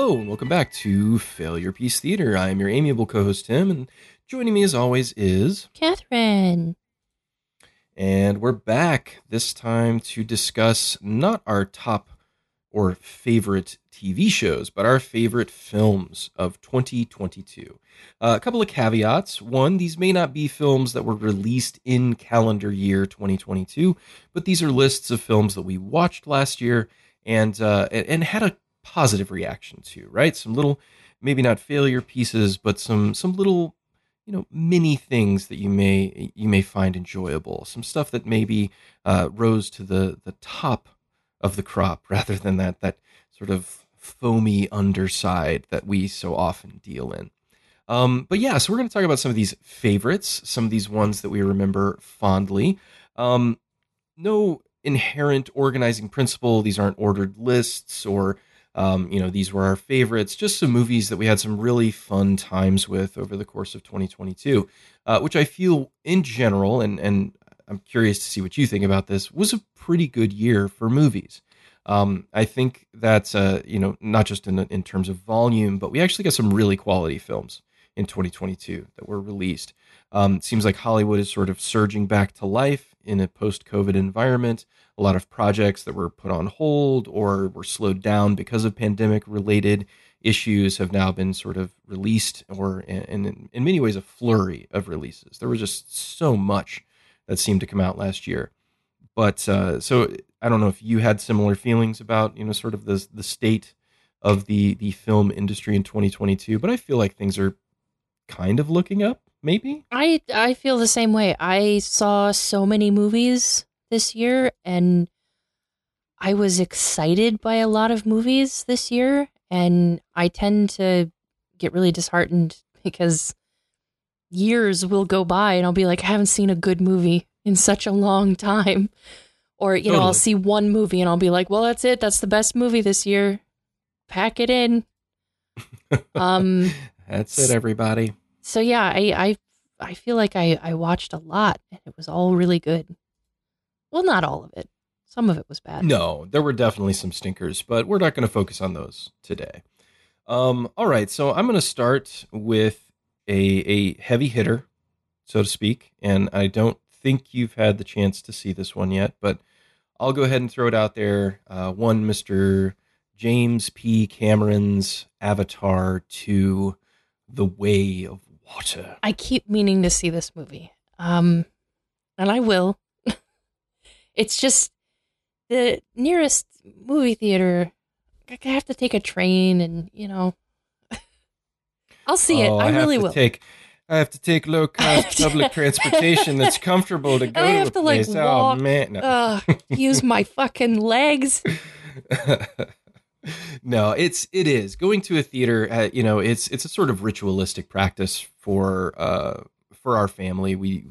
Hello, and welcome back to Failure Piece Theater. I'm your amiable co host, Tim, and joining me as always is. Catherine. And we're back this time to discuss not our top or favorite TV shows, but our favorite films of 2022. Uh, a couple of caveats. One, these may not be films that were released in calendar year 2022, but these are lists of films that we watched last year and uh, and had a positive reaction to, right? Some little, maybe not failure pieces, but some some little, you know, mini things that you may you may find enjoyable. Some stuff that maybe uh, rose to the the top of the crop rather than that that sort of foamy underside that we so often deal in. Um, but yeah, so we're going to talk about some of these favorites, some of these ones that we remember fondly. Um, no inherent organizing principle. These aren't ordered lists or um, you know, these were our favorites, just some movies that we had some really fun times with over the course of 2022, uh, which I feel in general, and, and I'm curious to see what you think about this, was a pretty good year for movies. Um, I think that's, uh, you know, not just in, in terms of volume, but we actually got some really quality films in 2022 that were released. Um, seems like Hollywood is sort of surging back to life in a post COVID environment. A lot of projects that were put on hold or were slowed down because of pandemic related issues have now been sort of released or in, in many ways a flurry of releases. There was just so much that seemed to come out last year. But uh, so i don't know if you had similar feelings about you know sort of the the state of the the film industry in 2022 but i feel like things are kind of looking up maybe? I i feel the same way. I saw so many movies this year and I was excited by a lot of movies this year and I tend to get really disheartened because years will go by and I'll be like I haven't seen a good movie in such a long time. Or you totally. know I'll see one movie and I'll be like well that's it. That's the best movie this year. Pack it in. Um that's it everybody so yeah I I I feel like I I watched a lot and it was all really good well, not all of it. Some of it was bad. No, there were definitely some stinkers, but we're not going to focus on those today. Um, all right, so I'm going to start with a a heavy hitter, so to speak, and I don't think you've had the chance to see this one yet, but I'll go ahead and throw it out there. Uh, one, Mister James P. Cameron's Avatar to The Way of Water. I keep meaning to see this movie, um, and I will. It's just the nearest movie theater. I have to take a train, and you know, I'll see oh, it. I, I really will. Take, I have to take low cost public transportation that's comfortable to go I have to, to like place. walk, oh man, no. uh, use my fucking legs. No, it's it is going to a theater. Uh, you know, it's it's a sort of ritualistic practice for uh for our family. We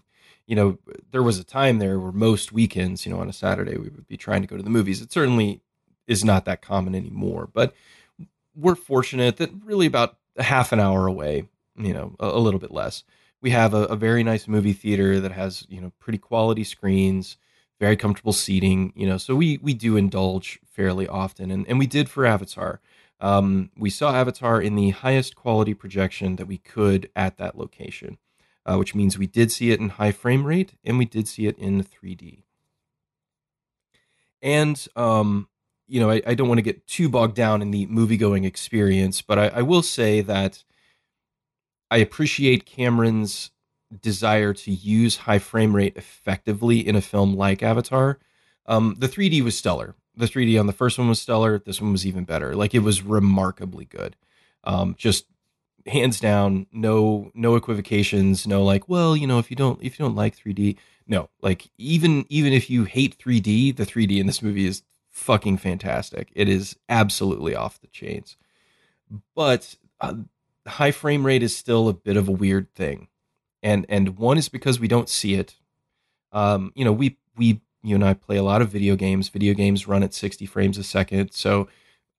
you know, there was a time there where most weekends, you know, on a Saturday, we would be trying to go to the movies. It certainly is not that common anymore, but we're fortunate that really about a half an hour away, you know, a, a little bit less, we have a, a, very nice movie theater that has, you know, pretty quality screens, very comfortable seating, you know, so we, we do indulge fairly often. And, and we did for Avatar. Um, we saw Avatar in the highest quality projection that we could at that location uh, which means we did see it in high frame rate and we did see it in 3D. And, um, you know, I, I don't want to get too bogged down in the movie going experience, but I, I will say that I appreciate Cameron's desire to use high frame rate effectively in a film like Avatar. Um, the 3D was stellar. The 3D on the first one was stellar. This one was even better. Like it was remarkably good. Um, just hands down, no no equivocations, no like, well, you know, if you don't if you don't like 3D, no, like even even if you hate 3D, the 3D in this movie is fucking fantastic. It is absolutely off the chains. But uh, high frame rate is still a bit of a weird thing. And and one is because we don't see it. Um, you know, we we you and I play a lot of video games. Video games run at 60 frames a second. So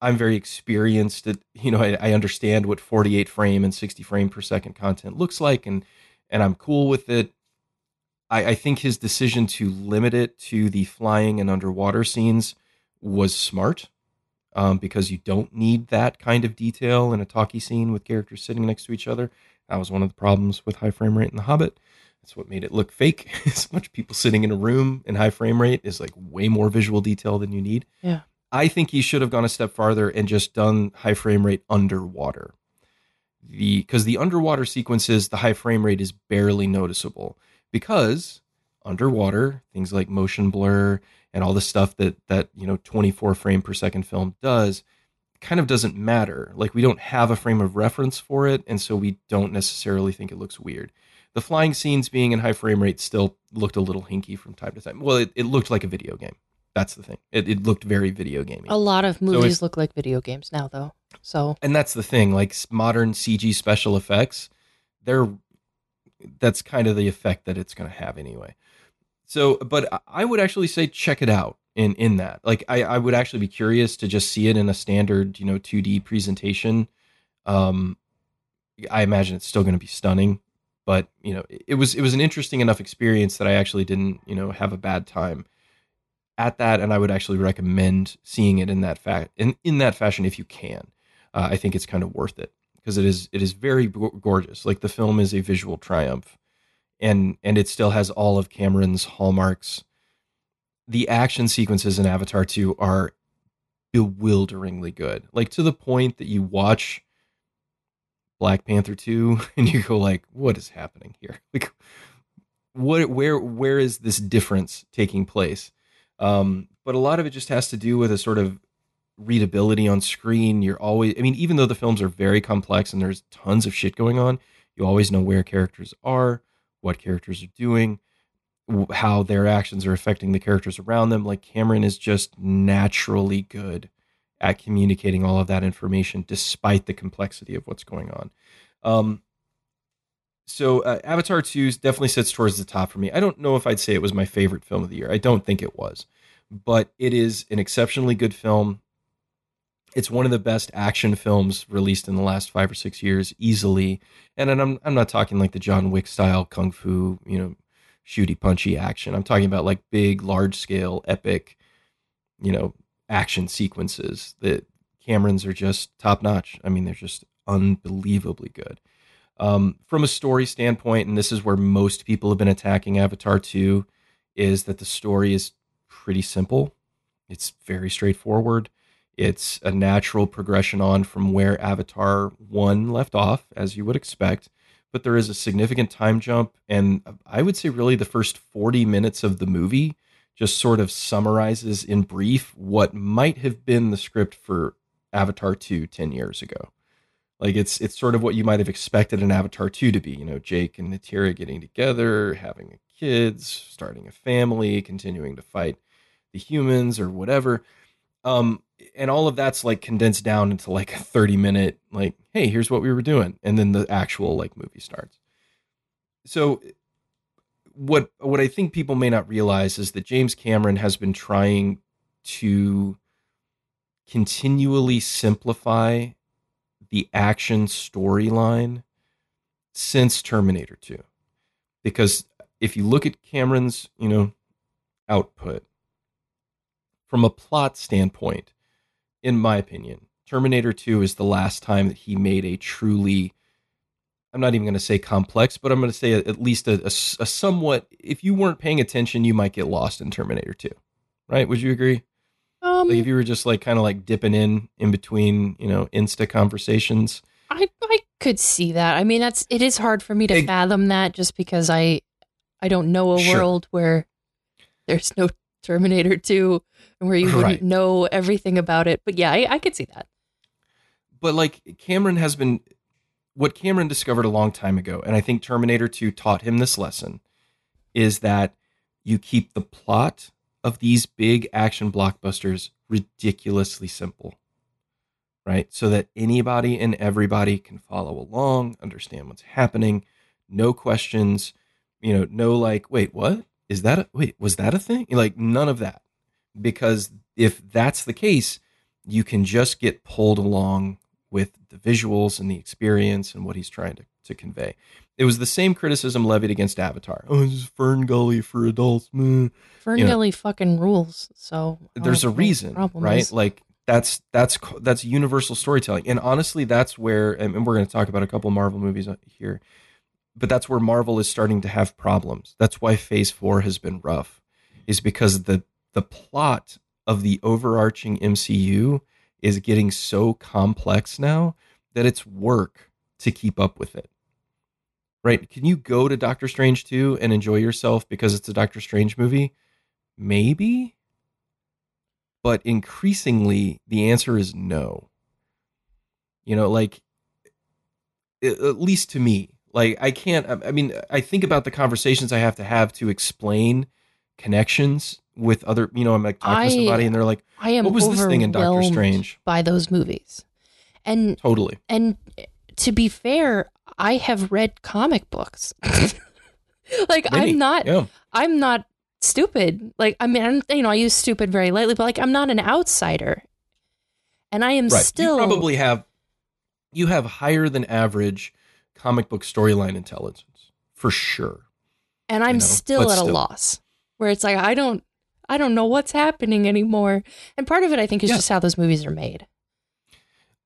I'm very experienced at, you know, I, I, understand what 48 frame and 60 frame per second content looks like and, and I'm cool with it. I, I think his decision to limit it to the flying and underwater scenes was smart. um, because you don't need that kind of detail in a talkie scene with characters sitting next to each other. That was one of the problems with high frame rate in The Hobbit. That's what made it look fake. As much people sitting in a room in high frame rate is like way more visual detail than you need. Yeah. I think he should have gone a step farther and just done high frame rate underwater. The because the underwater sequences, the high frame rate is barely noticeable because underwater things like motion blur and all the stuff that that you know 24 frame per second film does kind of doesn't matter. Like we don't have a frame of reference for it, and so we don't necessarily think it looks weird. The flying scenes being in high frame rate still looked a little hinky from time to time. Well, it, it looked like a video game. That's the thing. It, it looked very video gamey. A lot of movies if- look like video games now, though. So and that's the thing like modern cg special effects they're that's kind of the effect that it's going to have anyway so but i would actually say check it out in in that like I, I would actually be curious to just see it in a standard you know 2d presentation um i imagine it's still going to be stunning but you know it was it was an interesting enough experience that i actually didn't you know have a bad time at that and i would actually recommend seeing it in that fact in, in that fashion if you can uh, I think it's kind of worth it because it is it is very go- gorgeous. Like the film is a visual triumph, and and it still has all of Cameron's hallmarks. The action sequences in Avatar Two are bewilderingly good, like to the point that you watch Black Panther Two and you go like, "What is happening here? Like, what where where is this difference taking place?" Um, but a lot of it just has to do with a sort of readability on screen. You're always, I mean, even though the films are very complex and there's tons of shit going on, you always know where characters are, what characters are doing, how their actions are affecting the characters around them. Like Cameron is just naturally good at communicating all of that information despite the complexity of what's going on. Um, so uh, Avatar 2 definitely sits towards the top for me. I don't know if I'd say it was my favorite film of the year. I don't think it was, but it is an exceptionally good film it's one of the best action films released in the last five or six years, easily. And then I'm I'm not talking like the John Wick style kung fu, you know, shooty punchy action. I'm talking about like big, large scale, epic, you know, action sequences that Cameron's are just top notch. I mean, they're just unbelievably good. Um, from a story standpoint, and this is where most people have been attacking Avatar 2, is that the story is pretty simple. It's very straightforward. It's a natural progression on from where Avatar 1 left off, as you would expect. But there is a significant time jump. And I would say, really, the first 40 minutes of the movie just sort of summarizes in brief what might have been the script for Avatar 2 10 years ago. Like it's it's sort of what you might have expected an Avatar 2 to be, you know, Jake and Neytiri getting together, having kids, starting a family, continuing to fight the humans or whatever. Um and all of that's like condensed down into like a 30 minute like hey, here's what we were doing and then the actual like movie starts. So what what I think people may not realize is that James Cameron has been trying to continually simplify the action storyline since Terminator 2. Because if you look at Cameron's, you know, output from a plot standpoint, in my opinion, Terminator 2 is the last time that he made a truly I'm not even going to say complex, but I'm going to say at least a, a, a somewhat if you weren't paying attention, you might get lost in Terminator 2. Right? Would you agree? um, Like if you were just like kind of like dipping in in between, you know, Insta conversations. I I could see that. I mean, that's it is hard for me to Eg- fathom that just because I I don't know a Sure. world where there's no Terminator 2 and where you Right. wouldn't know everything about it. But yeah, I, I could see that. But like Cameron has been what Cameron discovered a long time ago, and I think Terminator 2 taught him this lesson, is that you keep the plot of these big action blockbusters ridiculously simple. Right? So that anybody and everybody can follow along, understand what's happening, no questions, you know, no like, wait, what? Is that a wait, was that a thing? Like none of that. Because if that's the case, you can just get pulled along with the visuals and the experience and what he's trying to, to convey. It was the same criticism levied against Avatar. Oh, this is Fern Gully for adults. meh. Fern You know- Gully fucking rules. So There's a don't know what the reason, problem right? is. Like that's that's that's universal storytelling and honestly that's where and we're going to talk about a couple marvel movies uh, here but that's where marvel is starting to have problems that's why phase 4 has been rough is because the the plot of the overarching MCU is getting so complex now that it's work to keep up with it. Right? Can you go to Doctor Strange 2 and enjoy yourself because it's a Doctor Strange movie? Maybe. But increasingly the answer is no. You know like at least to me. Like i can't i mean i think about the conversations i have to have to explain connections with other you know i'm like talking I, to somebody and they're like i am what was this thing in doctor strange by those movies and totally and to be fair i have read comic books like Many. i'm not yeah. i'm not stupid. Like, I mean, you know, I use stupid very lightly, but like, I'm not an outsider, and I am right. still you probably have you have higher than average comic book storyline intelligence for sure. And I'm you know? still but at still. a loss where it's like I don't I don't know what's happening anymore. And part of it I think is yeah. just how those movies are made.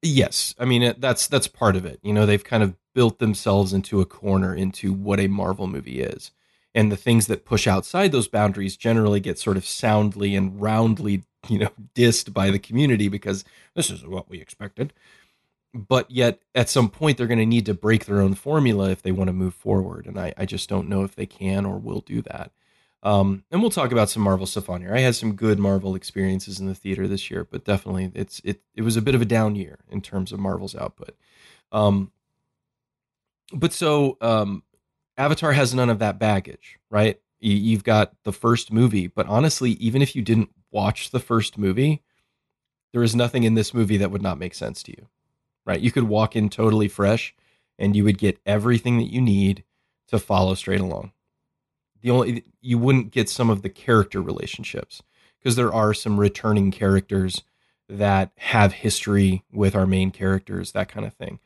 Yes, I mean that's that's part of it. You know, they've kind of built themselves into a corner into what a Marvel movie is and the things that push outside those boundaries generally get sort of soundly and roundly you know dissed by the community because this is what we expected but yet at some point they're going to need to break their own formula if they want to move forward and I, I just don't know if they can or will do that um, and we'll talk about some marvel stuff on here i had some good marvel experiences in the theater this year but definitely it's it, it was a bit of a down year in terms of marvel's output um, but so um, Avatar has none of that baggage, right? You've got the first movie, but honestly, even if you didn't watch the first movie, there is nothing in this movie that would not make sense to you, right? You could walk in totally fresh and you would get everything that you need to follow straight along. The only you wouldn't get some of the character relationships because there are some returning characters that have history with our main characters, that kind of thing.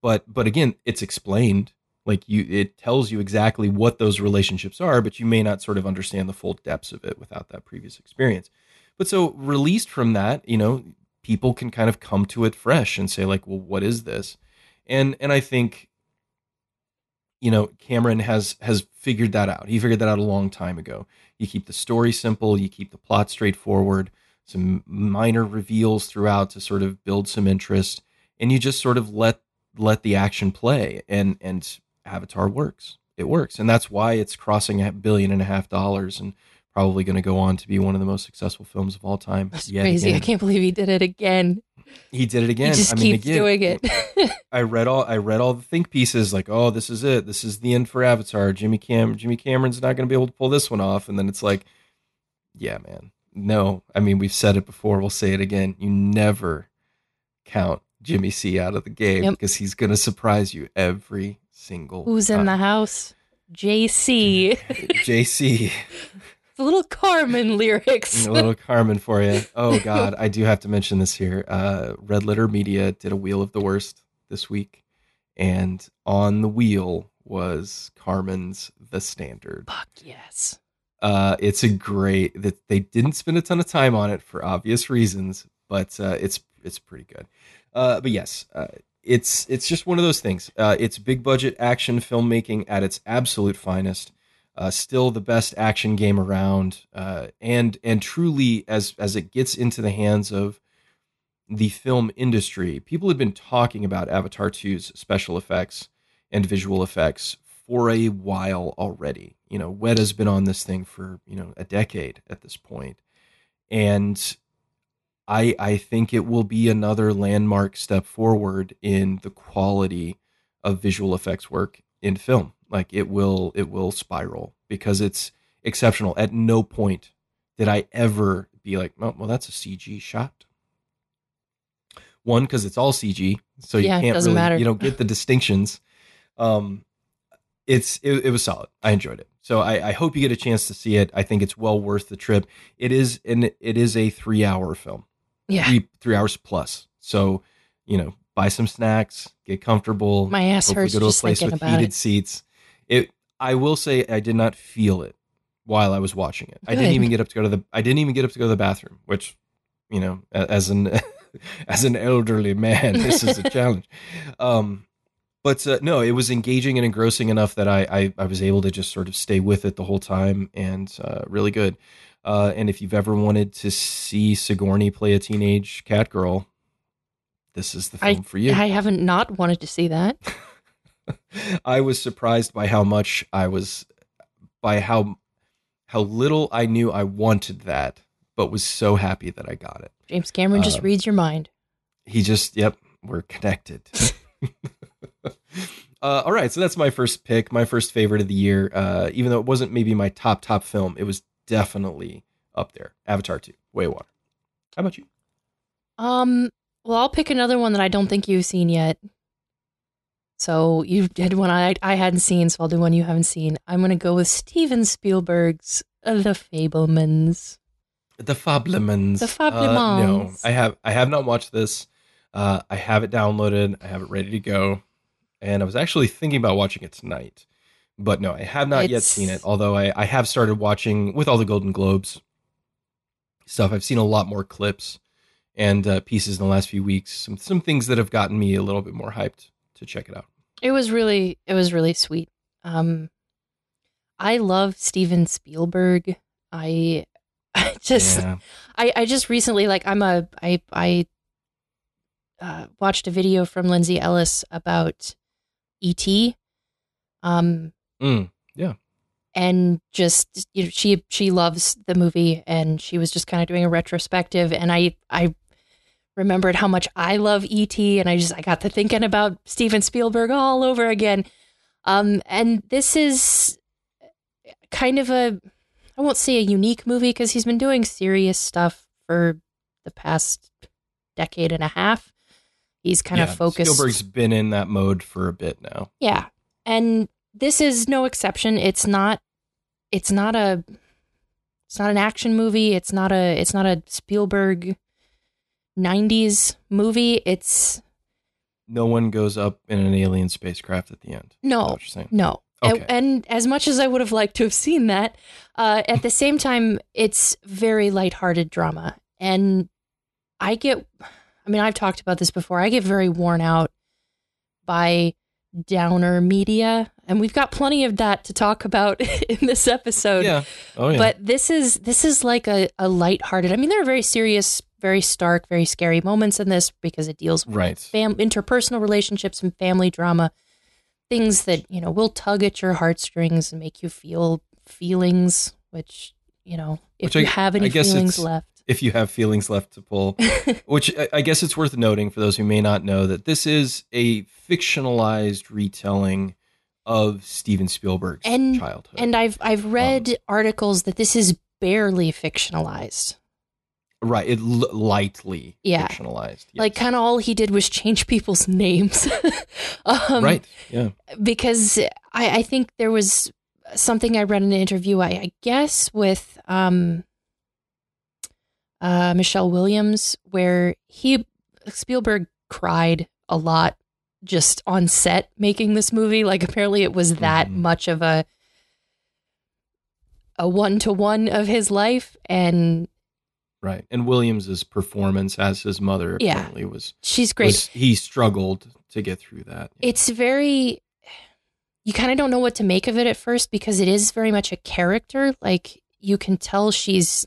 But but again, it's explained. Like you it tells you exactly what those relationships are but you may not sort of understand the full depths of it without that previous experience. But so released from that you know people can kind of come to it fresh and say like well what is this? And and i think you know cameron has has figured that out he figured that out a long time ago you keep the story simple you keep the plot straightforward some minor reveals throughout to sort of build some interest and you just sort of let let the action play and and Avatar works. It works, and that's why it's crossing a billion and a half dollars and probably going to go on to be one of the most successful films of all time. That's crazy! Again. I can't believe he did it again. He did it again. He just I keeps again, doing it. I read all I read all the think pieces like, oh, this is it. This is the end for Avatar. Jimmy Cam Jimmy Cameron's not going to be able to pull this one off. And then it's like, yeah, man. No, I mean we've said it before. We'll say it again. You never count Jimmy C out of the game yep. because he's going to surprise you every single. Who's time. in the house? JC. JC. the little Carman lyrics. a little Carman for you. Oh God, I do have to mention this here. Uh, Red Letter Media did a Wheel of the Worst this week, and on the wheel was Carman's The Standard. Fuck yes. Uh, it's a great that they didn't spend a ton of time on it for obvious reasons, but uh, it's it's pretty good. Uh, but yes, uh, it's it's just one of those things. Uh, it's big budget action filmmaking at its absolute finest. Uh, still the best action game around, uh, and and truly as as it gets into the hands of the film industry, people have been talking about Avatar 2's special effects and visual effects for a while already. You know, Weta's been on this thing for you know a decade at this point, and I I think it will be another landmark step forward in the quality of visual effects work in film. Like it will it will spiral because it's exceptional. At no point did I ever be like, oh, well, that's a CG shot. One, because it's all CG, so you yeah, can't really matter. you don't get the distinctions. Um, it's it, it was solid. I enjoyed it. So I, I hope you get a chance to see it. I think it's well worth the trip. It is and it is a three hour film yeah. three three hours plus. So, you know, buy some snacks, get comfortable. My ass hurts. Go to a place with heated it. seats. It. I will say, I did not feel it while I was watching it. Good. I didn't even get up to go to the. I didn't even get up to go to the bathroom, which you know, as an as an elderly man, this is a challenge. Um, but uh, no, it was engaging and engrossing enough that I, I, I was able to just sort of stay with it the whole time, and uh, really good. Uh, and if you've ever wanted to see Sigourney play a teenage cat girl, this is the film I, for you. I haven't not wanted to see that. I was surprised by how much I was, by how how little I knew I wanted that, but was so happy that I got it. James Cameron just Um, reads your mind. He just, yep, we're connected. uh, all right, so that's my first pick, my first favorite of the year. Uh, even though it wasn't maybe my top top film, it was definitely up there. Avatar two, Way Water. How about you? Um, well, I'll pick another one that I don't think you've seen yet. So you did one I I hadn't seen, so I'll do one you haven't seen. I'm gonna go with Steven Spielberg's The Fabelmans. The Fabelmans. The Uh, no, I have I have not watched this. Uh, I have it downloaded. I have it ready to go, and I was actually thinking about watching it tonight. But no, I have not yet seen it. Although I, I have started watching with all the Golden Globes stuff. I've seen a lot more clips and uh, pieces in the last few weeks. Some some things that have gotten me a little bit more hyped to check it out. It was really it was really sweet. Um, I love Steven Spielberg. I I just yeah. I, I just recently like I'm a I I uh, watched a video from Lindsay Ellis about E.T. Um Mm, and just you know she she loves the movie and she was just kind of doing a retrospective and I I remembered how much I love E.T. and I just I got to thinking about Steven Spielberg all over again. Um and this is kind of a I won't say a unique movie because he's been doing serious stuff for the past decade and a half. He's kind Yeah, of focused. Spielberg's been in that mode for a bit now. Yeah. And this is no exception. It's not it's not a it's not an action movie. It's not a it's not a Spielberg 90s movie. It's No one goes up in an alien spacecraft at the end. No. No. Okay. And, and as much as I would have liked to have seen that, uh, at the same time, it's very lighthearted drama. And I get, I mean, I've talked about this before. I get very worn out by downer media. And we've got plenty of that to talk about in this episode. Yeah. Oh yeah. But this is this is like a, a lighthearted. I mean, there are very serious, very stark, very scary moments in this because it deals with right. fam- interpersonal relationships and family drama, things that you know will tug at your heartstrings and make you feel feelings, which you know if Which you I- have any I guess feelings left. if you have feelings left to pull. Which I- I guess it's worth noting for those who may not know that this is a fictionalized retelling of Steven Spielberg's And- childhood. And I've I've um, read articles that this is barely fictionalized. Right, it l- lightly Yeah. fictionalized. yes. Like kind of all he did was change people's names. um, right, yeah, because I, I think there was something I read in an interview, I, I guess, with um, uh, Michelle Williams, where he Spielberg cried a lot just on set making this movie. Like apparently it was that Mhm. much of a a one to one of his life, and right. And Williams's performance as his mother Yeah. apparently was, she's great. was he struggled to get through that. it's very you kind of don't know what to make of it at first because it is very much a character like you can tell she's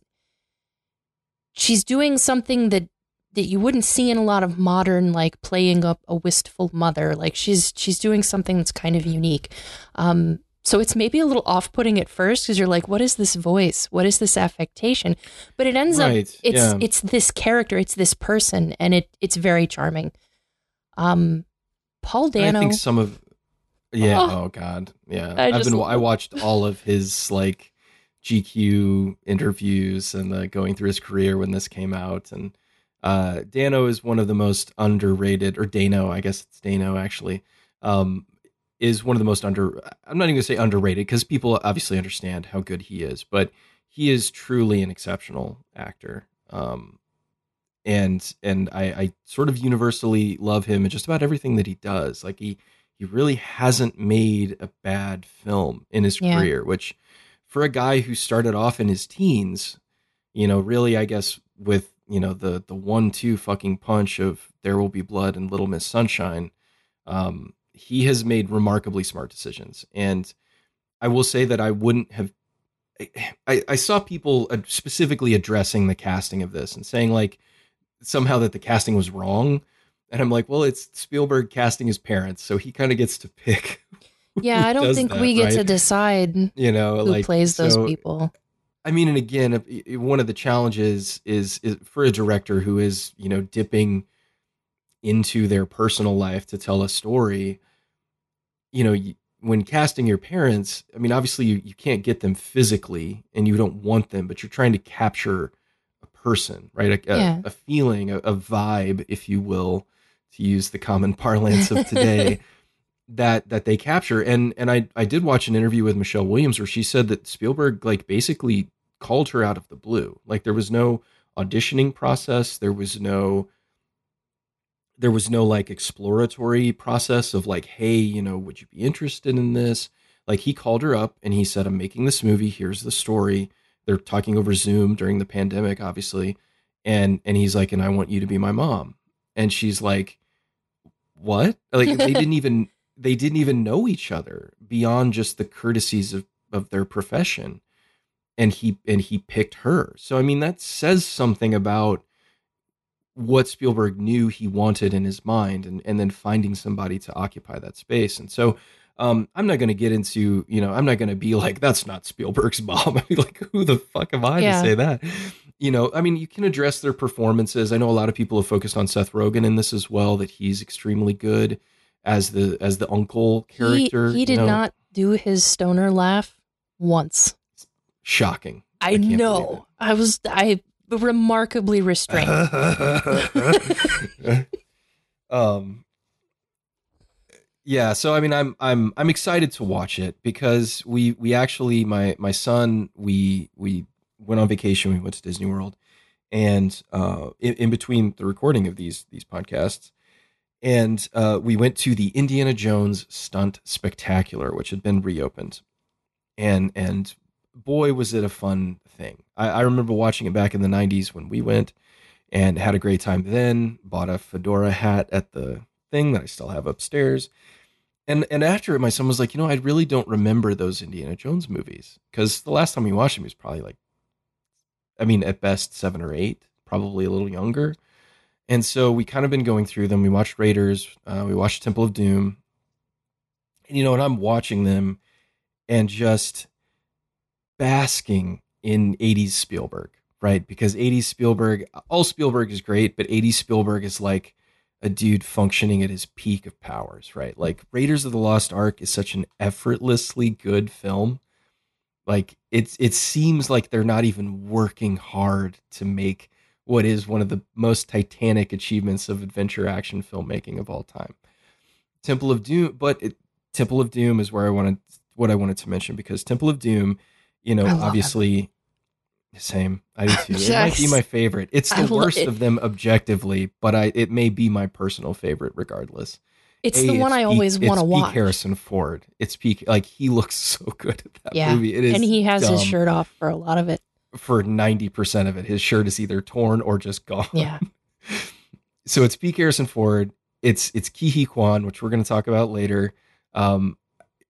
she's doing something that that you wouldn't see in a lot of modern like playing up a wistful mother like she's she's doing something that's kind of unique um so it's maybe a little off-putting at first because you're like what is this voice what is this affectation but it ends up it's yeah. it's this character it's this person and it it's very charming um paul dano I think some of yeah. Oh. Oh, God. Yeah. I have been. I watched all of his like GQ interviews and uh, going through his career when this came out, and uh, Dano is one of the most underrated, or Dano, I guess it's Dano actually, um, is one of the most under. I'm not even gonna say underrated because people obviously understand how good he is, but he is truly an exceptional actor. Um, and and I, I sort of universally love him in just about everything that he does. Like he he really hasn't made a bad film in his Yeah. career, which for a guy who started off in his teens, you know, really I guess with you know the the one two fucking punch of There Will Be Blood and Little Miss Sunshine. Um, he has made remarkably smart decisions, and I will say that I wouldn't have. I, I saw people specifically addressing the casting of this and saying like somehow that the casting was wrong, and I'm like, well, it's Spielberg casting his parents, so he kind of gets to pick. Yeah, I don't think that, we get right? to decide. You know, who like plays those so, people. I mean, and again, one of the challenges is, is for a director who is, you know, dipping into their personal life to tell a story. You know, when casting your parents, I mean, obviously you, you can't get them physically and you don't want them, but you're trying to capture a person, right? A, yeah. a, a feeling, a, a, vibe, if you will, to use the common parlance of today. that that they capture and and I I did watch an interview with Michelle Williams where she said that Spielberg like basically called her out of the blue. Like there was no auditioning process, there was no there was no like exploratory process of like hey, you know, would you be interested in this? Like he called her up and he said I'm making this movie, here's the story. They're talking over Zoom during the pandemic obviously. And and he's like and I want you to be my mom. And she's like what? Like they didn't even they didn't even know each other beyond just the courtesies of, of their profession and he and he picked her so i mean that says something about what spielberg knew he wanted in his mind and, and then finding somebody to occupy that space and so um, i'm not going to get into you know i'm not going to be like that's not spielberg's mom i mean like who the fuck am i yeah. to say that you know i mean you can address their performances i know a lot of people have focused on seth rogen in this as well that he's extremely good as the as the uncle character. He, he did know? not do his stoner laugh once. Shocking. I, I know. I was I remarkably restrained. um yeah, so I mean I'm I'm I'm excited to watch it because we we actually my my son we we went on vacation, we went to Disney World and uh in, in between the recording of these these podcasts and uh, we went to the Indiana Jones Stunt Spectacular, which had been reopened, and and boy was it a fun thing. I, I remember watching it back in the '90s when we went, and had a great time then. Bought a fedora hat at the thing that I still have upstairs. And and after it, my son was like, you know, I really don't remember those Indiana Jones movies because the last time we watched them, he was probably like, I mean, at best seven or eight, probably a little younger. And so we kind of been going through them. We watched Raiders, uh, we watched Temple of Doom. And you know, and I'm watching them and just basking in 80s Spielberg, right? Because 80s Spielberg, all Spielberg is great, but 80s Spielberg is like a dude functioning at his peak of powers, right? Like Raiders of the Lost Ark is such an effortlessly good film. Like it's it seems like they're not even working hard to make what is one of the most titanic achievements of adventure action filmmaking of all time. Temple of Doom, but it, Temple of Doom is where I wanted what I wanted to mention because Temple of Doom, you know, obviously it. same. I do too. It might be my favorite. It's the worst of them objectively, but I it may be my personal favorite regardless. It's a, the one I always want to watch. Harrison Ford. It's peak like he looks so good at that yeah. movie. It is and he has dumb. his shirt off for a lot of it for 90% of it. His shirt is either torn or just gone. Yeah. so it's P. Harrison Ford. It's it's Huy Quan, which we're going to talk about later. Um,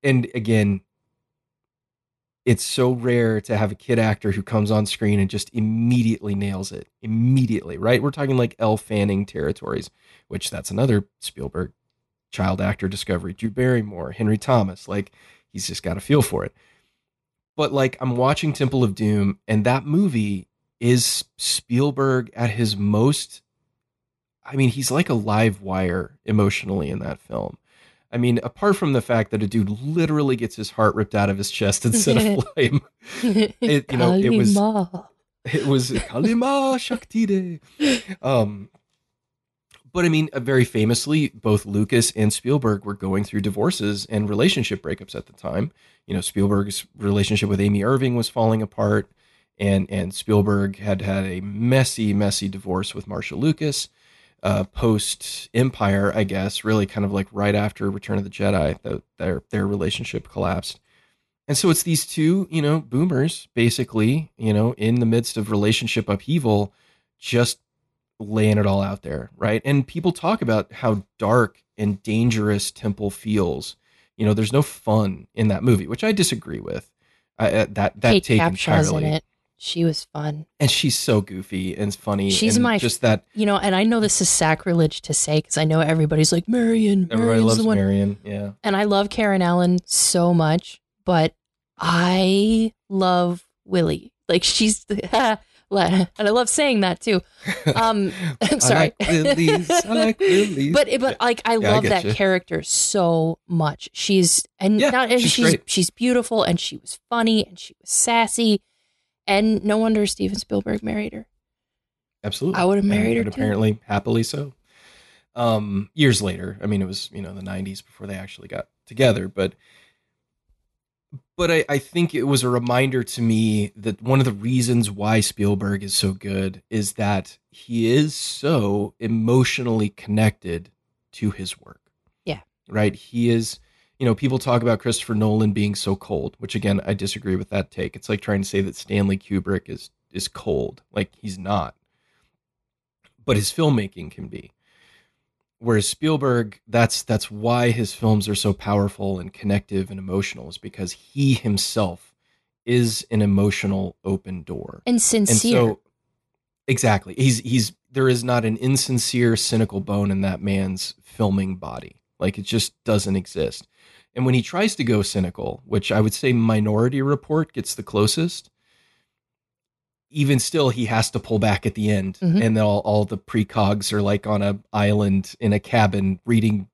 and again, it's so rare to have a kid actor who comes on screen and just immediately nails it. Immediately, right? We're talking like Elle Fanning territories, which that's another Spielberg child actor discovery. Drew Barrymore, Henry Thomas, like he's just got a feel for it. But like I'm watching Temple of Doom, and that movie is Spielberg at his most. I mean, he's like a live wire emotionally in that film. I mean, apart from the fact that a dude literally gets his heart ripped out of his chest instead of flame, it, you know, it was it was Kalima Shakti Um, but I mean, uh, very famously, both Lucas and Spielberg were going through divorces and relationship breakups at the time. You know, Spielberg's relationship with Amy Irving was falling apart, and and Spielberg had had a messy, messy divorce with Marcia Lucas. Uh, post Empire, I guess, really kind of like right after Return of the Jedi, the, their their relationship collapsed. And so it's these two, you know, boomers basically, you know, in the midst of relationship upheaval, just laying it all out there, right? And people talk about how dark and dangerous Temple feels. You know, there's no fun in that movie, which I disagree with. I, uh, that that Kate take Capshaw's entirely. She was fun. and she's so goofy and funny. She's and my just that You know, and I know this is sacrilege to say because I know everybody's like Marion. everybody Marion's loves the one. Marion. Yeah, and I love Karen Allen so much, but I love Willie. Like she's and I love saying that too. Um, I'm sorry. I like Willie's. I like Willie's. but but like I Yeah, love get that you. character so much. She's and Yeah, not and she's she's she's beautiful and she was funny and she was sassy. And no wonder Steven Spielberg married her. Absolutely. I would have married her and too. apparently happily so. Um, years later, I mean, it was you know the '90s before they actually got together, but but I, I think it was a reminder to me that one of the reasons why Spielberg is so good is that he is so emotionally connected to his work. Yeah. Right. He is. You know, people talk about Christopher Nolan being so cold, which again I disagree with that take. It's like trying to say that Stanley Kubrick is is cold. Like he's not but his filmmaking can be. Whereas Spielberg, that's that's why his films are so powerful and connective and emotional, is because he himself is an emotional open door. And And sincere. so exactly. He's he's there is not an insincere, cynical bone in that man's filming body. Like it just doesn't exist. And when he tries to go cynical, which I would say Minority Report gets the closest, even still he has to pull back at the end Mhm. and all, all the precogs are like on a island in a cabin reading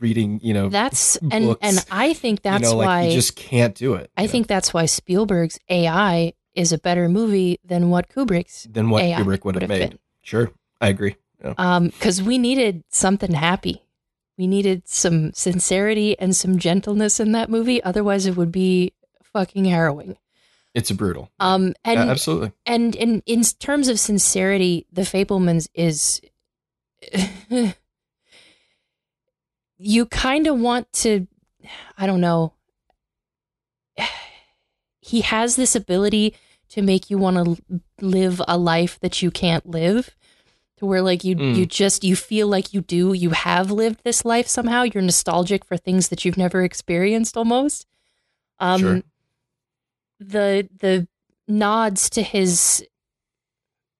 reading, you know, that's and books, and I think that's you know, like why he just can't do it. I you know, think that's why Spielberg's AI is a better movie than what Kubrick's than what AI Kubrick would have made. been. Sure. I agree. Yeah. um because we needed something happy we needed some sincerity and some gentleness in that movie otherwise it would be fucking harrowing It's a brutal. um and yeah, absolutely. and in in terms of sincerity the fabelmans is you kind of want to i don't know he has this ability to make you want to live a life that you can't live to where like you Mm. you just you feel like you do you have lived this life somehow you're nostalgic for things that you've never experienced almost um Sure. the the nods to his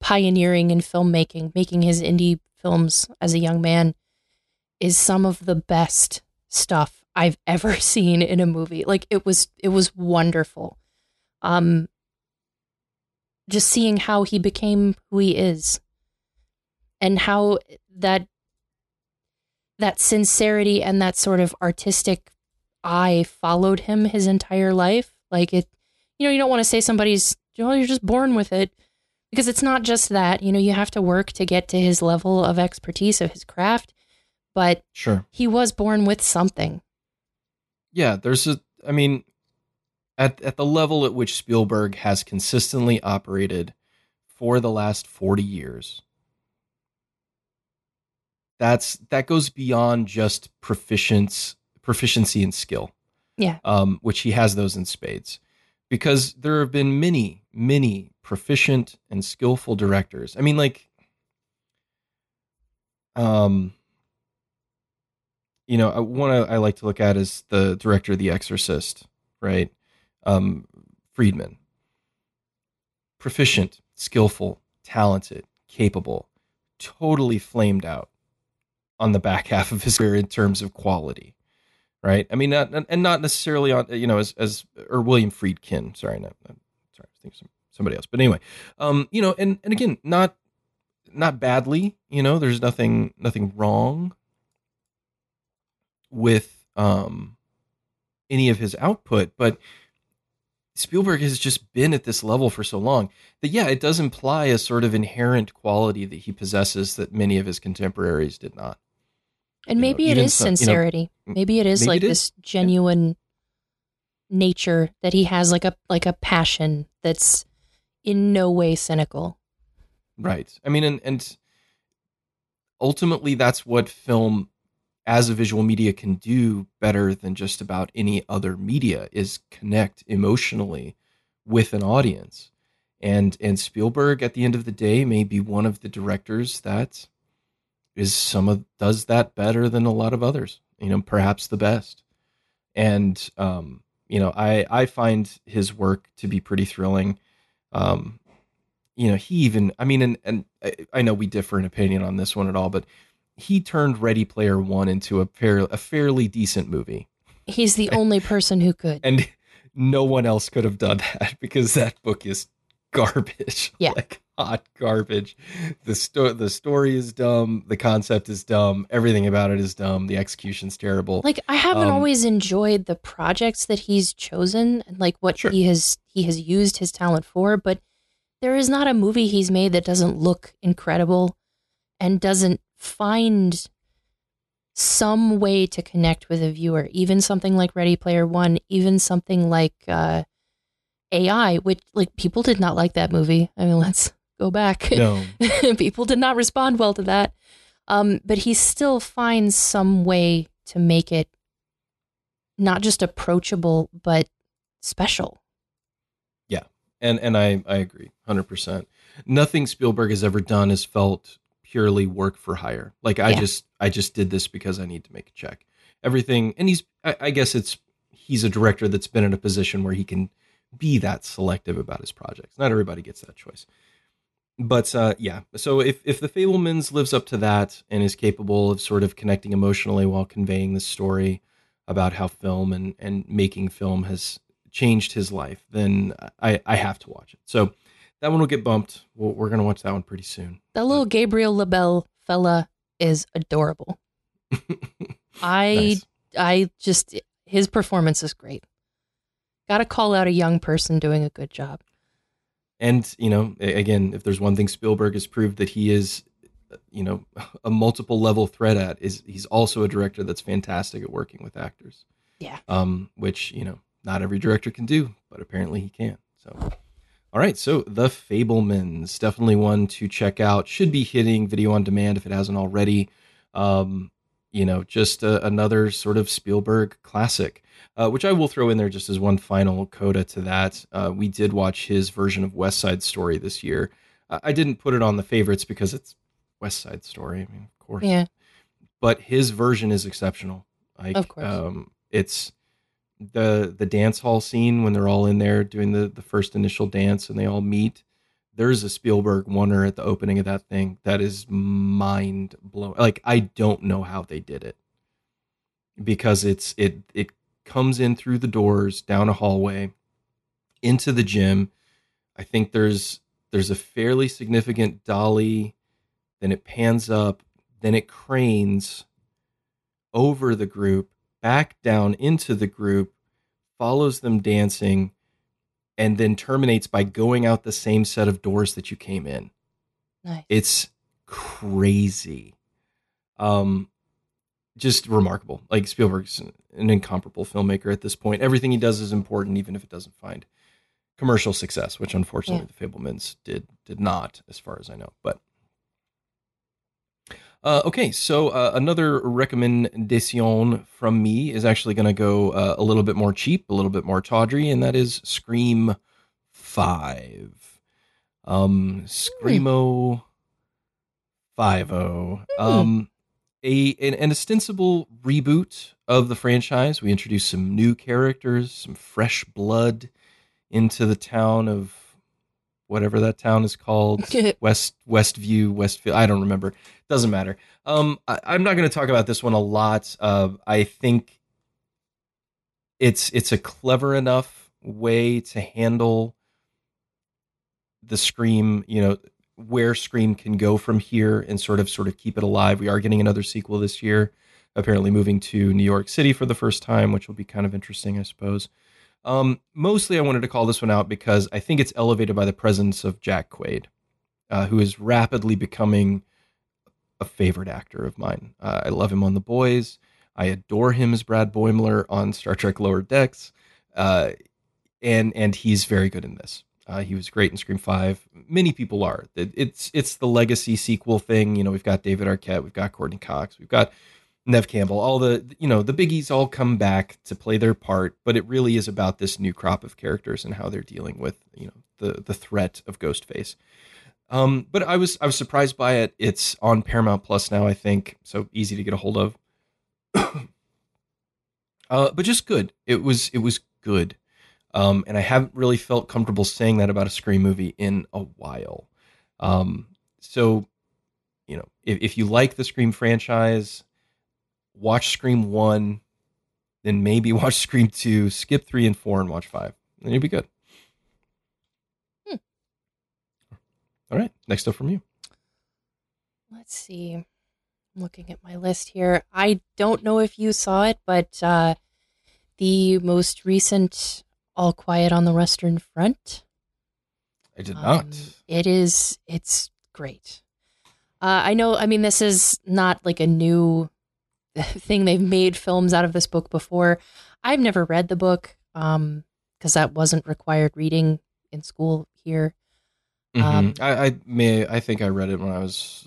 pioneering in filmmaking making his indie films as a young man is some of the best stuff I've ever seen in a movie. Like it was it was wonderful. Um just seeing how he became who he is and how that that sincerity and that sort of artistic eye followed him his entire life. Like it you know, you don't want to say somebody's you know, you're just born with it because it's not just that. You know, you have to work to get to his level of expertise of his craft, but Sure. he was born with something. Yeah, there's a I mean at at the level at which Spielberg has consistently operated for the last 40 years. That's that goes beyond just proficiency proficiency and skill. Yeah. Um which he has those in spades. Because there have been many, many proficient and skillful directors. I mean like um you know, uh, one I, I like to look at is the director of The Exorcist, right? Um, Friedman. Proficient, skillful, talented, capable, totally flamed out on the back half of his career in terms of quality, right? I mean, not and not necessarily on you know as as or William Friedkin. Sorry, not, not sorry, I think some, somebody else. But anyway, um, you know, and and again, not not badly. You know, there's nothing nothing wrong with um any of his output, but Spielberg has just been at this level for so long that yeah, it does imply a sort of inherent quality that he possesses that many of his contemporaries did not. And You know, maybe it even is some- you know, sincerity. maybe it is maybe like it this genuine nature that he has like a like a passion that's in no way cynical. Right. I mean, and, and ultimately, that's what film as a visual media can do better than just about any other media is connect emotionally with an audience. and and Spielberg at the end of the day may be one of the directors that is some of does that better than a lot of others. You know, perhaps the best. And um, you know, I I find his work to be pretty thrilling. Um, you know, he even I mean, and and I, I know we differ in opinion on this one at all, but he turned Ready Player One into a fair a fairly decent movie. He's the only person who could. And no one else could have done that because that book is garbage. Yeah. like hot garbage. The sto- the story is dumb, the concept is dumb, everything about it is dumb, the execution's terrible. Like I haven't Um, always enjoyed the projects that he's chosen and like what Sure. he has he has used his talent for, but there is not a movie he's made that doesn't look incredible and doesn't find some way to connect with a viewer. Even something like Ready Player One, even something like uh, AI, which like people did not like that movie. I mean, let's go back. no. people did not respond well to that. Um, but he still finds some way to make it not just approachable, but special. Yeah. And and I I agree 100%. Nothing Spielberg has ever done has felt purely work for hire. Like I Yeah. just I just did this because I need to make a check. Everything and he's I, I guess it's he's a director that's been in a position where he can be that selective about his projects. Not everybody gets that choice. But uh, yeah, so if if the Fabelmans lives up to that and is capable of sort of connecting emotionally while conveying the story about how film and and making film has changed his life, then I I have to watch it. So that one will get bumped. We're, we're gonna watch that one pretty soon. That little Gabriel LaBelle fella is adorable. I Nice. I just his performance is great. Got to call out a young person doing a good job. And you know, again, if there's one thing Spielberg has proved that he is, uh, you know, a multiple level threat at is he's also a director that's fantastic at working with actors. Yeah. Um, which you know, not every director can do, but apparently he can. So, all right. So, The Fabelmans, definitely one to check out. Should be hitting video on demand if it hasn't already. Um, you know, just a, another sort of Spielberg classic, uh, which I will throw in there just as one final coda to that. Uh, we did watch his version of West Side Story this year. I I didn't put it on the favorites because it's West Side Story. I mean, of course Yeah. but his version is exceptional. Like, Of course. um, it's the the dance hall scene when they're all in there doing the the first initial dance and they all meet. There's a Spielberg wonder at the opening of that thing that is mind blowing. Like I don't know how they did it because it's it it comes in through the doors down a hallway into the gym. I think there's there's a fairly significant dolly, then it pans up, then it cranes over the group, back down into the group, follows them dancing, and then terminates by going out the same set of doors that you came in. Nice. It's crazy. Um just remarkable. Like Spielberg's an, an incomparable filmmaker at this point. Everything he does is important even if it doesn't find commercial success, which unfortunately the Fabelmans did did not as far as I know. But uh, okay, so uh, another recommendation from me is actually going to go uh, a little bit more cheap, a little bit more tawdry, and that is Scream Five. Um, Screamo Five O. Um, a an, an ostensible reboot of the franchise. We introduced some new characters, some fresh blood into the town of whatever that town is called. West Westview, Westfield. I don't remember. Doesn't matter. Um, I, I'm not going to talk about this one a lot. Uh, I think it's it's a clever enough way to handle the Scream. You know where Scream can go from here and sort of sort of keep it alive. We are getting another sequel this year. Apparently moving to New York City for the first time, which will be kind of interesting, I suppose. Um, mostly, I wanted to call this one out because I think it's elevated by the presence of Jack Quaid, uh, who is rapidly becoming a favorite actor of mine. Uh, I love him on The Boys. I adore him as Brad Boimler on Star Trek Lower Decks, uh, and and he's very good in this. Uh, he was great in Scream Five. Many people are. It, it's it's the legacy sequel thing. You know, we've got David Arquette, we've got Courteney Cox, we've got Neve Campbell, all the you know the biggies all come back to play their part, but it really is about this new crop of characters and how they're dealing with you know the the threat of Ghostface. Um, but I was I was surprised by it. It's on Paramount Plus now, I think, so easy to get a hold of. uh, but just good. It was it was good, um, and I haven't really felt comfortable saying that about a Scream movie in a while. Um, so, you know, if, if you like the Scream franchise, watch Scream one, then maybe watch Scream two, skip three and four, and watch five, and you'll be good. Hmm. All right, next up from you. Let's see. I'm looking at my list here. I don't know if you saw it, but uh, the most recent All Quiet on the Western Front. I did not. Um, it is. It's great. Uh, I know. I mean, this is not like a new thing. They've made films out of this book before. I've never read the book um, because that wasn't required reading in school here. Mhm. um, I, I may. I think I read it when I was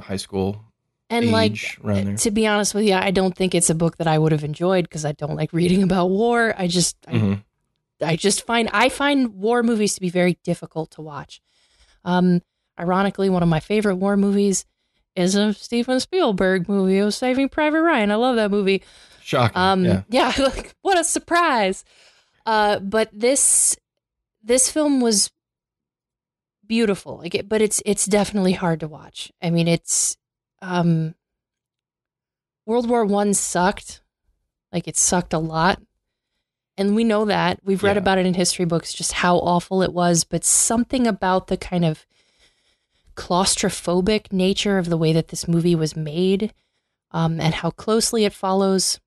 high school And age like, to be honest with you, I don't think it's a book that I would have enjoyed because I don't like reading about war. I just, I Mhm. I just find I find war movies to be very difficult to watch. Um, ironically, one of my favorite war movies is a Steven Spielberg movie. It was Saving Private Ryan. I love that movie. Shocking. Um, yeah. yeah, like what a surprise. Uh, but this this film was beautiful. Like, it, but it's it's definitely hard to watch. I mean, it's um, World War One sucked. Like it sucked a lot. And we know that. We've read Yeah. about it in history books, just how awful it was. But something about the kind of claustrophobic nature of the way that this movie was made um, and how closely it follows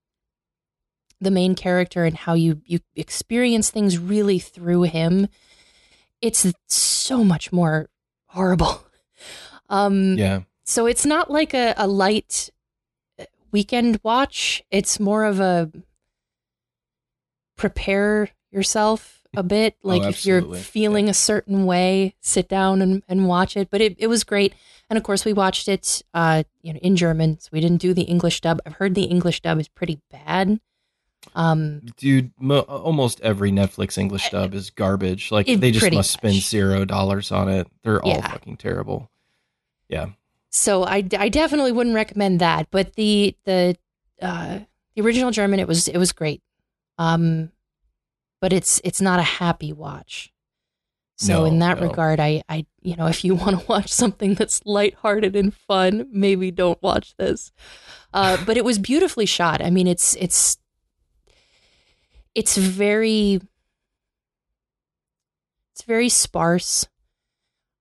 the main character and how you, you experience things really through him. It's so much more horrible. Um, Yeah. so it's not like a, a light weekend watch. It's more of a prepare yourself a bit. Like if you're feeling a certain way, sit down and, and watch it. But it, it was great. And of course we watched it uh, you know, in German. So we didn't do the English dub. I've heard the English dub is pretty bad. Um Dude, mo- almost every Netflix English dub is garbage. Like It they just must spend much. zero dollars on it. They're all Yeah. fucking terrible. Yeah. so I, I definitely wouldn't recommend that. But the the uh, the original German it was it was great. Um, but it's it's not a happy watch. So No, in that no. regard, I I you know if you want to watch something that's lighthearted and fun, maybe don't watch this. Uh, but it was beautifully shot. I mean, it's it's it's very it's very sparse.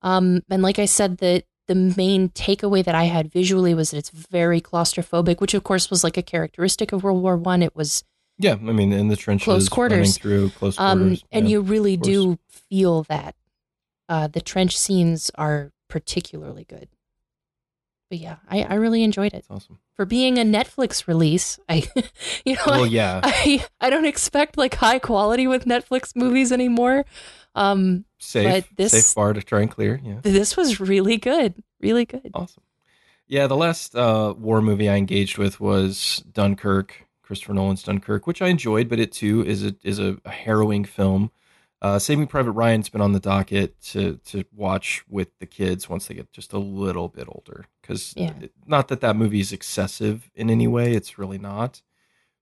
Um, and like I said, the the main takeaway that I had visually was that it's very claustrophobic, which of course was like a characteristic of World War One. It was Yeah. I mean, in the trenches, Close quarters. through close um, quarters. and yeah. you really do feel that uh, the trench scenes are particularly good. But yeah, I, I really enjoyed it It's awesome. for being a Netflix release. I, you know, Well, yeah. I I don't expect like high quality with Netflix movies anymore. Um, Safe, but this- safe bar to try and clear. Yeah. this was really good, really good. Awesome. Yeah, the last uh, war movie I engaged with was Dunkirk, Christopher Nolan's Dunkirk, which I enjoyed, but it too is a is a harrowing film. Uh, Saving Private Ryan's been on the docket to to watch with the kids once they get just a little bit older, because Yeah. not that that movie is excessive in any way, it's really not,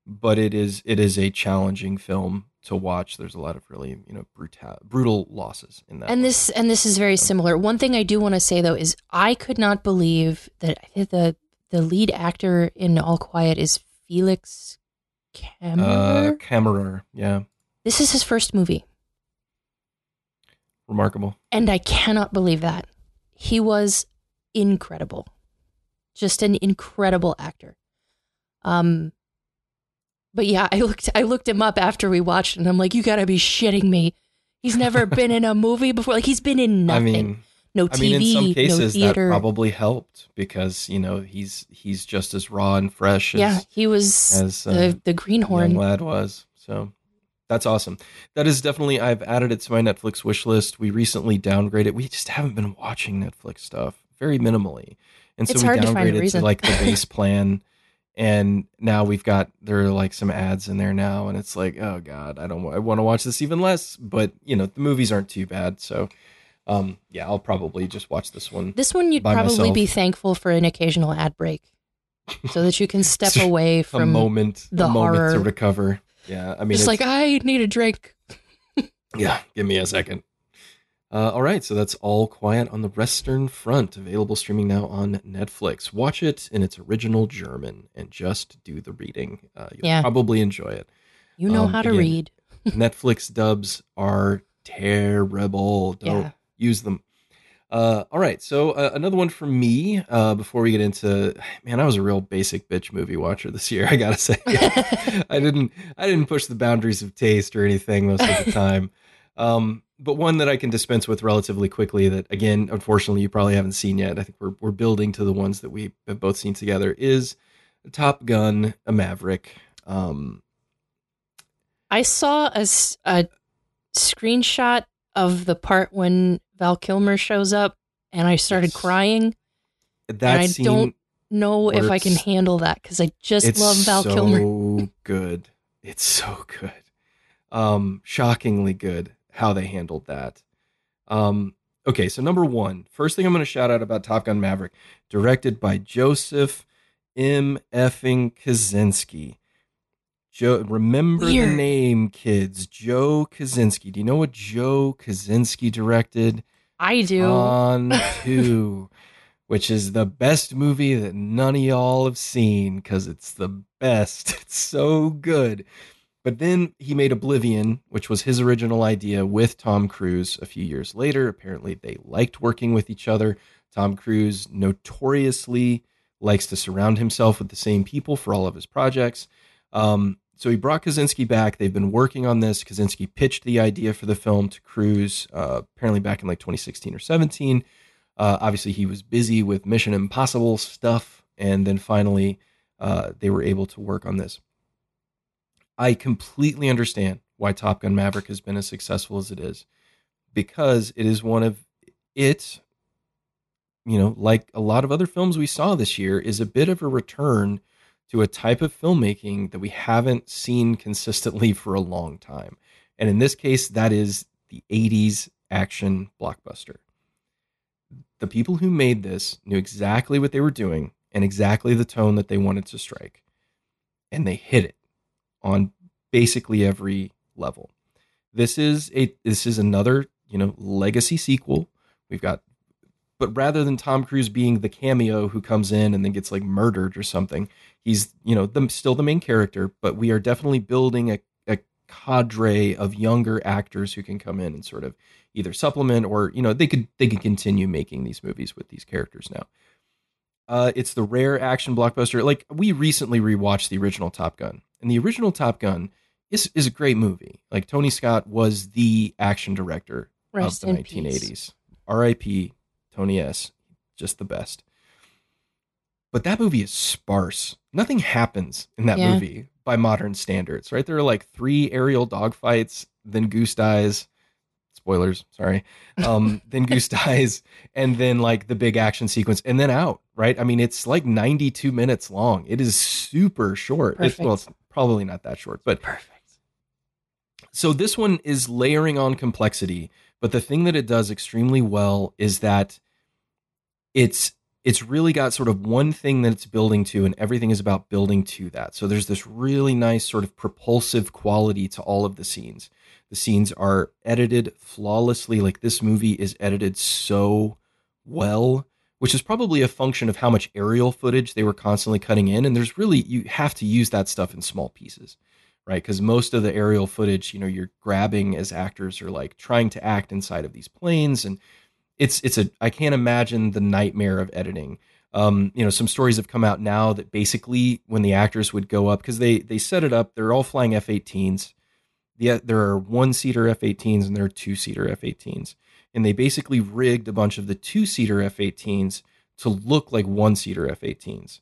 but it is it is a challenging film to watch. There's a lot of really you know brutal brutal losses in that. and one. this and this is very similar. One thing I do want to say though is I could not believe that the the lead actor in All Quiet is Felix uh, Kammerer. Kammerer, yeah, this is his first movie, remarkable. and I cannot believe that he was incredible, just an incredible actor. Um, but yeah, I looked I looked him up after we watched, and I'm like, you gotta be shitting me. He's never been in a movie before. Like he's been in nothing. I mean, no I TV, mean, in some no cases that theater. probably helped because you know he's he's just as raw and fresh as, yeah, he was as uh, the the greenhorn. lad was. So that's awesome. That is definitely I've added it to my Netflix wish list. We recently downgraded. We just haven't been watching Netflix stuff very minimally, and so It's we hard to downgraded to, like the base plan. and now we've got there are like some ads in there now and it's like oh god i don't i want to watch this even less but you know the movies aren't too bad so um yeah i'll probably just watch this one This one you'd probably myself. be thankful for an occasional ad break, so that you can step away a from. moment the a moment to recover yeah i mean Just it's like I need a drink. Yeah, give me a second. Uh, all right, so that's All Quiet on the Western Front, available streaming now on Netflix. Watch it in its original German and just do the reading. Uh, you'll Yeah. probably enjoy it. You know Um, how to again, read. Netflix dubs are terrible. Don't Yeah. Use them. Uh, all right, so uh, another one from me uh, before we get into man, I was a real basic bitch movie watcher this year. I gotta say, I didn't I didn't push the boundaries of taste or anything most of the time. Um, but one that I can dispense with relatively quickly that again, unfortunately, you probably haven't seen yet. I think we're we're building to the ones that we have both seen together is Top Gun, a Maverick. Um, I saw a screenshot of the part when Val Kilmer shows up, and I started Yes. crying. that I scene don't Know if I can handle that because I just it's love Val so Kilmer. good. It's so good. Um, shockingly good how they handled that. Um, okay, so number one, first thing I'm going to shout out about Top Gun Maverick, directed by Joseph M. Effing Kosinski. Joe, remember the name, kids. Joe Kosinski. Do you know what Joe Kosinski directed? I do. Tron Two, which is the best movie that none of y'all have seen because it's the best. It's so good. But then he made Oblivion, which was his original idea with Tom Cruise a few years later. Apparently, they liked working with each other. Tom Cruise notoriously likes to surround himself with the same people for all of his projects. Um, so he brought Kosinski back. They've been working on this. Kosinski pitched the idea for the film to Cruise uh, apparently back in like 2016 or 17. Uh, obviously, he was busy with Mission Impossible stuff, and then finally, uh, they were able to work on this. I completely understand why Top Gun Maverick has been as successful as it is, because it is one of it. You know, like a lot of other films we saw this year, is a bit of a return to a type of filmmaking that we haven't seen consistently for a long time. And in this case, that is the 80s action blockbuster. The people who made this knew exactly what they were doing and exactly the tone that they wanted to strike. And they hit it on basically every level. This is a this is another, you know, legacy sequel. We've got but rather than Tom Cruise being the cameo who comes in and then gets like murdered or something, he's you know the, still the main character. But we are definitely building a, a cadre of younger actors who can come in and sort of either supplement or you know they could they could continue making these movies with these characters now. Uh, it's the rare action blockbuster. Like we recently rewatched the original Top Gun, and the original Top Gun is is a great movie. Like Tony Scott was the action director Rest of the in peace. 1980s. R.I.P. Tony S. Just the best. But that movie is sparse. Nothing happens in that Yeah. movie by modern standards, right? There are like three aerial dogfights, then Goose dies. Spoilers, sorry. Um, then Goose dies, and then like the big action sequence, and then out, right? I mean, it's like 92 minutes long. It is super short. It's, well, it's probably not that short, but Perfect. so this one is layering on complexity but the thing that it does extremely well is that it's it's really got sort of one thing that it's building to and everything is about building to that. So there's this really nice sort of propulsive quality to all of the scenes. The scenes are edited flawlessly. Like this movie is edited so well which is probably a function of how much aerial footage they were constantly cutting in. And there's really you have to use that stuff in small pieces right? Because most of the aerial footage, you know, you're grabbing as actors are like trying to act inside of these planes, and it's it's a I can't imagine the nightmare of editing. Um, you know, some stories have come out now that basically when the actors would go up because they they set it up, they're all flying F-18s. The, there are one seater F-18s and there are two seater F-18s, and they basically rigged a bunch of the two seater F-18s to look like one seater F-18s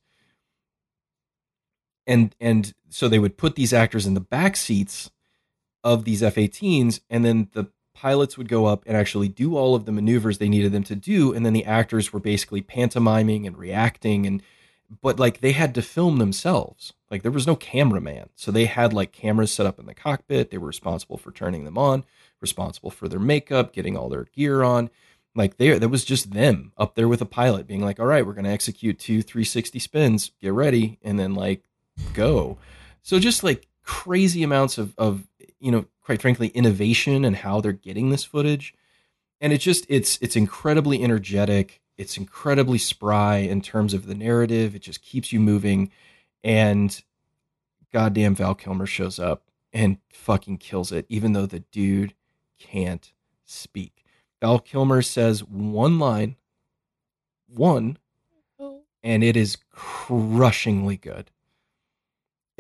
and and so they would put these actors in the back seats of these F-18s, and then the pilots would go up and actually do all of the maneuvers they needed them to do, and then the actors were basically pantomiming and reacting, and but like they had to film themselves. Like there was no cameraman. So they had like cameras set up in the cockpit. They were responsible for turning them on, responsible for their makeup, getting all their gear on. Like there, that was just them up there with a pilot being like, all right, we're going to execute two 360 spins, get ready, and then like go. So just like crazy amounts of, of, you know, quite frankly, innovation and how they're getting this footage. And it just, it's, it's incredibly energetic. It's incredibly spry in terms of the narrative. It just keeps you moving. And goddamn Val Kilmer shows up and fucking kills it, even though the dude can't speak. Val Kilmer says one line, one, oh. and it is crushingly good.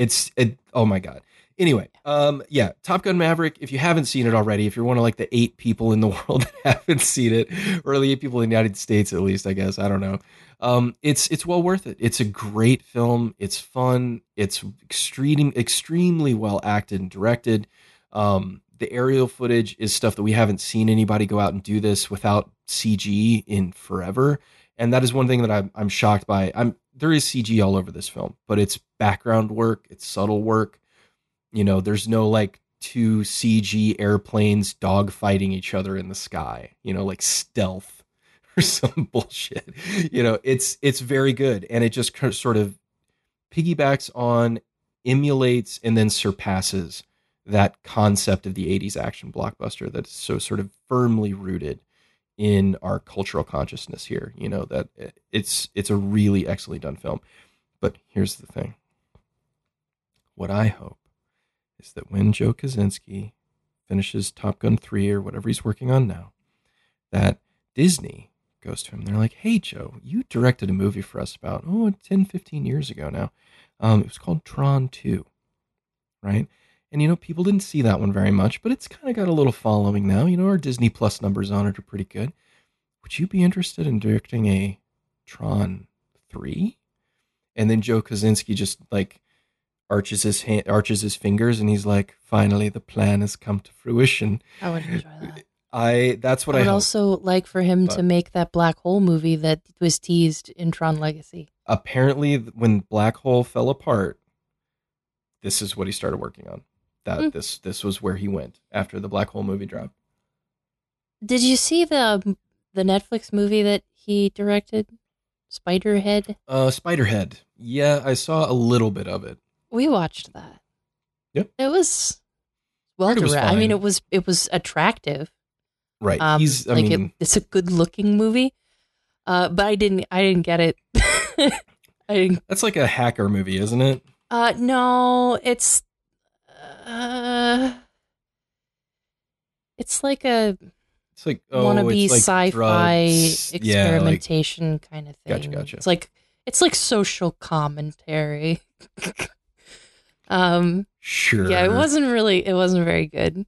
It's it, oh my god. Anyway, um, yeah, Top Gun Maverick. If you haven't seen it already, if you're one of like the eight people in the world that haven't seen it, or the eight people in the United States at least, I guess I don't know. Um, it's it's well worth it. It's a great film. It's fun. It's extreme, extremely well acted and directed. Um, the aerial footage is stuff that we haven't seen anybody go out and do this without CG in forever, and that is one thing that I'm I'm shocked by. I'm there is CG all over this film, but it's background work, it's subtle work. You know, there's no like two CG airplanes dogfighting each other in the sky. You know, like stealth or some bullshit. You know, it's it's very good, and it just sort of piggybacks on, emulates, and then surpasses that concept of the 80s action blockbuster that is so sort of firmly rooted in our cultural consciousness here you know that it's it's a really excellently done film. But here's the thing. What i hope is that when joe kosinski finishes top gun 3 or whatever he's working on now that disney goes to him. They're like hey joe you directed a movie for us about oh 10 15 years ago now. Um, it was called tron 2 right and you know, people didn't see that one very much, but it's kind of got a little following now. You know, our Disney Plus numbers on it are pretty good. Would you be interested in directing a Tron 3? And then Joe Kosinski just like arches his hand, arches his fingers and he's like, "Finally the plan has come to fruition." I would enjoy that. I that's what I I, would hope. also like for him to make that black hole movie that was teased in Tron Legacy. Apparently when Black Hole fell apart, this is what he started working on. That Hmm. this this was where he went after the Black Hole movie dropped. Did you see the the Netflix movie that he directed, Spiderhead? Uh Spiderhead. Yeah, I saw a little bit of it. We watched that. Yep. It was well Heard it was directed. I mean, it was it was attractive. Right. Um, He's I like mean it, it's a good looking movie. Uh, but I didn't I didn't get it. I didn't. that's like a hacker movie, isn't it? Uh, no, it's uh, it's like a It's like oh, wannabe it's like sci-fi drugs. Yeah, like experimentation kind of thing. Gotcha, gotcha. It's like it's like social commentary. um, sure. yeah, it wasn't really. It wasn't very good.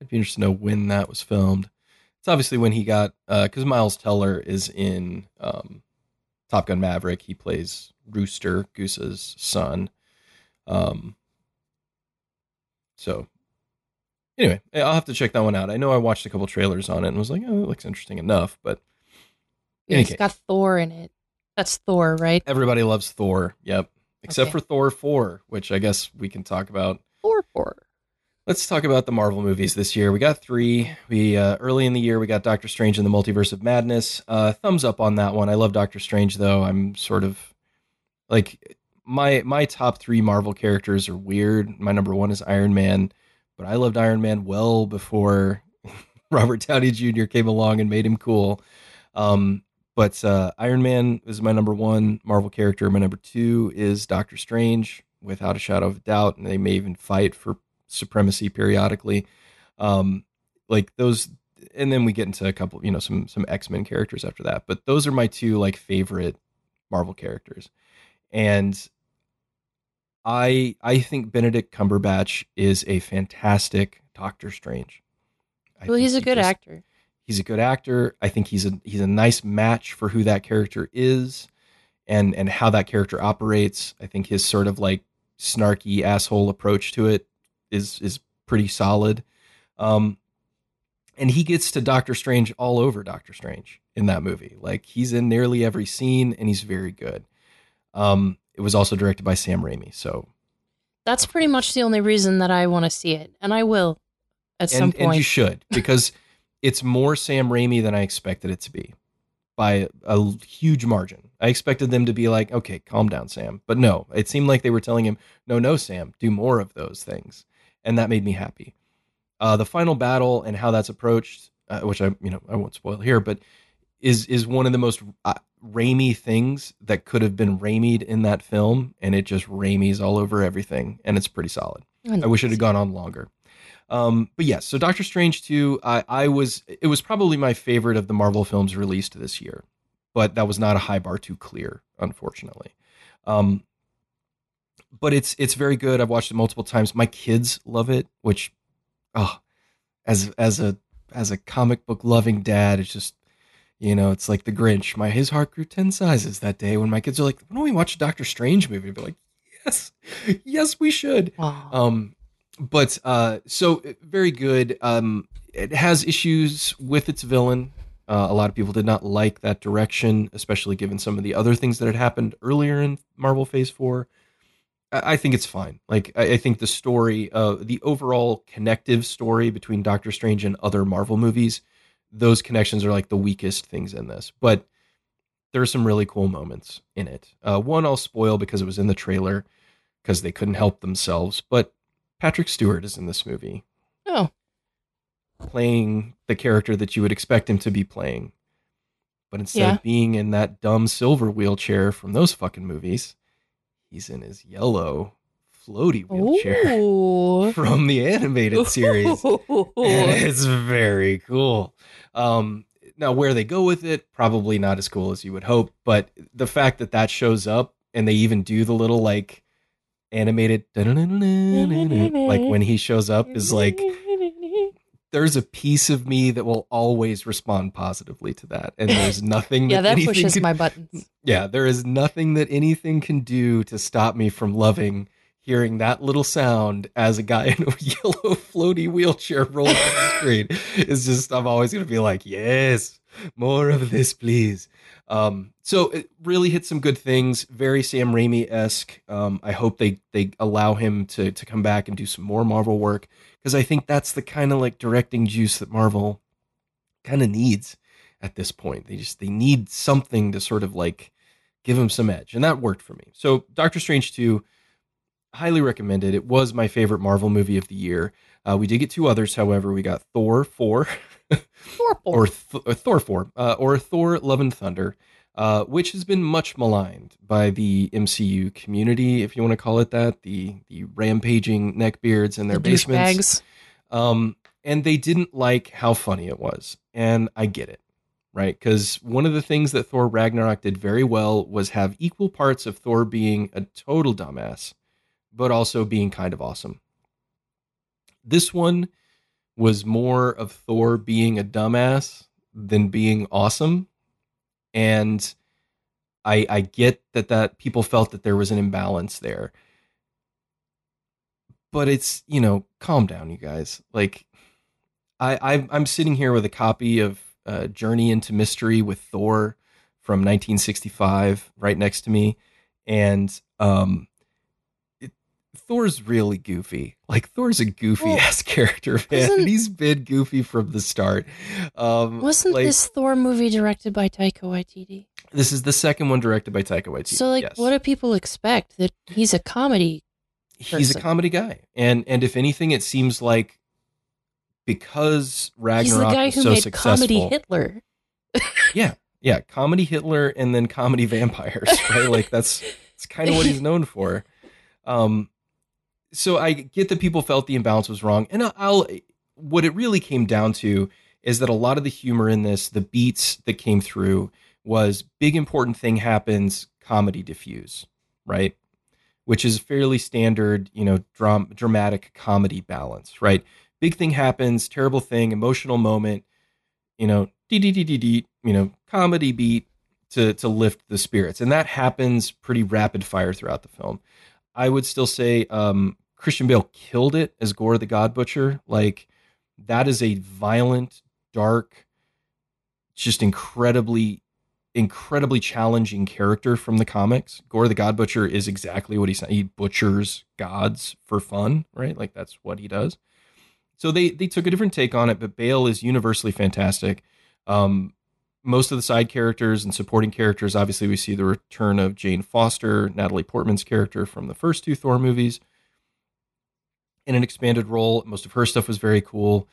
I'd be interested to know when that was filmed. It's obviously when he got because Miles Teller is in um, Top Gun Maverick. He plays Rooster Goose's son. Um, so anyway, I'll have to check that one out. I know I watched a couple trailers on it and was like, oh, it looks interesting enough. But in Yeah, it's case, got Thor in it. That's Thor, right? everybody loves Thor. Yep, except Okay. for Thor four, which I guess we can talk about Thor, Thor. Let's talk about the Marvel movies this year. We got three. We uh, early in the year we got Doctor Strange and the Multiverse of Madness. Uh, thumbs up on that one. I love Doctor Strange though. I'm sort of like my my top three Marvel characters are weird. My number one is Iron Man, but I loved Iron Man well before Robert Downey Jr. came along and made him cool. Um, but uh, Iron Man is my number one Marvel character. My number two is Doctor Strange, without a shadow of a doubt. And they may even fight for supremacy periodically. Um, like those, and then we get into a couple, you know, some some X Men characters after that. But those are my two like favorite Marvel characters, and I I think Benedict Cumberbatch is a fantastic Doctor Strange. I Well, he's a he good just- actor. he's a good actor. I think he's a he's a nice match for who that character is and and how that character operates. I think his sort of like snarky asshole approach to it is is pretty solid. Um and he gets to Doctor Strange all over Doctor Strange. in that movie. Like he's in nearly every scene and he's very good. Um, it was also directed by Sam Raimi, so That's pretty much the only reason that I want to see it, and I will at some point. and you should because it's more Sam Raimi than I expected it to be by a huge margin. I expected them to be like, okay, calm down, Sam. But no, it seemed like they were telling him, no, no, Sam, do more of those things. And that made me happy. Uh, the final battle and how that's approached, uh, which I, you know, I won't spoil here, but is is one of the most uh, Raimi things that could have been Raimied in that film, and it just Raimi's all over everything, and it's pretty solid. I wish it had gone on longer. Um, but yes, so Doctor Strange 2, I, I was it was probably my favorite of the Marvel films released this year, but that was not a high bar to clear, unfortunately. Um, but it's it's very good. I've watched it multiple times. My kids love it, which oh, as as a as a comic book loving dad, it's just you know, it's like the Grinch. My his heart grew ten sizes that day when my kids are like, "Why don't we watch a Doctor Strange movie?" Be like, "Yes, yes, we should." Aw. Um, but uh, so uh, very good. Um, it has issues with its villain. Uh, a lot of people did not like that direction, especially given some of the other things that had happened earlier in Marvel Phase Four. I, I think it's fine. Like I, I think the story, uh, the overall connective story between Doctor Strange and other Marvel movies, those connections are like the weakest things in this. But there are some really cool moments in it. Uh, one I'll spoil because it was in the trailer because they couldn't help themselves. But Patrick Stewart is in this movie, oh, playing the character that you would expect him to be playing. But instead Yeah. of being in that dumb silver wheelchair from those fucking movies, he's in his yellow floaty wheelchair Ooh. from the animated series. and it's very cool. Um, now, where they go with it, probably not as cool as you would hope. But the fact that that shows up and they even do the little like animated like when he shows up is like there's a piece of me that will always respond positively to that, and there's nothing. yeah, that anything pushes can- my buttons. yeah, there is nothing that anything can do to stop me from loving hearing that little sound as a guy in a yellow floaty wheelchair rolls on the screen. is just I'm always gonna be like, yes, more of this, please. Um, so it really hit some good things, very Sam Raimi esque. Um, I hope they they allow him to to come back and do some more Marvel work because I think that's the kind of like directing juice that Marvel kind of needs at this point. They just they need something to sort of like give him some edge, and that worked for me. So Doctor Strange two, highly recommend It It was my favorite Marvel movie of the year. Uh, we did get two others, however. We got Thor four, Purple. or, Th- or Thor four, uh, or Thor Love and Thunder, uh, which has been much maligned by the MCU community, if you want to call it that. The the rampaging neckbeards in their The basements. Um, and they didn't like how funny it was. And I get it, right? Because one of the things that Thor Ragnarok did very well was have equal parts of Thor being a total dumbass, but also being kind of awesome. This one was more of Thor being a dumbass than being awesome. And I, I get that that people felt that there was an imbalance there but it's you know calm down you guys like i i'm, I'm sitting here with a copy of uh, journey into mystery with thor from 1965 right next to me and um thor's really goofy like thor's a goofy ass character man and he's been goofy from the start um Wasn't like, this Thor movie directed by Taika Waititi? this is the second one directed by taika waititi So, like, yes. what do people expect? That he's a comedy. he's a comedy guy and and if anything it seems like because Ragnarok he's the guy who so made successful Comedy Hitler. yeah yeah comedy hitler and then comedy vampires right like that's it's kind of what he's known for um so i get that people felt the imbalance was wrong and I'll, what it really came down to is that a lot of the humor in this the beats that came through was big important thing happens comedy diffuse right? Which is fairly standard you know dram- dramatic comedy balance right? Big thing happens terrible thing emotional moment you know dee dee dee dee dee you know comedy beat to to lift the spirits and that happens pretty rapid fire throughout the film. I would still say um christian bale killed it as gorr the god butcher like that is a violent dark just incredibly incredibly challenging character from the comics. Gorr the God Butcher is exactly what he's he butchers gods for fun, right? Like that's what he does. So they they took a different take on it, but Bale is universally fantastic. Um, most of the side characters and supporting characters, obviously, we see the return of Jane Foster, Natalie Portman's character from the first two Thor movies, in an expanded role. Most of her stuff was very cool.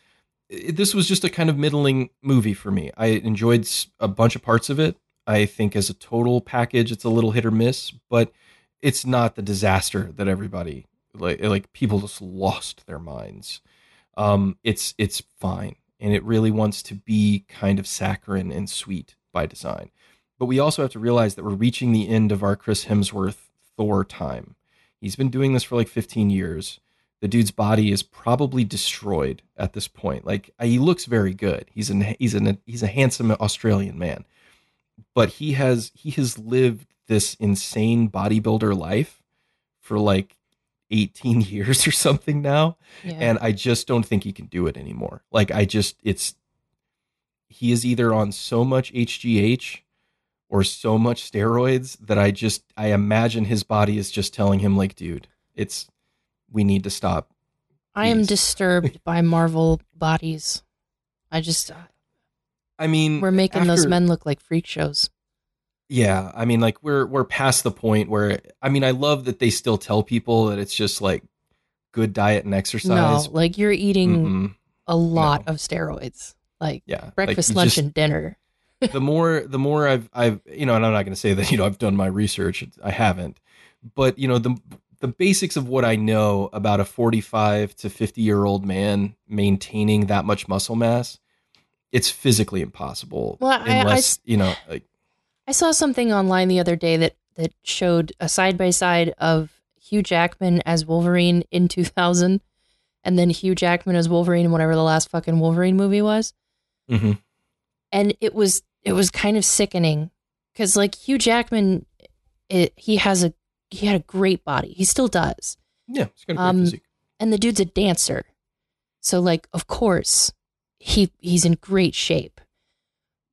This was just a kind of middling movie for me. I enjoyed a bunch of parts of it. I think as a total package, it's a little hit or miss, but it's not the disaster that everybody like. Like people just lost their minds. Um, it's it's fine, and it really wants to be kind of saccharine and sweet by design. But we also have to realize that we're reaching the end of our Chris Hemsworth Thor time. He's been doing this for like 15 years. The dude's body is probably destroyed at this point. Like uh, he looks very good. He's an he's an he's a handsome Australian man but he has he has lived this insane bodybuilder life for like 18 years or something now yeah. and i just don't think he can do it anymore like i just it's he is either on so much hgh or so much steroids that i just i imagine his body is just telling him like dude it's we need to stop i am disturbed by marvel bodies i just uh, I mean, we're making after, those men look like freak shows. Yeah, I mean, like we're we're past the point where I mean, I love that they still tell people that it's just like good diet and exercise. No, like you're eating Mm-mm, a lot no. of steroids, like yeah, breakfast, like lunch, just, and dinner. the more, the more I've, I've, you know, and I'm not going to say that you know I've done my research. I haven't, but you know the the basics of what I know about a 45 to 50 year old man maintaining that much muscle mass it's physically impossible well, unless I, I, you know like I saw something online the other day that that showed a side by side of Hugh Jackman as Wolverine in 2000 and then Hugh Jackman as Wolverine in whatever the last fucking Wolverine movie was. Mm-hmm. And it was it was kind of sickening cuz like Hugh Jackman it, he has a he had a great body. He still does. Yeah, he's got a great um, physique. And the dude's a dancer. So like of course he he's in great shape.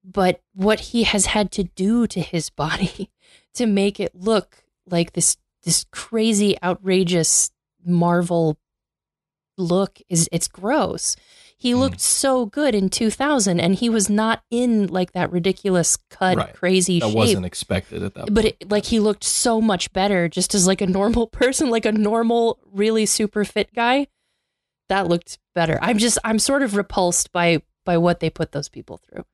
But what he has had to do to his body to make it look like this this crazy outrageous Marvel look is it's gross. He mm. looked so good in 2000 and he was not in like that ridiculous cut right. crazy that shape. wasn't expected at that point. But it, like he looked so much better just as like a normal person, like a normal really super fit guy that looked better. I'm just I'm sort of repulsed by by what they put those people through.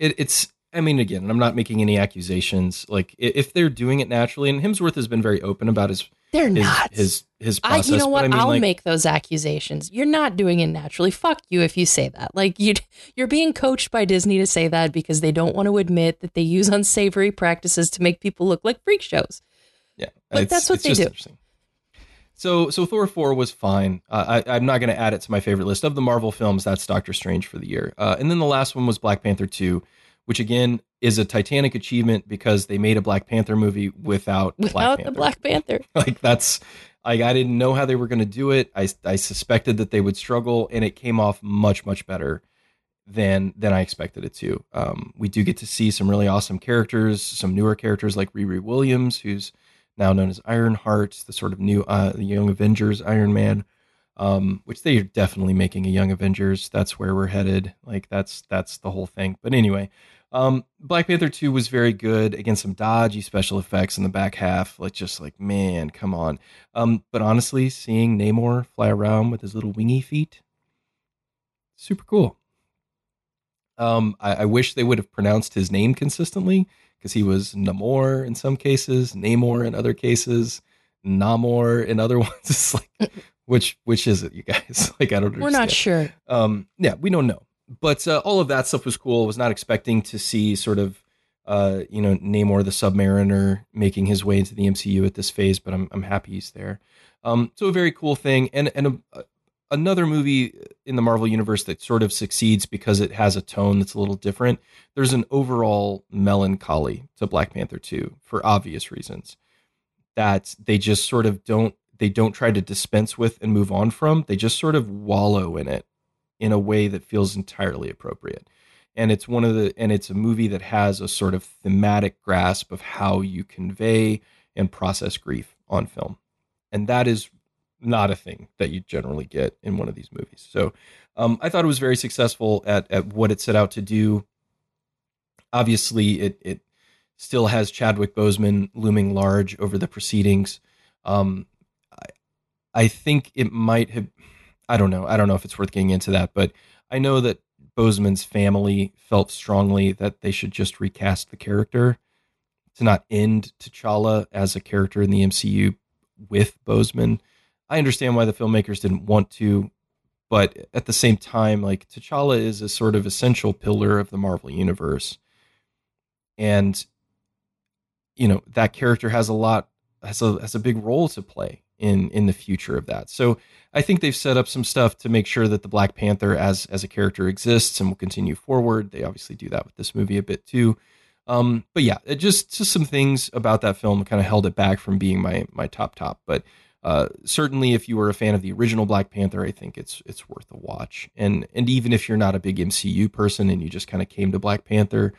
It, it's I mean again, I'm not making any accusations. Like if they're doing it naturally, and Hemsworth has been very open about his they're his, not his his process. I, you know what? I will like, make those accusations. You're not doing it naturally. Fuck you if you say that. Like you, you're being coached by Disney to say that because they don't want to admit that they use unsavory practices to make people look like freak shows. Yeah, but that's what they do. So, so Thor four was fine. Uh, I, am not going to add it to my favorite list of the Marvel films. That's Doctor Strange for the year. Uh, and then the last one was Black Panther two, which again is a titanic achievement because they made a Black Panther movie without without Black the Black Panther. like that's like I didn't know how they were going to do it. I I suspected that they would struggle, and it came off much much better than than I expected it to. Um, we do get to see some really awesome characters, some newer characters like Riri Williams, who's now known as Ironheart, the sort of new uh, the Young Avengers Iron Man, um, which they are definitely making a Young Avengers. That's where we're headed. Like that's that's the whole thing. But anyway, um, Black Panther two was very good. Again, some dodgy special effects in the back half. Like just like man, come on. Um, but honestly, seeing Namor fly around with his little wingy feet, super cool. Um, I, I wish they would have pronounced his name consistently because he was Namor in some cases, Namor in other cases, Namor in other ones. It's like which which is it, you guys? Like I don't. Understand. We're not sure. Um, yeah, we don't know. But uh, all of that stuff was cool. I was not expecting to see sort of, uh, you know, Namor the Submariner making his way into the MCU at this phase. But I'm I'm happy he's there. Um, so a very cool thing, and and a, another movie in the Marvel universe that sort of succeeds because it has a tone that's a little different. There's an overall melancholy to Black Panther 2 for obvious reasons that they just sort of don't they don't try to dispense with and move on from. They just sort of wallow in it in a way that feels entirely appropriate. and it's one of the and it's a movie that has a sort of thematic grasp of how you convey and process grief on film, and that is not a thing that you generally get in one of these movies. So um, I thought it was very successful at at what it set out to do. Obviously, it it still has Chadwick Boseman looming large over the proceedings. Um, I, I think it might have. I don't know. I don't know if it's worth getting into that, but I know that Boseman's family felt strongly that they should just recast the character to not end T'Challa as a character in the MCU with Boseman. I understand why the filmmakers didn't want to, but at the same time, like T'Challa is a sort of essential pillar of the Marvel universe, and you know that character has a lot has a has a big role to play in in the future of that. So I think they've set up some stuff to make sure that the Black Panther as as a character exists and will continue forward. They obviously do that with this movie a bit too. Um, but yeah, just just some things about that film kind of held it back from being my my top top. But uh, certainly, if you were a fan of the original Black Panther, I think it's it's worth a watch. And and even if you're not a big MCU person and you just kind of came to Black Panther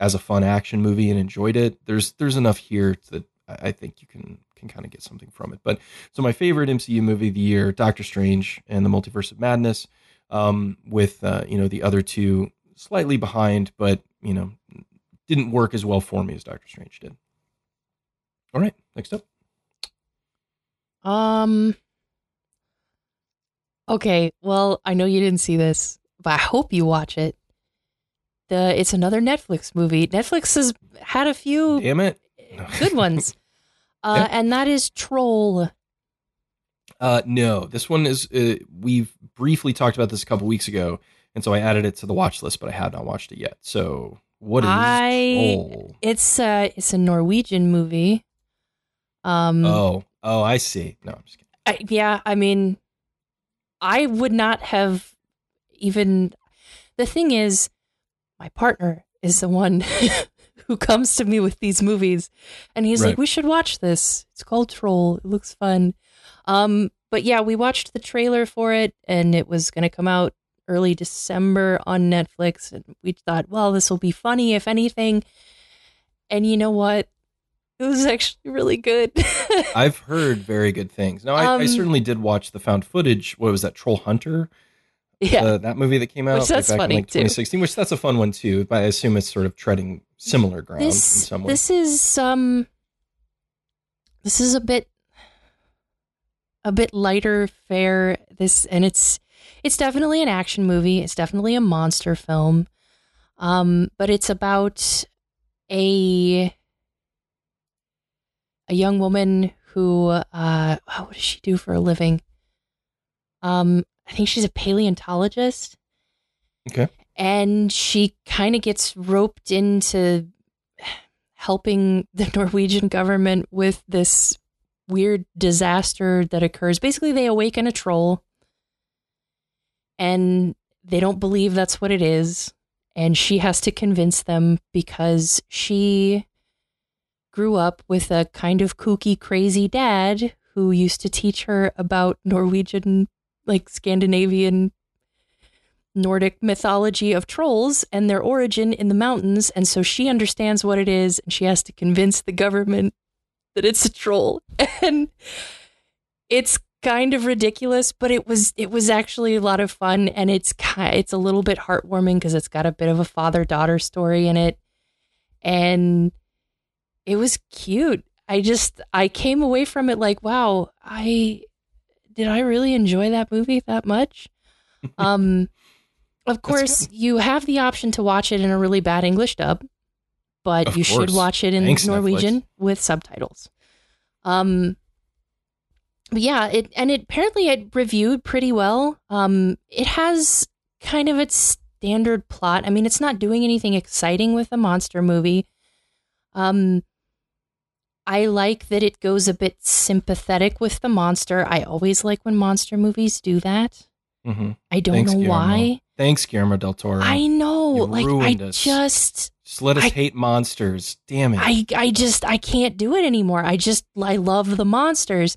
as a fun action movie and enjoyed it, there's there's enough here that I think you can can kind of get something from it. But so my favorite MCU movie of the year, Doctor Strange and the Multiverse of Madness, um, with uh, you know the other two slightly behind, but you know didn't work as well for me as Doctor Strange did. All right, next up. Um. Okay, well, I know you didn't see this, but I hope you watch it. The it's another Netflix movie. Netflix has had a few Damn it. good ones, uh, Yeah. and that is Troll. Uh, no, this one is. Uh, we've briefly talked about this a couple weeks ago, and so I added it to the watch list, but I have not watched it yet. So, what is I- Troll? It's uh it's a Norwegian movie. Um, Oh, oh, I see. No, I'm just kidding. I, yeah, I mean, I would not have even. The thing is, my partner is the one who comes to me with these movies, and he's Right. like, "We should watch this. It's called Troll. It looks fun." Um, but yeah, we watched the trailer for it, and it was going to come out early December on Netflix, and we thought, "Well, this will be funny, if anything." And you know what? It was actually really good. I've heard very good things. Now, I, I Um, certainly did watch the found footage. What was that? Troll Hunter. Yeah. uh, that movie that came out Which that's back funny, in like too. 2016, which that's a fun one too. But I assume it's sort of treading similar ground in this some way. this is um this is a bit a bit lighter fare this and it's it's definitely an action movie it's definitely a monster film um but it's about a a young woman who uh what does she do for a living um i think she's a paleontologist Okay. and she kind of gets roped into helping the Norwegian government with this weird disaster that occurs. Basically, they awaken a troll and they don't believe that's what it is. And she has to convince them because she grew up with a kind of kooky, crazy dad who used to teach her about Norwegian, like Scandinavian Nordic mythology of trolls and their origin in the mountains. And so she understands what it is and she has to convince the government that it's a troll. And it's kind of ridiculous, but it was it was actually a lot of fun and it's it's a little bit heartwarming because it's got a bit of a father-daughter story in it. And it was cute. I just I came away from it like, wow, I did I really enjoy that movie that much? Um of course, you have the option to watch it in a really bad English dub, but Of you should watch it in Thanks, Norwegian with subtitles. Um, but yeah, it and it apparently it reviewed pretty well. Um, it has kind of its standard plot. I mean, it's not doing anything exciting with a monster movie. Um, I like that it goes a bit sympathetic with the monster. I always like when monster movies do that. hmm I don't Thanks, know Guillermo. why. Thanks, Guillermo del Toro. I know, You like I us. just, Just let us I- hate monsters. Damn it. I, I just, I can't do it anymore. I just, I love the monsters,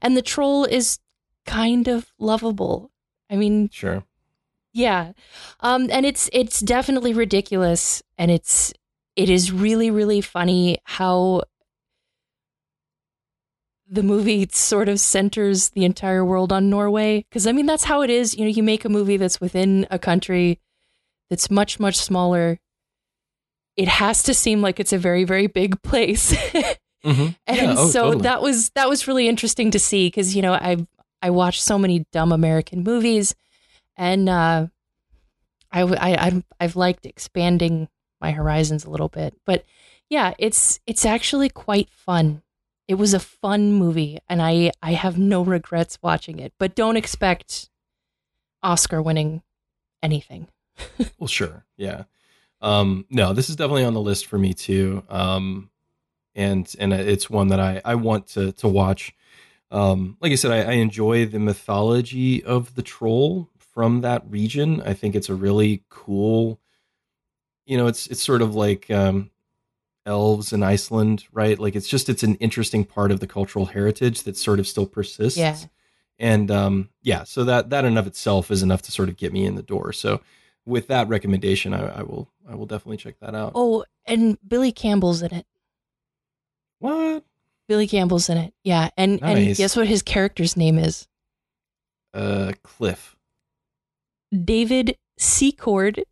and the troll is kind of lovable. I mean, sure. yeah. Um, and it's it's definitely ridiculous, and it's it is really really funny how the movie sort of centers the entire world on Norway because I mean that's how it is. You know, you make a movie that's within a country that's much much smaller. It has to seem like it's a very very big place. Mm-hmm. and Yeah, oh, so totally. that was that was really interesting to see because you know I I watched so many dumb American movies, and uh, I I I've liked expanding my horizons a little bit. But yeah, it's it's actually quite fun. It was a fun movie, and I I have no regrets watching it. But don't expect Oscar winning anything. Well, sure. Yeah. Um, no, this is definitely on the list for me too. Um, and and it's one that I I want to to watch. Um, like I said, I, I enjoy the mythology of the troll from that region. I think it's a really cool. You know, it's it's sort of like um, elves in Iceland, right? Like it's just it's an interesting part of the cultural heritage that sort of still persists. Yeah. And um, yeah, so that that in of itself is enough to sort of get me in the door. So with that recommendation, I, I will I will definitely check that out. Oh, and Billy Campbell's in it. What? Billy Campbell's in it. Yeah, and and guess what his character's name is? Uh, Cliff, David Secord.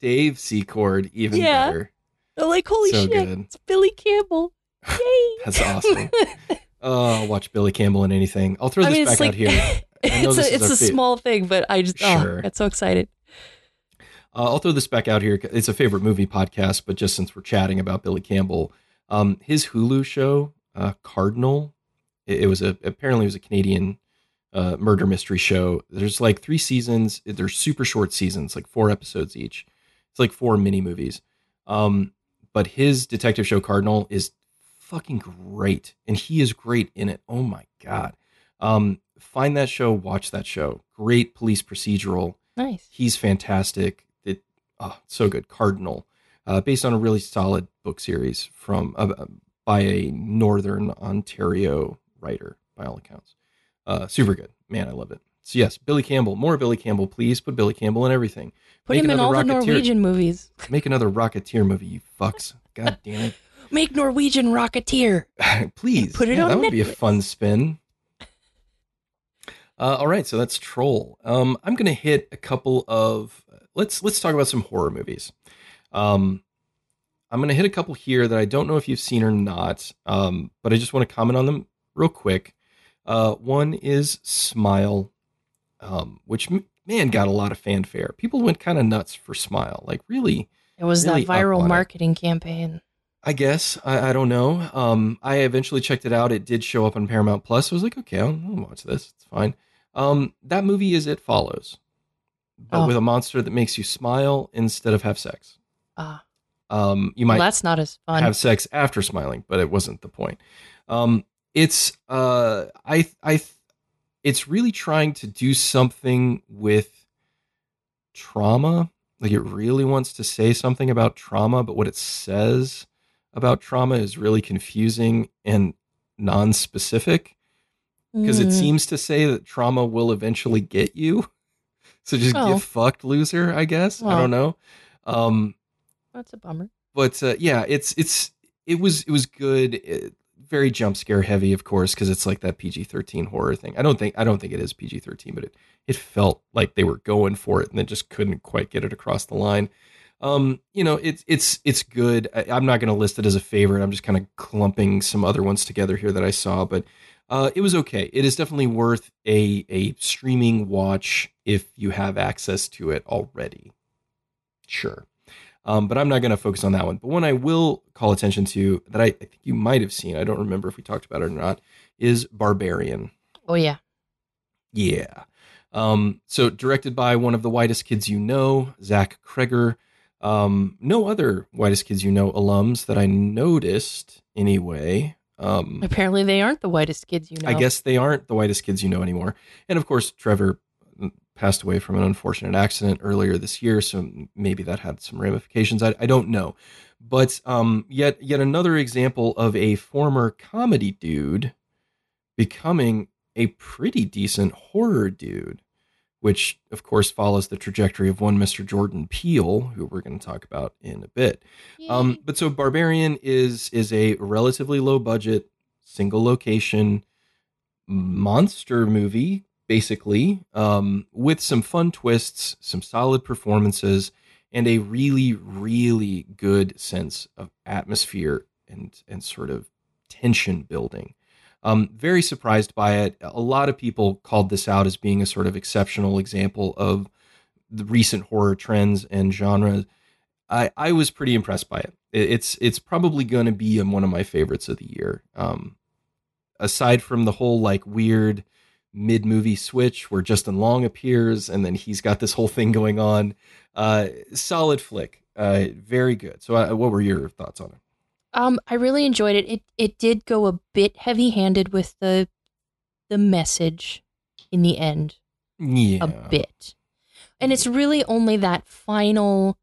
Dave Secord, even Yeah. better. I'm like, holy So shit, good. it's Billy Campbell. Yay. That's awesome. Oh, I'll watch Billy Campbell in anything. I'll throw I this mean, back like out here. It's a it's a fa- small thing, but I just Sure. oh, got so excited. Uh, I'll throw this back out here. It's a favorite movie podcast, but just since we're chatting about Billy Campbell, um, his Hulu show, uh, Cardinal, it, it was a apparently it was a Canadian uh, murder mystery show. There's like three seasons. They're super short seasons, like four episodes each. It's like four mini movies. Um, but his detective show, Cardinal, is fucking great, and he is great in it. Oh my god! Um, find that show, watch that show. Great police procedural Nice. he's fantastic. It oh, so good. Cardinal, uh, based on a really solid book series from uh, by a Northern Ontario writer, by all accounts. Uh, super good, man. I love it. So yes, Billy Campbell, more Billy Campbell, please. Put Billy Campbell in everything. Put Make him in another all the Rocketeer- Norwegian movies. Make another Rocketeer movie, you fucks. God damn it. Make Norwegian Rocketeer. please. Put it Yeah, on That would be a fun spin. Uh, all right, so that's Troll. Um, I'm gonna hit a couple of let's let's talk about some horror movies. Um, I'm gonna hit a couple here that I don't know if you've seen or not, um, but I just want to comment on them real quick. Uh, one is Smile, um, which man got a lot of fanfare. People went kind of nuts for Smile, like really. It was Really that viral on it. marketing campaign. I guess I, I don't know. Um, I eventually checked it out. It did show up on Paramount Plus. I was like, okay, I'll, I'll watch this. It's fine. Um, that movie is It Follows, but Oh. with a monster that makes you smile instead of have sex. Ah, Um, you well, might that's not as fun. have sex after smiling, but it wasn't the point. Um, it's uh, I I it's really trying to do something with trauma. Like it really wants to say something about trauma, but what it says about trauma is really confusing and non-specific because it Mm. seems to say that trauma will eventually get you. So just Oh. get fucked, loser. I guess I don't know. Um, that's a bummer. but uh, yeah, it's it's it was it was good. It, very jump scare heavy, of course, because it's like that PG thirteen horror thing. I don't think I don't think it is PG thirteen, but it it felt like they were going for it and they just couldn't quite get it across the line. Um, you know, it's it's it's good. I, I'm not going to list it as a favorite. I'm just kind of clumping some other ones together here that I saw, but uh, it was okay. It is definitely worth a a streaming watch if you have access to it already. Sure. Um, but I'm not going to focus on that one. But one I will call attention to that I, I think you might have seen, I don't remember if we talked about it or not, is Barbarian. Oh yeah. Yeah. Um, so directed by one of the whitest kids you know, Zach Cregger. Um, no other whitest kids you know alums that I noticed anyway. Um, Apparently they aren't the whitest kids you know. I guess they aren't the whitest kids you know anymore. And of course, Trevor passed away from an unfortunate accident earlier this year, so maybe that had some ramifications. I, I don't know, but um, yet yet another example of a former comedy dude becoming a pretty decent horror dude which of course follows the trajectory of one Mr. Jordan Peele, who we're going to talk about in a bit. Um, but so Barbarian is is a relatively low budget, single location monster movie, basically, um, with some fun twists, some solid performances, and a really, really good sense of atmosphere and and sort of tension building. Um, very surprised by it. A lot of people called this out as being a sort of exceptional example of the recent horror trends and genres. I, I was pretty impressed by it. It's it's probably going to be one of my favorites of the year. Um, aside from the whole like weird mid movie switch where Justin Long appears and then he's got this whole thing going on, uh, solid flick, uh, very good. So, uh, what were your thoughts on it? Um, I really enjoyed it. It it did go a bit heavy handed with the the message in the end. Yeah. A bit. And it's really only that final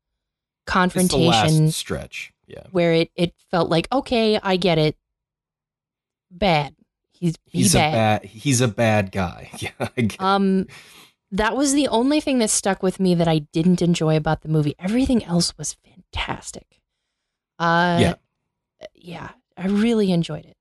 confrontation stretch. Yeah. Where it, it felt like, okay, I get it. Bad. He's he's bad. a bad he's a bad guy. Yeah. um that was the only thing that stuck with me that I didn't enjoy about the movie. Everything else was fantastic. Uh yeah yeah, I really enjoyed it.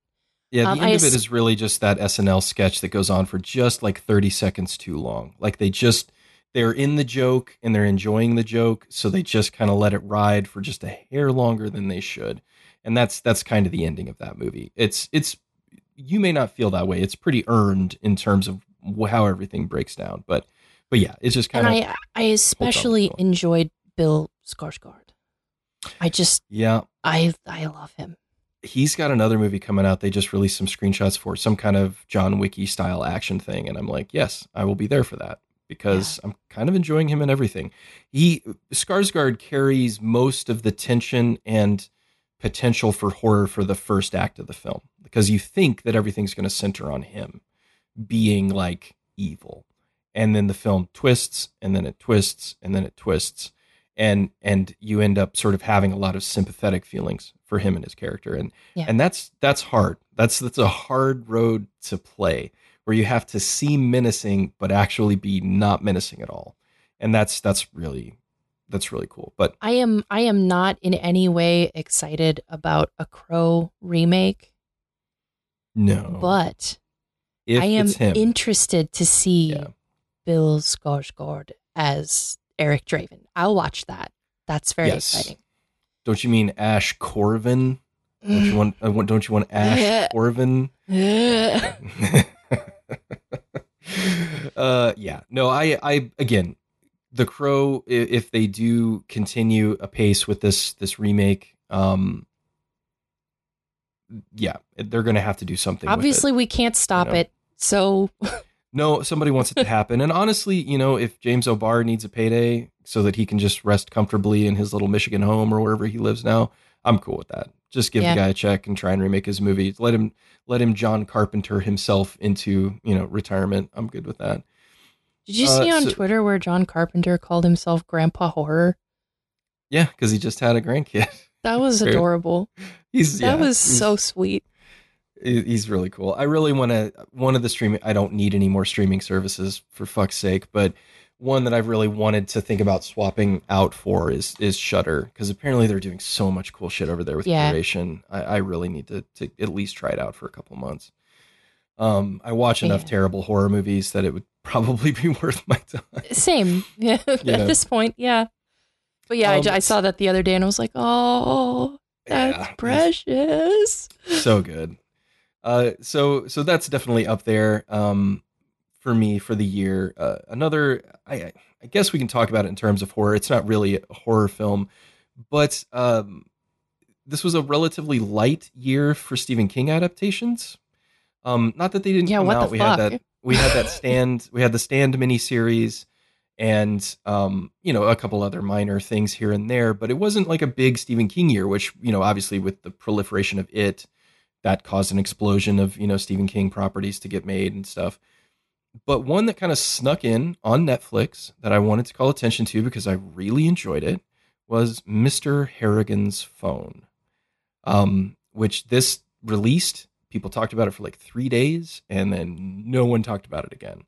Yeah, the um, end I of it is really just that SNL sketch that goes on for just like 30 seconds too long. Like they just they're in the joke and they're enjoying the joke, so they just kind of let it ride for just a hair longer than they should. And that's that's kind of the ending of that movie. It's it's you may not feel that way. It's pretty earned in terms of how everything breaks down, but but yeah, it's just kind and of. I I especially enjoyed Bill Skarsgård. I just yeah I I love him. He's got another movie coming out. They just released some screenshots for some kind of John Wicky style action thing, and I'm like, yes, I will be there for that because yeah. I'm kind of enjoying him and everything. He Skarsgård carries most of the tension and potential for horror for the first act of the film. Because you think that everything's going to center on him being like evil, and then the film twists, and then it twists, and then it twists. And and you end up sort of having a lot of sympathetic feelings for him and his character. And yeah. and that's that's hard. That's that's a hard road to play where you have to seem menacing but actually be not menacing at all. And that's that's really that's really cool but i am i am not in any way excited about a crow remake no but if i am interested to see yeah. bill skarsgård as Eric Draven. I'll watch that. That's very yes. exciting. Don't you mean Ash Corven? Don't you want? Don't you want Ash Corven? uh, yeah. No, I, I again, The Crow. If they do continue a pace with this this remake, um, yeah, they're going to have to do something. Obviously, it, we can't stop you know? it. So No, somebody wants it to happen. and honestly, you know, if James O'Barr needs a payday so that he can just rest comfortably in his little Michigan home or wherever he lives now, I'm cool with that. Just give yeah. the guy a check and try and remake his movie. Let him let him John Carpenter himself into, you know, retirement. I'm good with that. Did you see uh, on so, Twitter where John Carpenter called himself Grandpa Horror? Yeah, because he just had a grandkid. That was adorable. He's that yeah, was so sweet he's really cool. I really want to one of the streaming. I don't need any more streaming services for fuck's sake, but one that I've really wanted to think about swapping out for is is Shudder because apparently they're doing so much cool shit over there with yeah. curation. I, I, really need to to at least try it out for a couple months. Um, I watch enough yeah. terrible horror movies that it would probably be worth my time. Same, yeah. At this point, yeah. But yeah, um, I, I, saw that the other day and I was like, oh, that's yeah, precious. So good. Uh, so so that's definitely up there um, for me for the year. Uh, another, I, I guess we can talk about it in terms of horror. It's not really a horror film, but um, this was a relatively light year for Stephen King adaptations. Um, not that they didn't yeah, come out. we fuck? had that. We had that stand. we had the stand miniseries, and um, you know a couple other minor things here and there. But it wasn't like a big Stephen King year, which you know obviously with the proliferation of it that caused an explosion of you know Stephen King properties to get made and stuff. But one that kind of snuck in on Netflix that I wanted to call attention to because I really enjoyed it was Mr. Harrigan's Phone, um, which this released. People talked about it for like three days, and then no one talked about it again.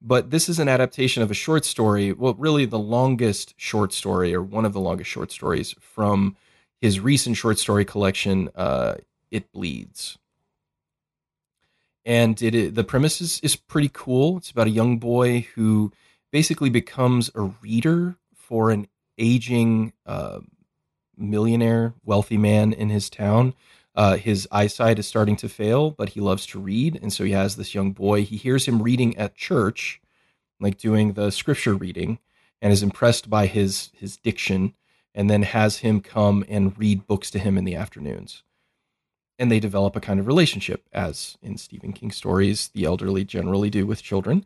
But this is an adaptation of a short story, well, really the longest short story, or one of the longest short stories from his recent short story collection, uh, It Bleeds. And it, the premise is, is pretty cool. It's about a young boy who basically becomes a reader for an aging uh, millionaire, wealthy man in his town. Uh, his eyesight is starting to fail, but he loves to read. And so he has this young boy. He hears him reading at church, like doing the scripture reading, and is impressed by his, his diction, and then has him come and read books to him in the afternoons. And they develop a kind of relationship, as in Stephen King stories, the elderly generally do with children.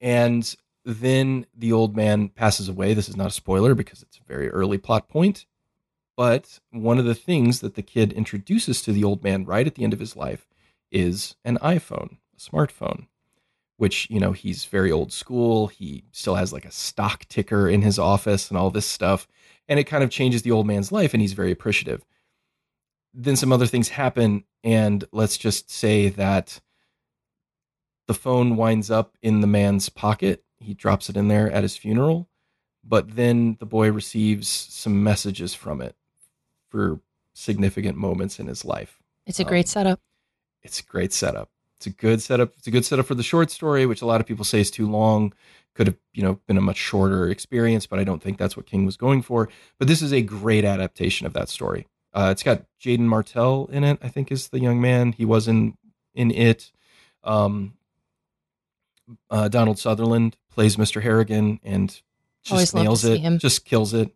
And then the old man passes away. This is not a spoiler because it's a very early plot point. But one of the things that the kid introduces to the old man right at the end of his life is an iPhone, a smartphone, which, you know, he's very old school. He still has like a stock ticker in his office and all this stuff. And it kind of changes the old man's life, and he's very appreciative. Then some other things happen, and let's just say that the phone winds up in the man's pocket. He drops it in there at his funeral, but then the boy receives some messages from it for significant moments in his life. It's a great um, setup. It's a great setup. It's a good setup. It's a good setup for the short story, which a lot of people say is too long. Could have, you know, been a much shorter experience, but I don't think that's what King was going for. But this is a great adaptation of that story. Uh, it's got Jaeden Martell in it. I think is the young man. He was in in it. Um, uh, Donald Sutherland plays Mr. Harrigan and just nails it. Just kills it.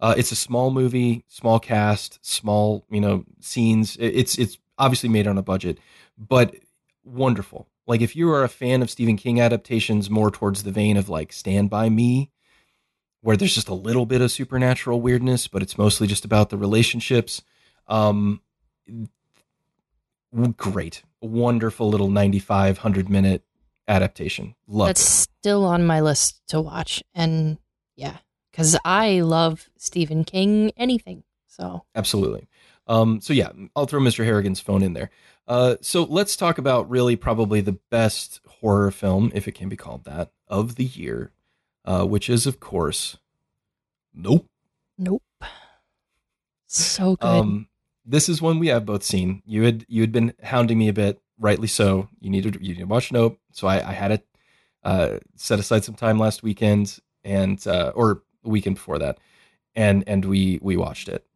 Uh, it's a small movie, small cast, small you know scenes. It's it's obviously made on a budget, but wonderful. Like if you are a fan of Stephen King adaptations, more towards the vein of like Stand by Me, where there's just a little bit of supernatural weirdness, but it's mostly just about the relationships. Um, great, wonderful little 95, 100 minute adaptation. Love That's it. still on my list to watch, and yeah, because I love Stephen King anything. So absolutely. Um, so yeah, I'll throw Mr. Harrigan's phone in there. Uh, so let's talk about really probably the best horror film, if it can be called that, of the year, uh, which is of course, Nope. Nope. So good. Um, this is one we have both seen. You had you had been hounding me a bit, rightly so. You needed you need to watch Nope, so I, I had it uh, set aside some time last weekend and uh, or weekend before that, and and we we watched it,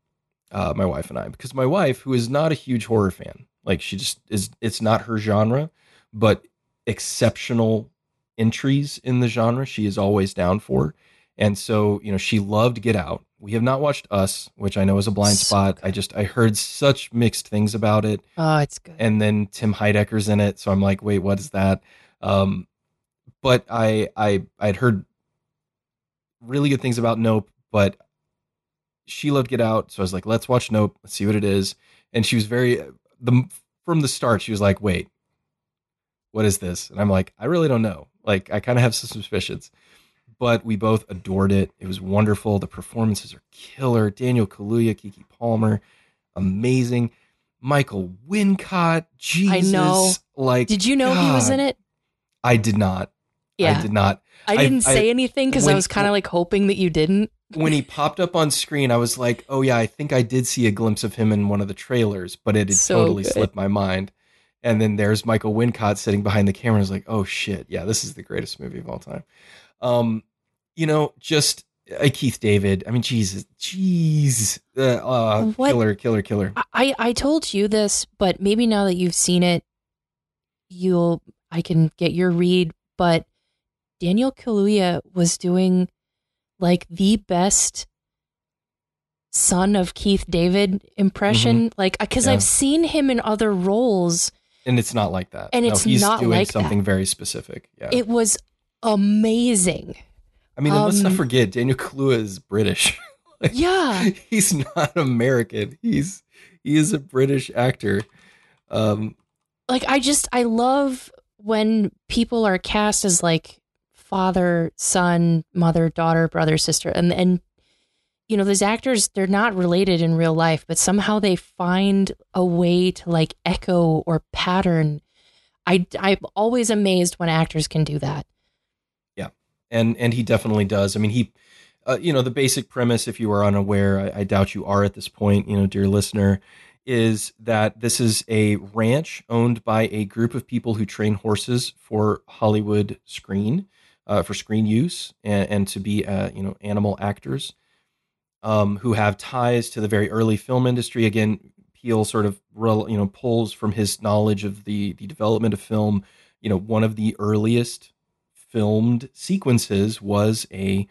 uh, my wife and I, because my wife, who is not a huge horror fan, like she just is, it's not her genre, but exceptional entries in the genre she is always down for, and so you know she loved Get Out. We have not watched Us, which I know is a blind so spot. Good. I just I heard such mixed things about it. Oh, it's good. And then Tim Heidecker's in it, so I'm like, wait, what is that? Um, but I I I'd heard really good things about Nope, but she loved Get Out, so I was like, let's watch Nope, let's see what it is. And she was very the from the start, she was like, wait, what is this? And I'm like, I really don't know. Like, I kind of have some suspicions, but we both adored it. It was wonderful. The performances are killer. Daniel Kaluuya, Keke Palmer, amazing. Michael Wincott, Jesus, I know. Like, did you know God. he was in it? I did not. Yeah. I did not. I didn't I, say I, anything because I was kind of like hoping that you didn't. when he popped up on screen, I was like, "Oh yeah, I think I did see a glimpse of him in one of the trailers, but it had so totally good. slipped my mind." And then there's Michael Wincott sitting behind the camera. I was like, "Oh shit, yeah, this is the greatest movie of all time." Um, you know, just uh, Keith David. I mean, Jesus, jeez, uh, uh, killer, killer, killer. I I told you this, but maybe now that you've seen it, you'll I can get your read. But Daniel Kaluuya was doing like the best son of Keith David impression. Mm-hmm. Like, because yeah. I've seen him in other roles. And it's not like that. And it's he's not doing like something that. very specific. Yeah. It was amazing. I mean, um, let's not um, forget Daniel Kaluuya is British. like, yeah. He's not American. He's he is a British actor. Um like I just I love when people are cast as like father, son, mother, daughter, brother, sister, and and you know those actors they're not related in real life, but somehow they find a way to like echo or pattern. I I'm always amazed when actors can do that. Yeah, and and he definitely does. I mean, he, uh, you know, the basic premise, if you are unaware, I, I doubt you are at this point, you know, dear listener, is that this is a ranch owned by a group of people who train horses for Hollywood screen, uh, for screen use, and, and to be, uh, you know, animal actors. Um, who have ties to the very early film industry. Again, Peele sort of you know pulls from his knowledge of the the development of film. You know, one of the earliest filmed sequences was a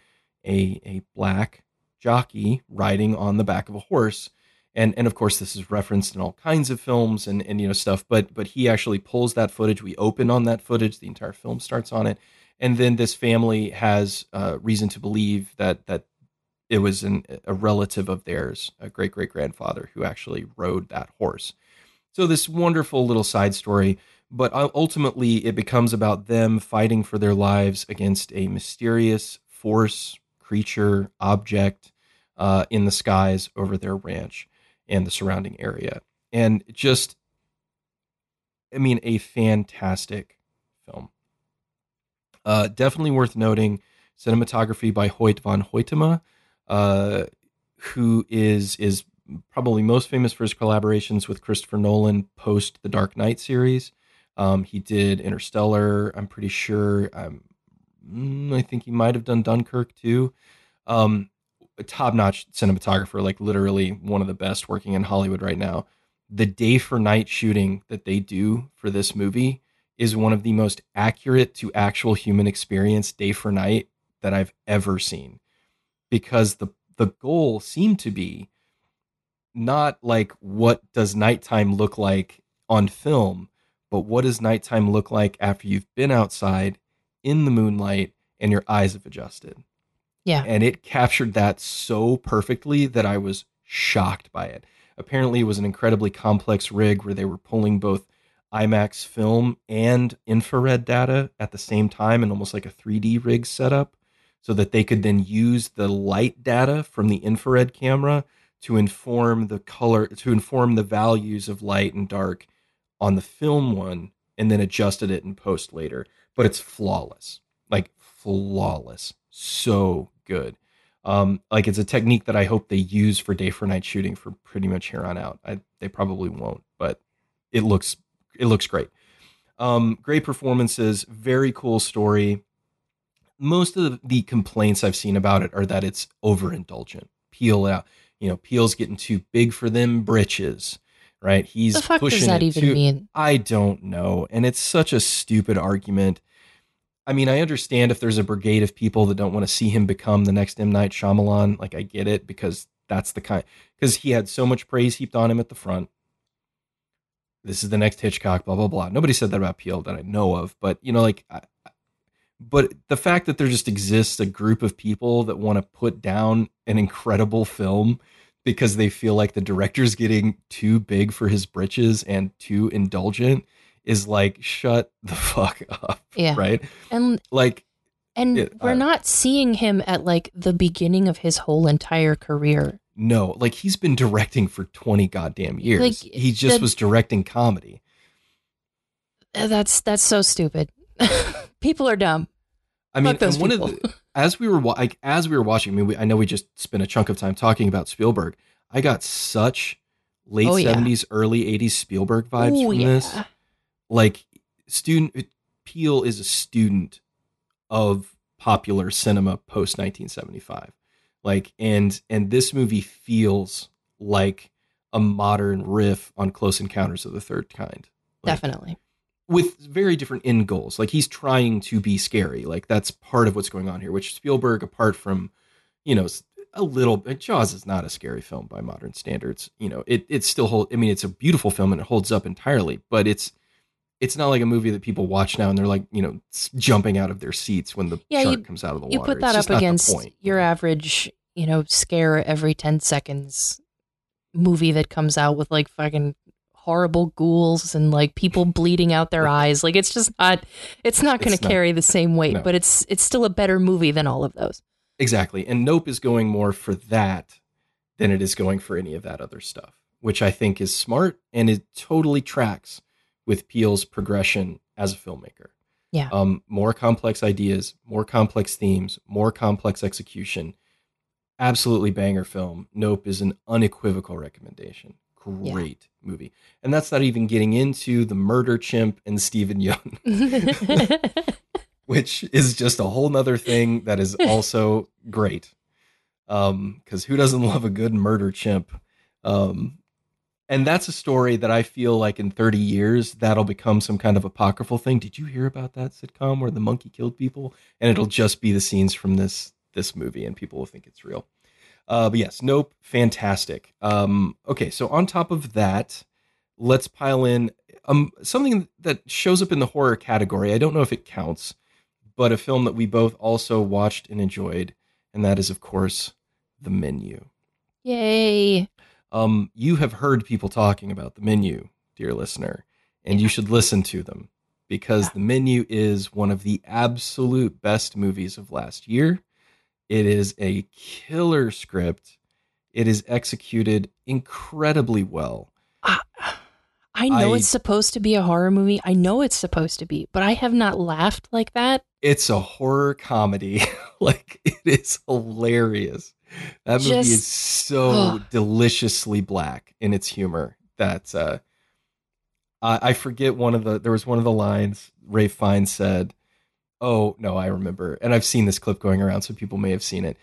a a black jockey riding on the back of a horse and and of course this is referenced in all kinds of films and and you know stuff but but he actually pulls that footage we open on that footage the entire film starts on it and then this family has uh, reason to believe that that it was an, a relative of theirs a great great grandfather who actually rode that horse so this wonderful little side story but ultimately it becomes about them fighting for their lives against a mysterious force, creature, object uh, in the skies over their ranch and the surrounding area. And just, I mean, a fantastic. Uh, definitely worth noting cinematography by Hoyt van Hoytema, uh, who is is probably most famous for his collaborations with Christopher Nolan post the Dark Knight series. Um, he did Interstellar. I'm pretty sure. Um, mm, I think he might have done Dunkirk too. Um, a top-notch cinematographer, like literally one of the best working in Hollywood right now. The day for night shooting that they do for this movie is one of the most accurate to actual human experience day for night that I've ever seen. Because the the goal seemed to be not like what does nighttime look like on film, but what does nighttime look like after you've been outside in the moonlight and your eyes have adjusted? Yeah. And it captured that so perfectly that I was shocked by it. Apparently, it was an incredibly complex rig where they were pulling both IMAX film and infrared data at the same time and almost like a 3D rig setup so that they could then use the light data from the infrared camera to inform the color to inform the values of light and dark on the film one and then adjusted it in post later. But it's flawless, like flawless, so good. Um, like it's a technique that I hope they use for day for night shooting for pretty much here on out. I, they probably won't, but it looks it looks great. Um, great performances, very cool story. Most of the, complaints I've seen about it are that it's overindulgent. Peele out, you know, Peele's getting too big for them britches right? He's the fuck pushing does that even to, mean? I don't know, and it's such a stupid argument. I mean, I understand if there's a brigade of people that don't want to see him become the next M Night Shyamalan. Like, I get it because that's the kind because he had so much praise heaped on him at the front. This is the next Hitchcock, blah blah blah. Nobody said that about Peele that I know of, but you know, like, I, but the fact that there just exists a group of people that want to put down an incredible film because they feel like the director's getting too big for his britches and too indulgent is like shut the fuck up yeah. right? And like and it- we're uh, not seeing him at like the beginning of his whole entire career no like he's been directing for 20 goddamn years. Like, he just the- was directing comedy. Uh, that's that's so stupid. People are dumb. I mean those one people. of the as we were like as we were watching i mean we, i know we just spent a chunk of time talking about spielberg. I got such late Oh, yeah. 70s early 80s spielberg vibes Ooh, from yeah. this. Like student Peele is a student of popular cinema post 1975 like and and this movie feels like a modern riff on close encounters of the third kind. Like, definitely. with very different end goals. Like he's trying to be scary. Like that's part of what's going on here which spielberg apart from you know a little bit jaws is not a scary film by modern standards. You know it it still hold i mean it's a beautiful film and it holds up entirely but it's it's not like a movie that people watch now and they're like you know jumping out of their seats when the Yeah, shark you- comes out of the water. you put that It's up against your average you know scare every 10 seconds movie that comes out with like fucking horrible ghouls and like people bleeding out their eyes like it's just not it's not going to carry the same weight no. but it's it's still a better movie than all of those Exactly. And Nope is going more for that than it is going for any of that other stuff, which I think is smart and it totally tracks with Peele's progression as a filmmaker. Yeah. Um, more complex ideas, more complex themes, more complex execution. Absolutely banger film. Nope is an unequivocal recommendation. Great movie. And that's not even getting into the murder chimp and Steven Yeun, which is just a whole nother thing that is also great. Um, because who doesn't love a good murder chimp? Um, and that's a story that I feel like in 30 years that'll become some kind of apocryphal thing. Did you hear about that sitcom where the monkey killed people? And it'll just be the scenes from this this movie, and people will think it's real. Uh, but yes, nope, fantastic. Um, okay, so on top of that, let's pile in um, something that shows up in the horror category. I don't know if it counts, but a film that we both also watched and enjoyed, and that is, of course, The Menu. Yay. Um, you have heard people talking about The Menu, dear listener, and you should listen to them because The Menu is one of the absolute best movies of last year. It is a killer script. It is executed incredibly well. I, I know I- it's supposed to be a horror movie. I know it's supposed to be, but I have not laughed like that. It's a horror comedy. like it is hilarious. That movie Just- is so Ugh. deliciously black in its humor that uh I, I forget one of the there was one of the lines Ralph Fiennes said, Oh no, I remember. And I've seen this clip going around, so people may have seen it.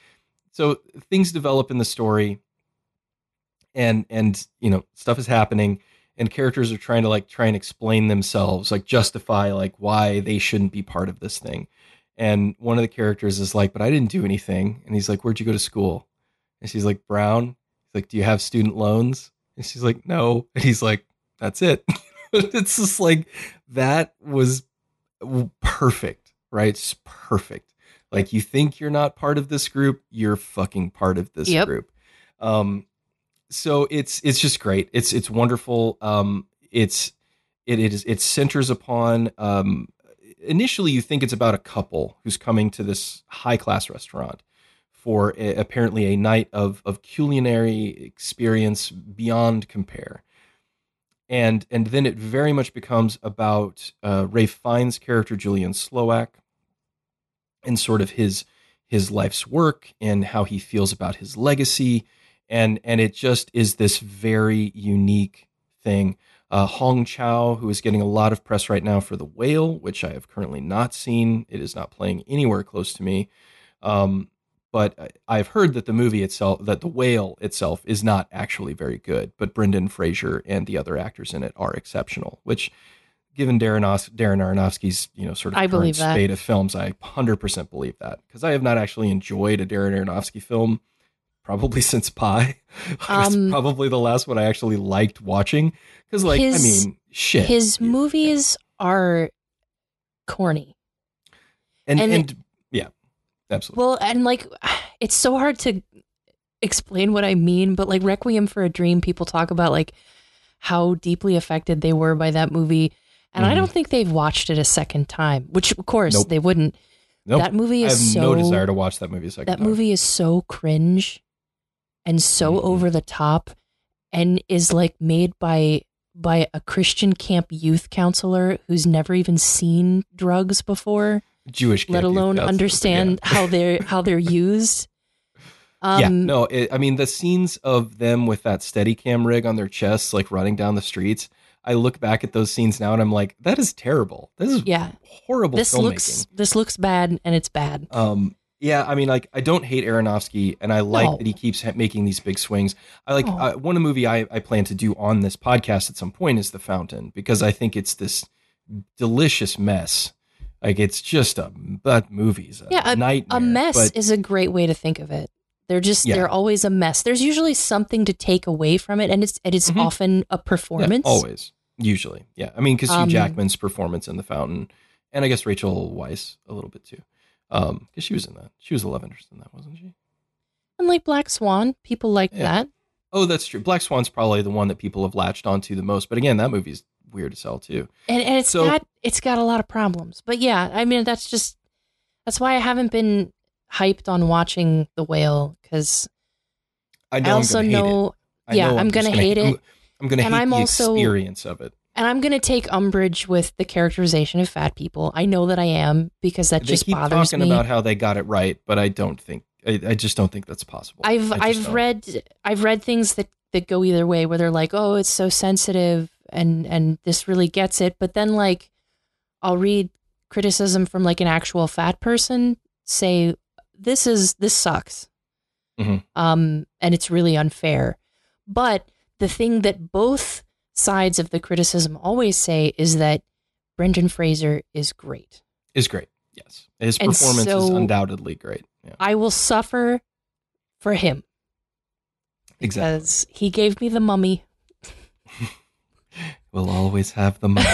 So things develop in the story and and you know, stuff is happening and characters are trying to like try and explain themselves, like justify like why they shouldn't be part of this thing. And one of the characters is like, "But I didn't do anything." And he's like, "Where'd you go to school?" And she's like, "Brown." He's like, "Do you have student loans?" And she's like, "No." And he's like, "That's it." it's just like that was perfect, right? It's perfect. Like you think you're not part of this group, you're fucking part of this Yep. group. Um, so it's it's just great. It's it's wonderful. Um, it's it, it is it centers upon um, initially you think it's about a couple who's coming to this high class restaurant for a, apparently a night of of culinary experience beyond compare. And and then it very much becomes about uh, Ralph Fiennes' character Julian Slowik and sort of his his life's work and how he feels about his legacy and and it just is this very unique thing. Uh, Hong Chau, who is getting a lot of press right now for The Whale, which I have currently not seen. It is not playing anywhere close to me. Um, but I- I've heard that the movie itself, that The Whale itself, is not actually very good. But Brendan Fraser and the other actors in it are exceptional. Which, given Darren, Os- Darren Aronofsky's you know sort of I current spate of films, I 100% believe that because I have not actually enjoyed a Darren Aronofsky film probably since Pi. It's Um, probably the last one I actually liked watching because, like, I mean, shit. His Yeah. movies are corny. and and and, yeah, absolutely. Well, and like it's so hard to explain what I mean, but like Requiem for a Dream, people talk about like how deeply affected they were by that movie. And I Mhm. don't think they've watched it a second time, which of course Nope. they wouldn't. nope. That movie is I have so no desire to watch that movie a second that time. movie is so cringe and so Mhm. over the top and is like made by by a Christian camp youth counselor who's never even seen drugs before, Jewish, let alone understand how they're how they're used. Yeah, Um, yeah no, it, I mean the scenes of them with that steady cam rig on their chests, like running down the streets. I look back at those scenes now and I'm like, that is terrible. This is yeah. horrible This filmmaking. looks this looks bad and it's bad. Um, yeah, I mean, like, I don't hate Aronofsky, and I like No. that he keeps making these big swings. I like No. uh, one movie I, I plan to do on this podcast at some point is The Fountain because I think it's this delicious mess. Like, it's just a but movie's a Yeah, nightmare. A mess but is a great way to think of it. They're just Yeah. they're always a mess. There's usually something to take away from it and it's it is Mhm. often a yeah, performance. always, usually, yeah. I mean, because Hugh Um, Jackman's performance in The Fountain, and I guess Rachel Weisz a little bit too, um, because she was in that. She was the love interest in that, wasn't she? And like Black Swan, people like Yeah. that. Oh, that's true. Black Swan's probably the one that people have latched onto the most. But again, that movie's weird as hell too. And, and it's So- got it's got a lot of problems. But yeah, I mean that's just that's why I haven't been hyped on watching The Whale because I I know also I'm gonna hate it. know I yeah, know I'm just gonna hate I'm, it. I'm gonna And hate I'm the also- experience of it. And I'm going to take umbrage with the characterization of fat people. I know that I am because that they just keep bothers talking me. about how they got it right, but I don't think I, I just don't think that's possible. I've I've don't. read I've read things that that go either way where they're like, "Oh, it's so sensitive and and this really gets it." But then like I'll read criticism from like an actual fat person say, "This is this sucks." Mhm. Um and it's really unfair. But the thing that both sides of the criticism always say is that Brendan Fraser is great. is great. Yes, his And performance is undoubtedly great. Yeah, I will suffer for him exactly. because he gave me the mummy. We'll always have the money.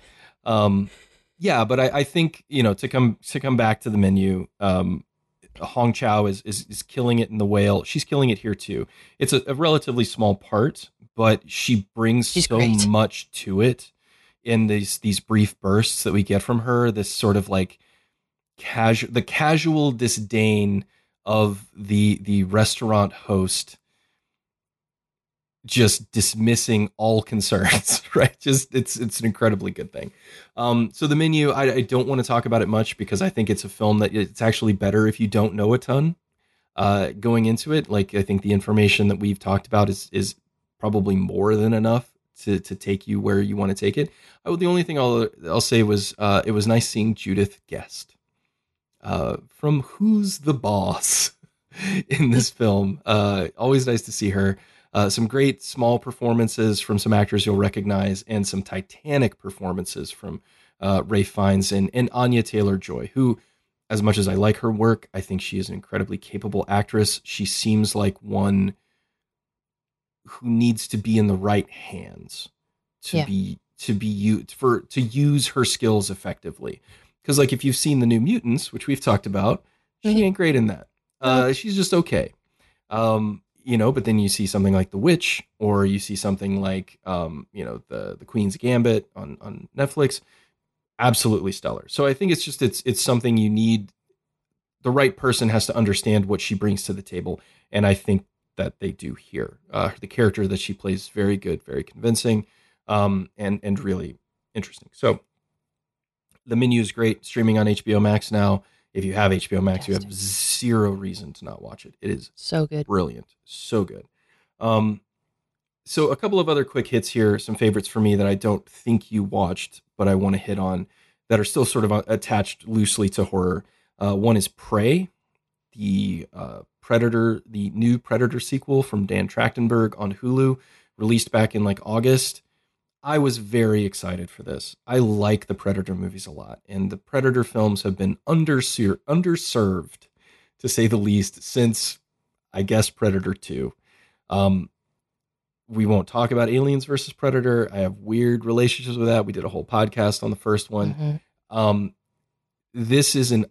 um, yeah, but I, I think you know to come to come back to the menu. Um, Hong Chau is, is is killing it in the whale. She's killing it here too. It's a, a relatively small part, but she brings She's so great. much to it in these these brief bursts that we get from her. This sort of like casual, the casual disdain of the the restaurant host just dismissing all concerns right just it's it's an incredibly good thing um so the menu i, I don't want to talk about it much because i think it's a film that it's actually better if you don't know a ton uh going into it like i think the information that we've talked about is is probably more than enough to to take you where you want to take it. I, the only thing i'll i'll say was uh it was nice seeing judith guest uh from who's the boss in this film. Uh always nice to see her. Uh, some great small performances from some actors you'll recognize, and some titanic performances from uh, Ralph Fiennes and, and Anya Taylor Joy, who, as much as I like her work, I think she is an incredibly capable actress. She seems like one who needs to be in the right hands to Yeah. be to be used for to use her skills effectively. Because like if you've seen the New Mutants, which we've talked about, she Mhm. ain't great in that. Uh, she's just okay. Um, you know, but then you see something like The Witch, or you see something like, um, you know, the the Queen's Gambit on on Netflix. Absolutely stellar. So I think it's just it's it's something you need. The right person has to understand what she brings to the table, and I think that they do here. Uh, the character that she plays is very good, very convincing, um, and and really interesting. So the menu is great. Streaming on HBO Max now. If you have HBO Max, you have zero reason to not watch it. It is So good. brilliant, so good. Um, so a couple of other quick hits here, some favorites for me that I don't think you watched, but I want to hit on that are still sort of uh, attached loosely to horror. Uh, one is Prey, the uh, Predator, the new Predator sequel from Dan Trachtenberg on Hulu, released back in like August. I was very excited for this. I like the Predator movies a lot, and the Predator films have been underser- underserved, to say the least, since I guess Predator 2. Um, we won't talk about Aliens versus Predator. I have weird relationships with that. We did a whole podcast on the first one. Mhm. Um, this is an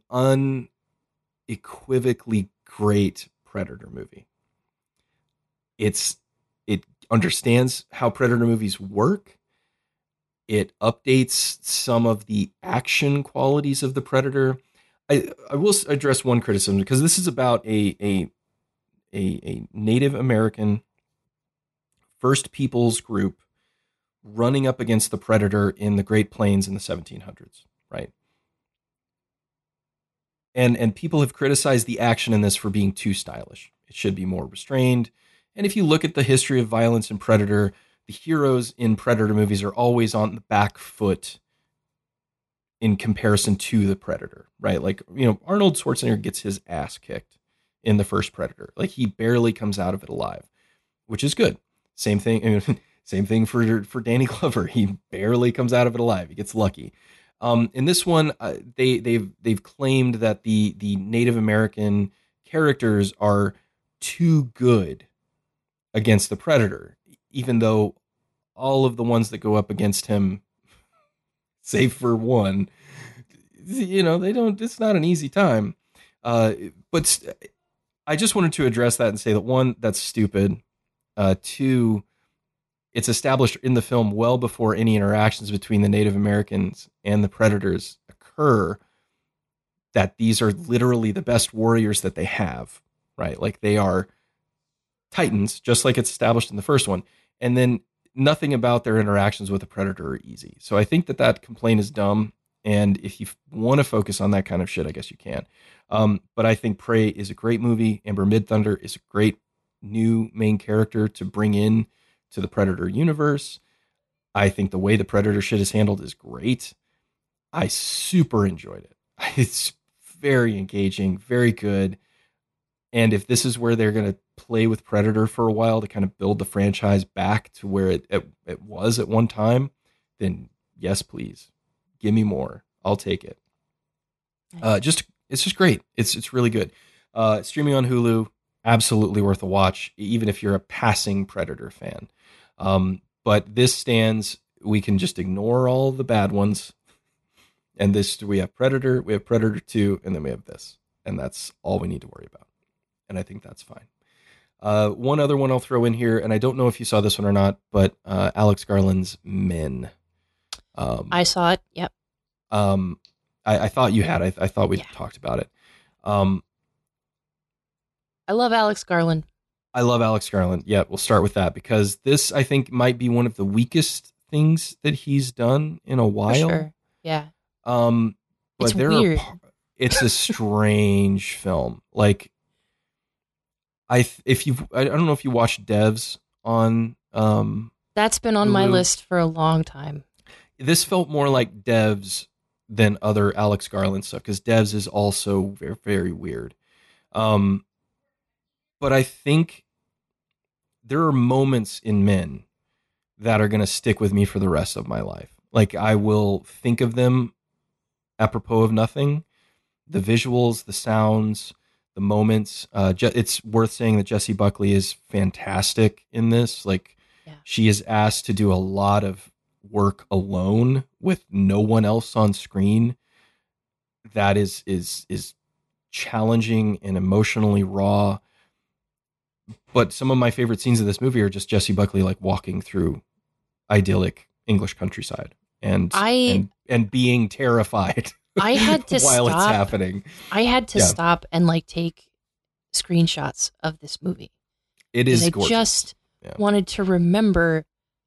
unequivocally great Predator movie. It's it understands how Predator movies work. It updates some of the action qualities of the Predator. I, I will address one criticism because this is about a a a, a Native American First Peoples group running up against the Predator in the Great Plains in the 1700s, right? And and people have criticized the action in this for being too stylish. It should be more restrained. And if you look at the history of violence in Predator, the heroes in Predator movies are always on the back foot in comparison to the Predator, right? Like, you know, Arnold Schwarzenegger gets his ass kicked in the first Predator. Like he barely comes out of it alive, which is good. Same thing same thing for for Danny Glover. He barely comes out of it alive. He gets lucky. Um, in this one, uh, they they've they've claimed that the the Native American characters are too good against the Predator, even though all of the ones that go up against him, save for one, you know, they don't. It's not an easy time. Uh, but I just wanted to address that and say that one, that's stupid. Uh, two, it's established in the film well before any interactions between the Native Americans and the predators occur that these are literally the best warriors that they have, right? Like they are titans, just like it's established in the first one. And then nothing about their interactions with the predator are easy. So I think that that complaint is dumb. And if you want to focus on that kind of shit, I guess you can. Um, but I think Prey is a great movie. Amber Midthunder is a great new main character to bring in to the Predator universe. I think the way the Predator shit is handled is great. I super enjoyed it. It's very engaging, very good. And if this is where they're going to play with Predator for a while to kind of build the franchise back to where it, it, it was at one time, then yes, please give me more. I'll take it. Uh, just it's just great. It's it's really good. Uh, streaming on Hulu, absolutely worth a watch, even if you're a passing Predator fan. Um, but this stands. We can just ignore all the bad ones, and this we have Predator, we have Predator Two, and then we have this, and that's all we need to worry about. And I think that's fine. Uh, one other one I'll throw in here, and I don't know if you saw this one or not, but uh, Alex Garland's Men. Um, I saw it. Yep. Um, I, I thought you had. I, I thought we yeah. talked about it. Um, I love Alex Garland. I love Alex Garland. Yeah, we'll start with that because this I think might be one of the weakest things that he's done in a while. Sure. Yeah. Um, but it's there weird. are. It's a strange film. Like, I if you I don't know if you watched Devs on. Um, That's been on Hulu. my list for a long time. This felt more like Devs than other Alex Garland stuff because Devs is also very very weird. Um, but I think there are moments in men that are going to stick with me for the rest of my life. Like I will think of them apropos of nothing. The visuals, the sounds, the moments. Uh, Je- it's worth saying that Jessie Buckley is fantastic in this. Like yeah. she is asked to do a lot of work alone with no one else on screen. That is is is challenging and emotionally raw but some of my favorite scenes of this movie are just Jessie Buckley like walking through idyllic English countryside and I and, and being terrified. I had to while stop, it's happening. I had to yeah. stop and like take screenshots of this movie. It is. I gorgeous. just yeah. wanted to remember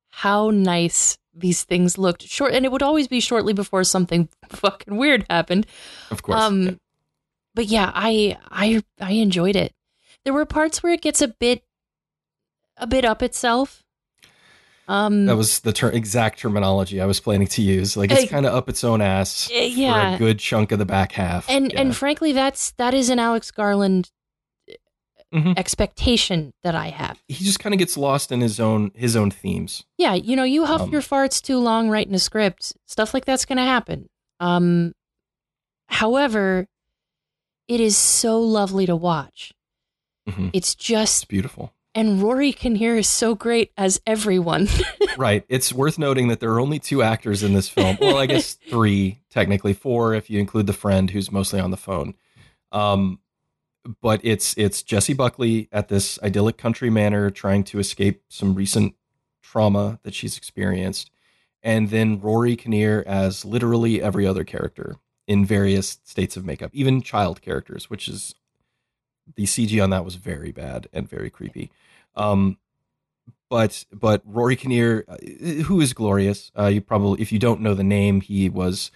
how nice these things looked. Short, and it would always be shortly before something fucking weird happened. Of course. Um, yeah. but yeah, I I I enjoyed it. There were parts where it gets a bit a bit up itself. Um, that was the ter- exact terminology I was planning to use. Like it's uh, kind of up its own ass uh, yeah. for a good chunk of the back half. And yeah. and frankly, that's that is an Alex Garland mm-hmm. expectation that I have. He just kind of gets lost in his own his own themes. Yeah, you know, you huff um, your farts too long writing a script. Stuff like that's going to happen. Um, however, it is so lovely to watch. Mm-hmm. It's just it's beautiful. And Rory Kinnear is so great as everyone. right. It's worth noting that there are only two actors in this film. Well, I guess three, technically four if you include the friend who's mostly on the phone. Um, but it's it's Jessie Buckley at this idyllic country manor trying to escape some recent trauma that she's experienced, and then Rory Kinnear as literally every other character in various states of makeup, even child characters, which is the CG on that was very bad and very creepy. Um, but but Rory Kinnear, uh, who is glorious, uh, you probably if you don't know the name, he was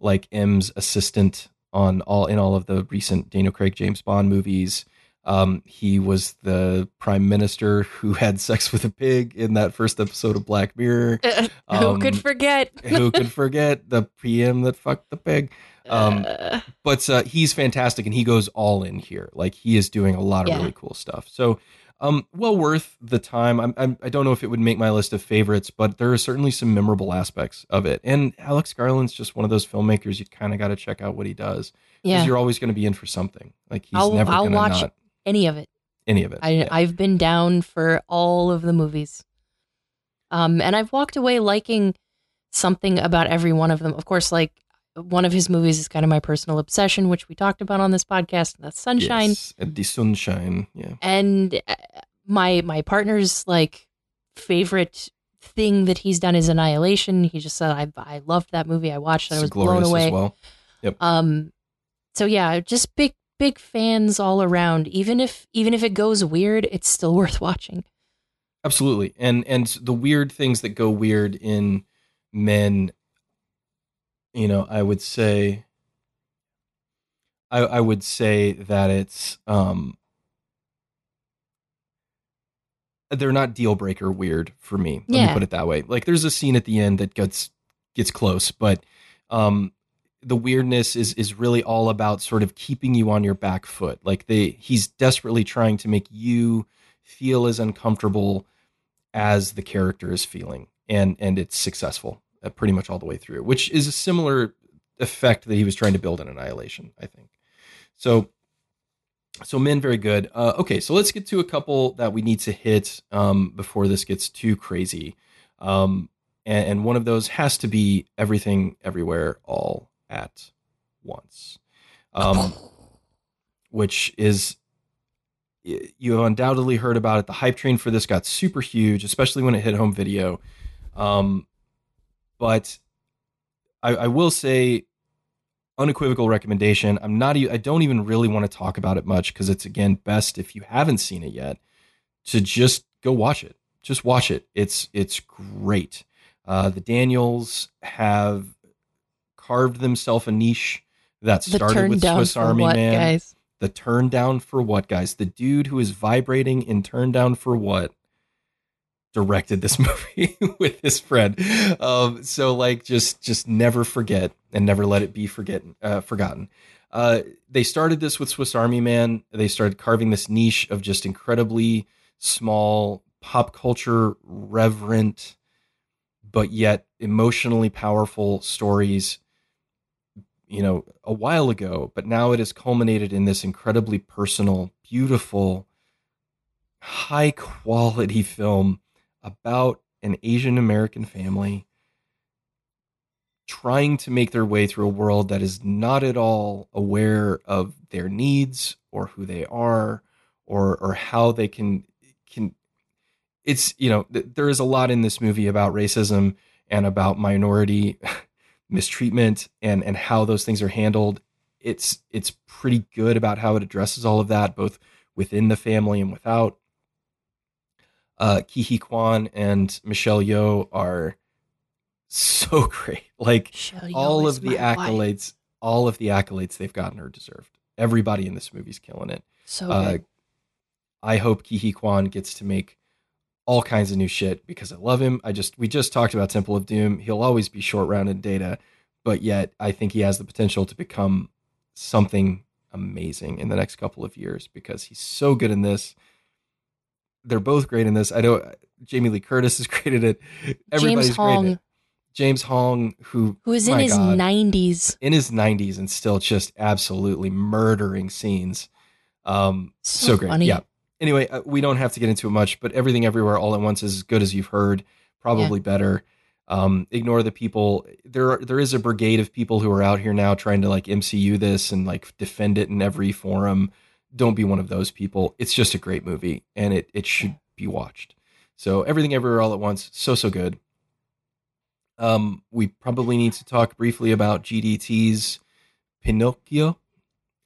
like M's assistant on all in all of the recent Daniel Craig James Bond movies. Um, he was the prime minister who had sex with a pig in that first episode of Black Mirror. Um, who could forget? who could forget the PM that fucked the pig? Um, uh, but uh, he's fantastic and he goes all in here. Like he is doing a lot of yeah. really cool stuff. So, um, well worth the time. I'm, I'm, I do not know if it would make my list of favorites, but there are certainly some memorable aspects of it. And Alex Garland's just one of those filmmakers you kind of got to check out what he does. Yeah, you're always going to be in for something. Like he's I'll, never going to watch not any of it. Any of it. I, yeah. I've been down for all of the movies. Um, and I've walked away liking something about every one of them. Of course, like one of his movies is kind of my personal obsession, which we talked about on this podcast. And that's Sunshine. Yes, the Sunshine. Yeah. And uh, my my partner's like favorite thing that he's done is Annihilation. He just said I I loved that movie. I watched it. I was blown away. well. Yep. Um. So yeah, just big big fans all around. Even if even if it goes weird, it's still worth watching. Absolutely. And and the weird things that go weird in men, you know, I would say I, I would say that it's um they're not deal breaker weird for me. Let Yeah. me put it that way. Like there's a scene at the end that gets gets close, but um the weirdness is is really all about sort of keeping you on your back foot. Like they he's desperately trying to make you feel as uncomfortable as the character is feeling and and it's successful uh, pretty much all the way through, which is a similar effect that he was trying to build in Annihilation, I think. So so men very good uh, okay so let's get to a couple that we need to hit um, before this gets too crazy um, and, and one of those has to be everything everywhere all at once um, which is you have undoubtedly heard about it the hype train for this got super huge especially when it hit home video um, but I, I will say unequivocal recommendation. I'm not. I don't even really want to talk about it much because it's again best if you haven't seen it yet to just go watch it. Just watch it. It's it's great. Uh, the Daniels have carved themselves a niche that started with Swiss Army what, Man. guys? The turn down for what, guys? The dude who is vibrating in turn down for what directed this movie with his friend. Um, so like just just never forget and never let it be forgotten uh, forgotten. Uh, they started this with Swiss Army Man. They started carving this niche of just incredibly small pop culture reverent but yet emotionally powerful stories you know a while ago but now it has culminated in this incredibly personal beautiful high quality film about an Asian American family trying to make their way through a world that is not at all aware of their needs or who they are or or how they can can it's you know th- there is a lot in this movie about racism and about minority mistreatment and and how those things are handled it's it's pretty good about how it addresses all of that both within the family and without uh Ke Quan and Michelle Yeoh are so great like all of the my wife. accolades all of the accolades they've gotten are deserved everybody in this movie's killing it So uh. I hope Ke Huy Quan gets to make all kinds of new shit because I love him. I just we just talked about Temple of Doom. He'll always be Short Round and Data, but yet I think he has the potential to become something amazing in the next couple of years because he's so good in this. They're both great in this. I know Jamie Lee Curtis is great at it. Everybody's James great at Hong, it. James Hong, who who is in his 90s. in his 90s and still just absolutely murdering scenes. Um, So, so, great. funny. Yeah. Anyway, uh, we don't have to get into it much, but everything everywhere all at once is as good as you've heard, probably better. Um, ignore the people. There, are, there is a brigade of people who are out here now trying to like MCU this and like defend it in every forum. Don't be one of those people. It's just a great movie, and it it should be watched. So everything everywhere all at once, so so good. Um, we probably need to talk briefly about GDT's Pinocchio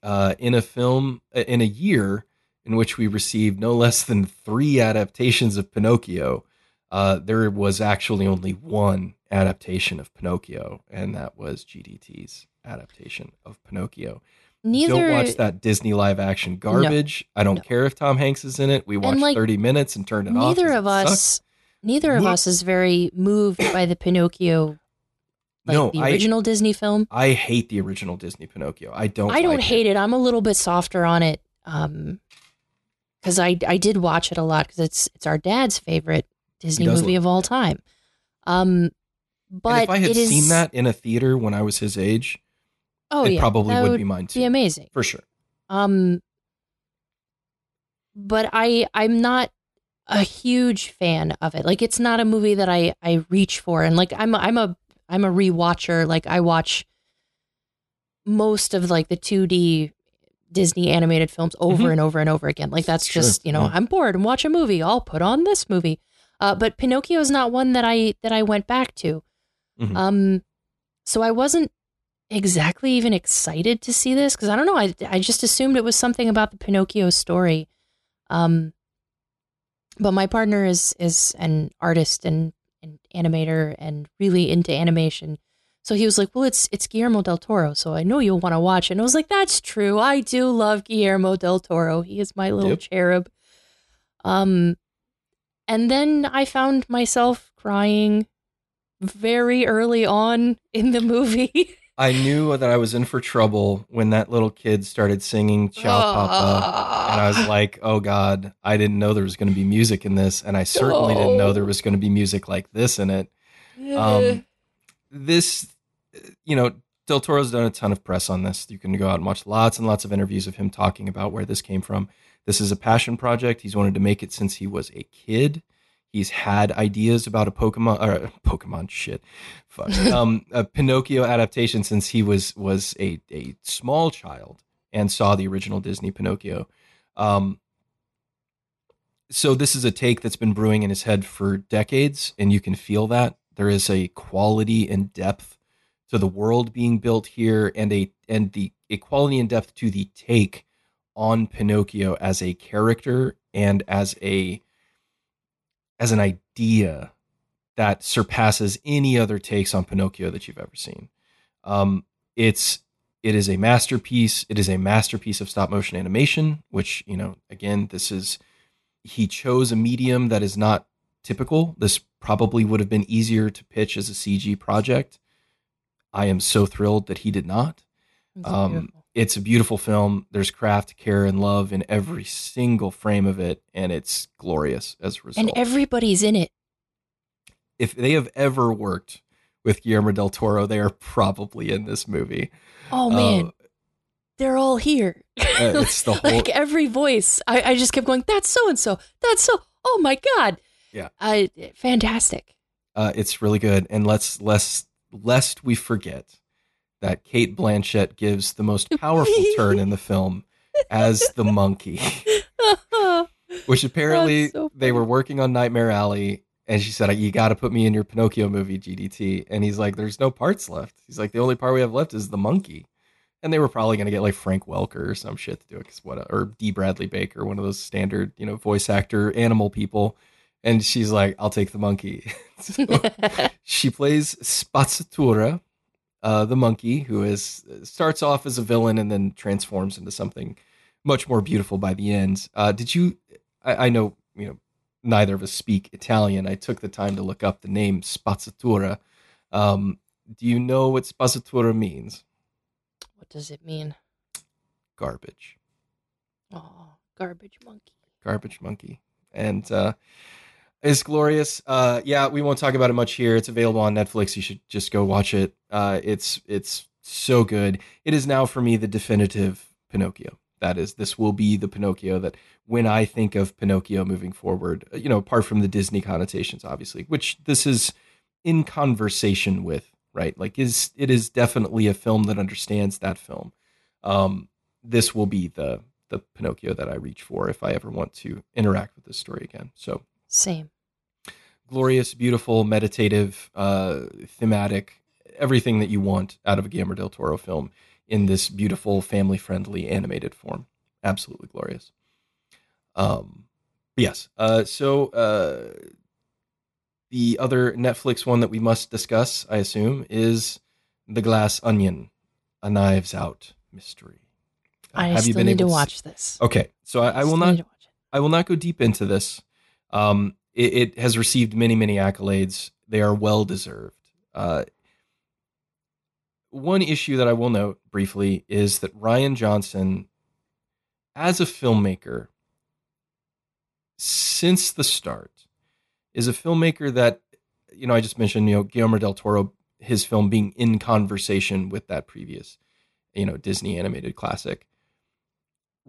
uh, in a film in a year in which we received no less than three adaptations of Pinocchio. Uh, there was actually only one adaptation of Pinocchio, and that was GDT's adaptation of Pinocchio. Neither Don't watch that Disney live action garbage. I don't No. care if Tom Hanks is in it. We watched like, 30 minutes and turned it off. neither of it us neither of What? us is very moved by the Pinocchio like no, the I, original Disney film. I hate the original Disney Pinocchio. I don't. I don't like hate it. I'm a little bit softer on it. Um cuz I I did watch it a lot cuz it's it's our dad's favorite Disney movie of all time. Um but and if I had it is seen that in a theater when I was his age, oh it yeah, probably would would be mine too, be amazing. for sure. Um but I I'm not a huge fan of it. Like it's not a movie that I I reach for and like I'm a, I'm a I'm a rewatcher. Like I watch most of like the 2D Disney animated films over Mhm. and over and over again. Like that's Sure, just, you know, yeah. I'm bored and watch a movie. I'll put on this movie. Uh but Pinocchio is not one that I that I went back to. Mhm. Um so I wasn't exactly even excited to see this because I don't know. I I just assumed it was something about the Pinocchio story. Um, but my partner is is an artist and an animator and really into animation. So he was like, "Well, it's it's Guillermo del Toro, so I know you'll want to watch it." And I was like, "That's true. I do love Guillermo del Toro. He is my little Yep. cherub." Um, and then I found myself crying very early on in the movie. I knew that I was in for trouble when that little kid started singing Ciao Papa. And I was like, oh God, I didn't know there was going to be music in this. And I certainly didn't know there was going to be music like this in it. Um, this, you know, Del Toro's done a ton of press on this. You can go out and watch lots and lots of interviews of him talking about where this came from. This is a passion project. He's wanted to make it since he was a kid. He's had ideas about a Pokemon or Pokemon shit, fuck, um, a Pinocchio adaptation since he was was a a small child and saw the original Disney Pinocchio. Um, so this is a take that's been brewing in his head for decades, and you can feel that there is a quality and depth to the world being built here, and a and the equality quality and depth to the take on Pinocchio as a character and as a as an idea that surpasses any other takes on Pinocchio that you've ever seen. Um, it's it is a masterpiece. It is a masterpiece of stop motion animation, which you know again this is he chose a medium that is not typical. This probably would have been easier to pitch as a CG project. I am so thrilled that he did not. It's Um, beautiful. it's a beautiful film. There's craft, care, and love in every single frame of it, and it's glorious as a result. and everybody's in it. if they have ever worked with Guillermo del Toro, they are probably in this movie. Oh man, Uh, they're all here. Uh, it's the whole- like every voice. I, I just kept going. That's so and so. That's so. Oh my god. Yeah. Uh, fantastic. uh, it's really good, and let's lest lest we forget that Cate Blanchett gives the most powerful turn in the film as the monkey, which apparently so they were working on Nightmare Alley. And she said, "You got to put me in your Pinocchio movie, GDT." And he's like, "There's no parts left." He's like, "The only part we have left is the monkey." And they were probably going to get like Frank Welker or some shit to do it, cause what, or D. Bradley Baker, one of those standard, you know, voice actor animal people. And she's like, "I'll take the monkey." so she plays Spazzatura, uh, the monkey, who is starts off as a villain and then transforms into something much more beautiful by the end. Uh, did you? I, I know you know neither of us speak Italian. I took the time to look up the name Spazzatura. Um, do you know what Spazzatura means? what does it mean? Garbage, Oh, garbage monkey. garbage monkey, and uh, it's glorious. Uh, yeah, we won't talk about it much here. It's available on Netflix. You should just go watch it. Uh, it's it's so good. It is now for me the definitive Pinocchio. That is, this will be the Pinocchio that when I think of Pinocchio moving forward, you know, apart from the Disney connotations, obviously, which this is in conversation with, right? Like, is it is definitely a film that understands that film. Um, this will be the the Pinocchio that I reach for if I ever want to interact with this story again. So Same. Glorious, beautiful, meditative, uh, thematic, everything that you want out of a Guillermo del Toro film in this beautiful, family friendly animated form. Absolutely glorious. Um, yes. Uh, so uh, the other Netflix one that we must discuss, I assume, is The Glass Onion, a Knives Out mystery. Uh, I still need to able watch this. Okay, so I, I will not need to. I will not go deep into this. Um, it, it has received many, many accolades. They are well deserved. Uh, one issue that I will note briefly is that Rian Johnson, as a filmmaker, since the start, is a filmmaker that, you know, I just mentioned, you know, Guillermo del Toro, his film being in conversation with that previous, you know, Disney animated classic.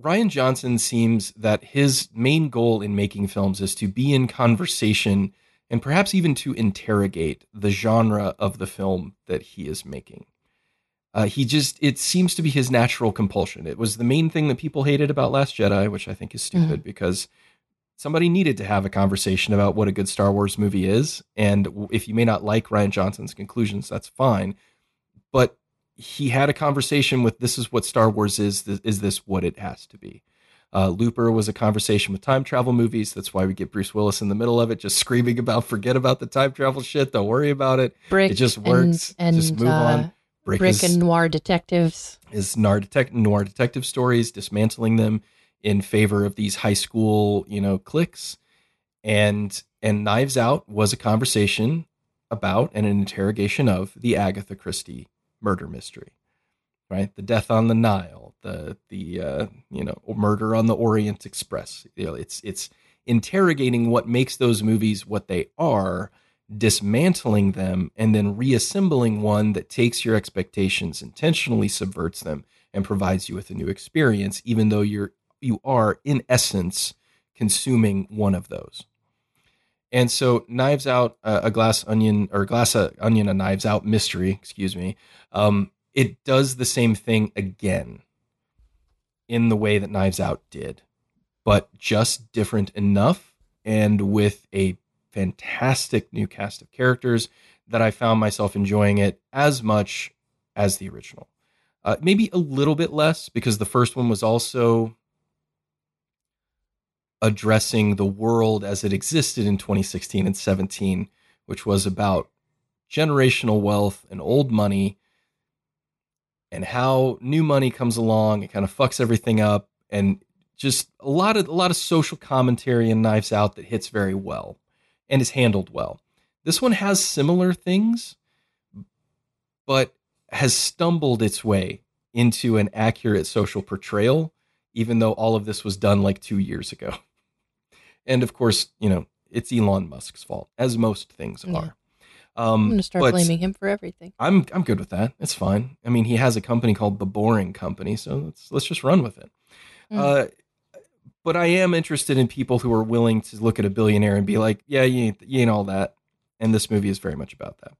Rian Johnson seems that his main goal in making films is to be in conversation and perhaps even to interrogate the genre of the film that he is making. Uh, he just, it seems to be his natural compulsion. It was the main thing that people hated about Last Jedi, which I think is stupid because somebody needed to have a conversation about what a good Star Wars movie is. And if you may not like Rian Johnson's conclusions, that's fine. But he had a conversation with this is what Star Wars is. Is this what it has to be? Uh, Looper was a conversation with time travel movies. That's why we get Bruce Willis in the middle of it, just screaming about "forget about the time travel shit, don't worry about it." Brick it just works. And, and just move uh, on. Brick, is, and noir detectives. is noir, detec- noir detective stories, dismantling them in favor of these high school, you know, cliques. And and Knives Out was a conversation about and an interrogation of the Agatha Christie murder mystery, right? The death on the Nile, the the uh, you know murder on the Orient Express. You know, it's it's interrogating what makes those movies what they are, dismantling them, and then reassembling one that takes your expectations, intentionally subverts them, and provides you with a new experience, even though you're you are in essence consuming one of those. And so, Knives Out, uh, a glass onion or glass uh, onion, a Knives Out mystery, excuse me. Um, it does the same thing again in the way that Knives Out did, but just different enough and with a fantastic new cast of characters that I found myself enjoying it as much as the original. Uh, maybe a little bit less because the first one was also addressing the world as it existed in 2016 and 17, which was about generational wealth and old money and how new money comes along and kind of fucks everything up and just a lot of a lot of social commentary and knives out that hits very well and is handled well. This one has similar things but has stumbled its way into an accurate social portrayal even though all of this was done like 2 years ago. And of course, you know, it's Elon Musk's fault, as most things Yeah. are. Um, I'm going to start blaming him for everything. I'm I'm good with that. It's fine. I mean, he has a company called The Boring Company, so let's let's just run with it. Mm. Uh, but I am interested in people who are willing to look at a billionaire and be like, yeah, you ain't, you ain't all that. And this movie is very much about that.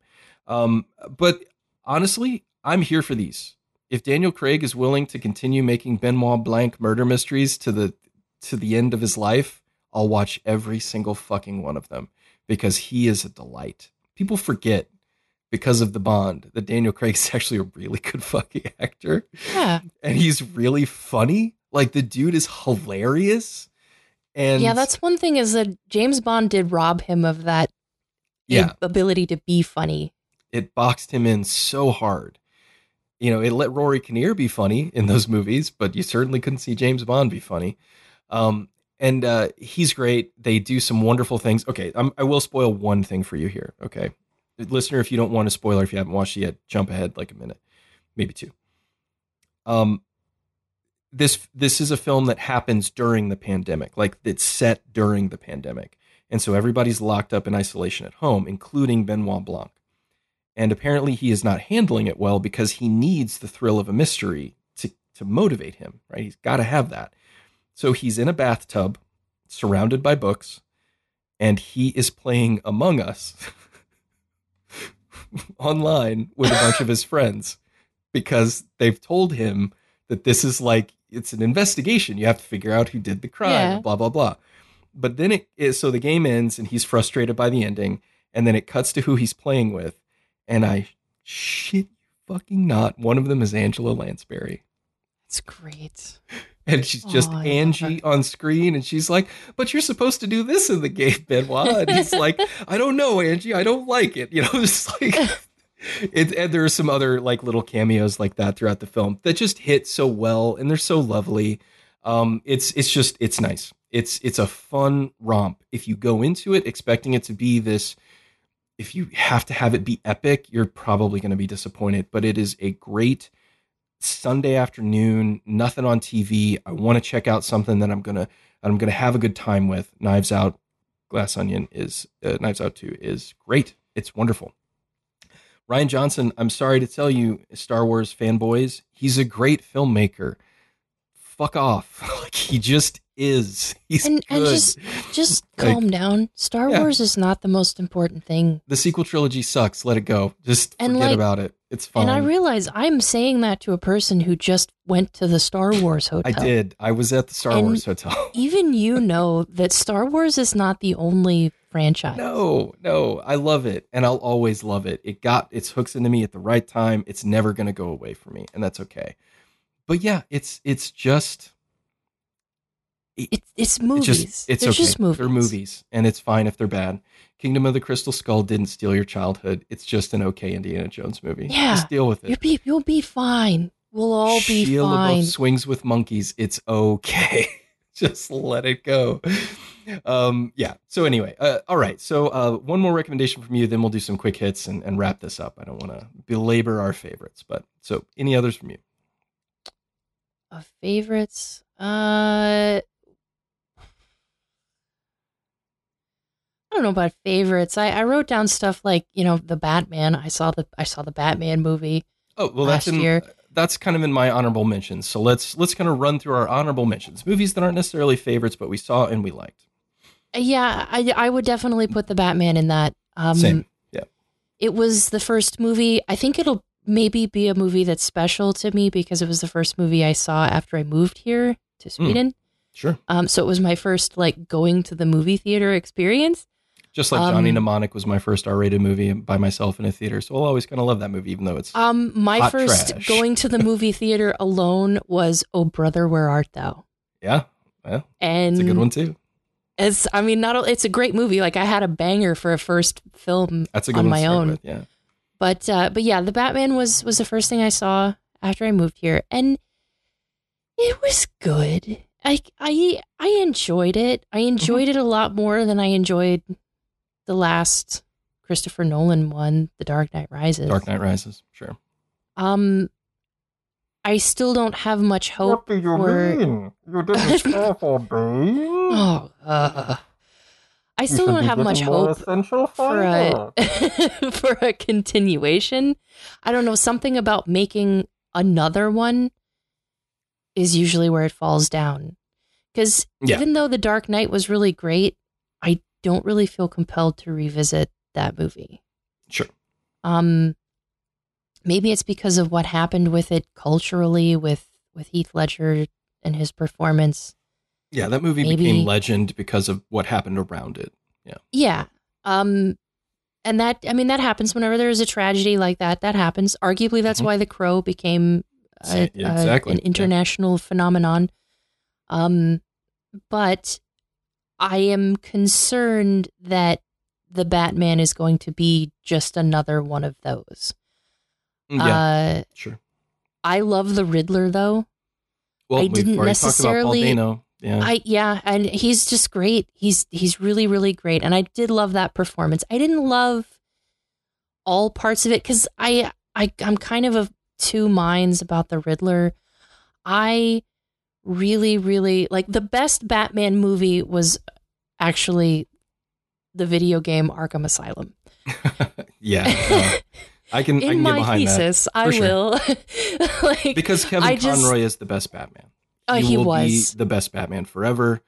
Um, but honestly, I'm here for these. If Daniel Craig is willing to continue making Benoit Blanc murder mysteries to the to the end of his life, I'll watch every single fucking one of them because he is a delight. People forget because of the Bond that Daniel Craig is actually a really good fucking actor Yeah. and he's really funny. Like the dude is hilarious. And yeah, that's one thing is that James Bond did rob him of that yeah, ability to be funny. it boxed him in so hard. You know, it let Rory Kinnear be funny in those movies, but you certainly couldn't see James Bond be funny. Um, and uh, he's great. They do some wonderful things. Okay, I'm, I will spoil one thing for you here. Okay, listener, if you don't want a spoiler, if you haven't watched it yet, jump ahead like a minute, maybe two. Um, this this is a film that happens during the pandemic, like it's set during the pandemic, and so everybody's locked up in isolation at home, including Benoit Blanc. And apparently, he is not handling it well because he needs the thrill of a mystery to to motivate him. Right? He's got to have that. So he's in a bathtub, surrounded by books, and he is playing Among Us online with a bunch of his friends because they've told him that this is like it's an investigation. You have to figure out who did the crime, Yeah. blah blah blah. But then it is so the game ends and he's frustrated by the ending, and then it cuts to who he's playing with, and I shit you fucking not, one of them is Angela Lansbury. It's great. And she's just Oh, Angie on screen, and she's like, "But you're supposed to do this in the game, Benoit." And he's like, "I don't know, Angie. I don't like it." You know, it's like, it, and there are some other like little cameos like that throughout the film that just hit so well, and they're so lovely. Um, it's it's just it's nice. It's it's a fun romp. If you go into it expecting it to be this, if you have to have it be epic, you're probably going to be disappointed. But it is a great Sunday afternoon, nothing on TV. I want to check out something that I'm gonna I'm gonna have a good time with. Knives Out, Glass Onion is uh, Knives Out Two is great. It's wonderful. Rian Johnson, I'm sorry to tell you, Star Wars fanboys, he's a great filmmaker. Fuck off. like he just is. He's And and just just Like, calm down. Star Yeah. Wars is not the most important thing. the sequel trilogy sucks. Let it go. Just And, forget like- about it. It's fine. And I realize I'm saying that to a person who just went to the Star Wars hotel. I did. I was at the Star And- Wars hotel. Even you know that Star Wars is not the only franchise. No, no, I love it, and I'll always love it. It got its hooks into me at the right time. It's never going to go away from me, and that's okay. But yeah, it's it's just It's it's movies. It's just it's They're okay. just movies. They're movies, and it's fine if they're bad. Kingdom of the Crystal Skull didn't steal your childhood. It's just an okay Indiana Jones movie. Yeah. just deal with it. You'll be you'll be fine. We'll all be Shia fine. LaBeouf swings with monkeys. It's okay. just let it go. Um, yeah. So anyway, uh, all right. So uh, one more recommendation from you, then we'll do some quick hits and, and wrap this up. I don't want to belabor our favorites, but so any others from you? Of favorites. Uh I don't know about favorites. I, I wrote down stuff like, you know, the Batman. I saw the I saw the Batman movie. Oh well, that's Last in, year. that's kind of in my honorable mentions. So let's let's kind of run through our honorable mentions, movies that aren't necessarily favorites, but we saw and we liked. Yeah, I I would definitely put the Batman in that. Um Same. Yeah. It was the first movie. I think it'll maybe be a movie that's special to me because it was the first movie I saw after I moved here to Sweden. Sure. Um, so it was my first like going to the movie theater experience. Just like Johnny Um, Mnemonic was my first R-rated movie by myself in a theater, so I'll always kind of love that movie, even though it's Um, my first trash. going to the movie theater alone was "Oh Brother, Where Art Thou?" yeah, well, And it's a good one too. It's, I mean, not it's a great movie. Like I had a banger for a first film That's a good on one my own. with, yeah. But uh, but yeah, the Batman was was the first thing I saw after I moved here, and it was good. I I I enjoyed it. I enjoyed it a lot more than I enjoyed the last Christopher Nolan one, The Dark Knight Rises. Dark Knight Rises, sure. Um, I still don't have much hope. What do you for- mean? You didn't care for Bane? Oh, uh, I still don't have much hope for a for a continuation. I don't know something about making another one is usually where it falls down. Because Yeah. even though The Dark Knight was really great, I don't really feel compelled to revisit that movie. Sure. Um, maybe it's because of what happened with it culturally, with with Heath Ledger and his performance. Yeah, that movie Maybe- became legend because of what happened around it. Yeah. Yeah. Um and that I mean that happens whenever there is a tragedy like that. That happens. Arguably that's Mhm. why The Crow became a, yeah, a- exactly. an Yeah. international phenomenon. Um but I am concerned that the Batman is going to be just another one of those. Mm, Yeah, Uh sure. I love the Riddler though. Well, I didn't already talked about Paul necessarily-. Yeah. I yeah, and he's just great. He's he's really really great, and I did love that performance. I didn't love all parts of it because I I I'm kind of of two minds about the Riddler. I really really like the best Batman movie was actually the video game Arkham Asylum. yeah. uh, I can I In can get my behind thesis, I sure. will like because Kevin I just- Conroy is the best Batman. Oh, he was. the best Batman forever.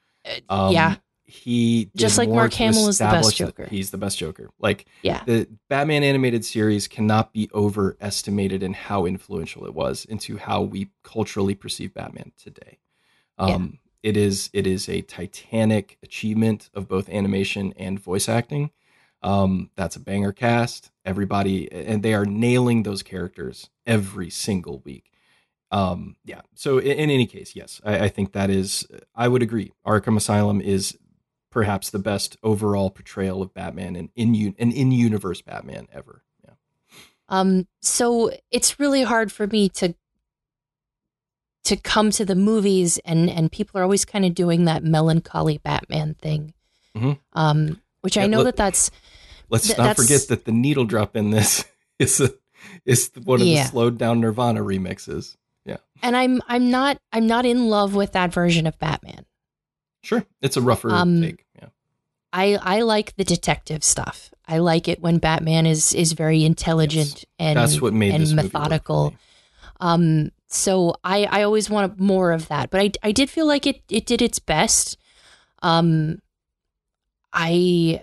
Um, yeah, he Just like Mark Hamill is the best Joker. He's the best Joker. Like yeah. the Batman animated series cannot be overestimated in how influential it was into how we culturally perceive Batman today. Um, It is it is a titanic achievement of both animation and voice acting. Um, that's a banger cast. Everybody and they are nailing those characters every single week. Um, yeah. So in, in any case, yes, I, I think that is. I would agree. Arkham Asylum is perhaps the best overall portrayal of Batman and in an in universe Batman ever. Yeah. Um, so it's really hard for me to to come to the movies and and people are always kind of doing that melancholy Batman thing. Mhm. Um, which I know that that's Let's Th- not that's- forget that the needle drop in this is a, is one of Yeah. the slowed down Nirvana remixes. And I'm I'm not I'm not in love with that version of Batman. Sure, it's a rougher Um, take. Yeah. I I like the detective stuff. I like it when Batman is is very intelligent and That's what made and this movie work methodical. me. Um, so I, I always want more of that, but I, I did feel like it, it did its best. Um, I,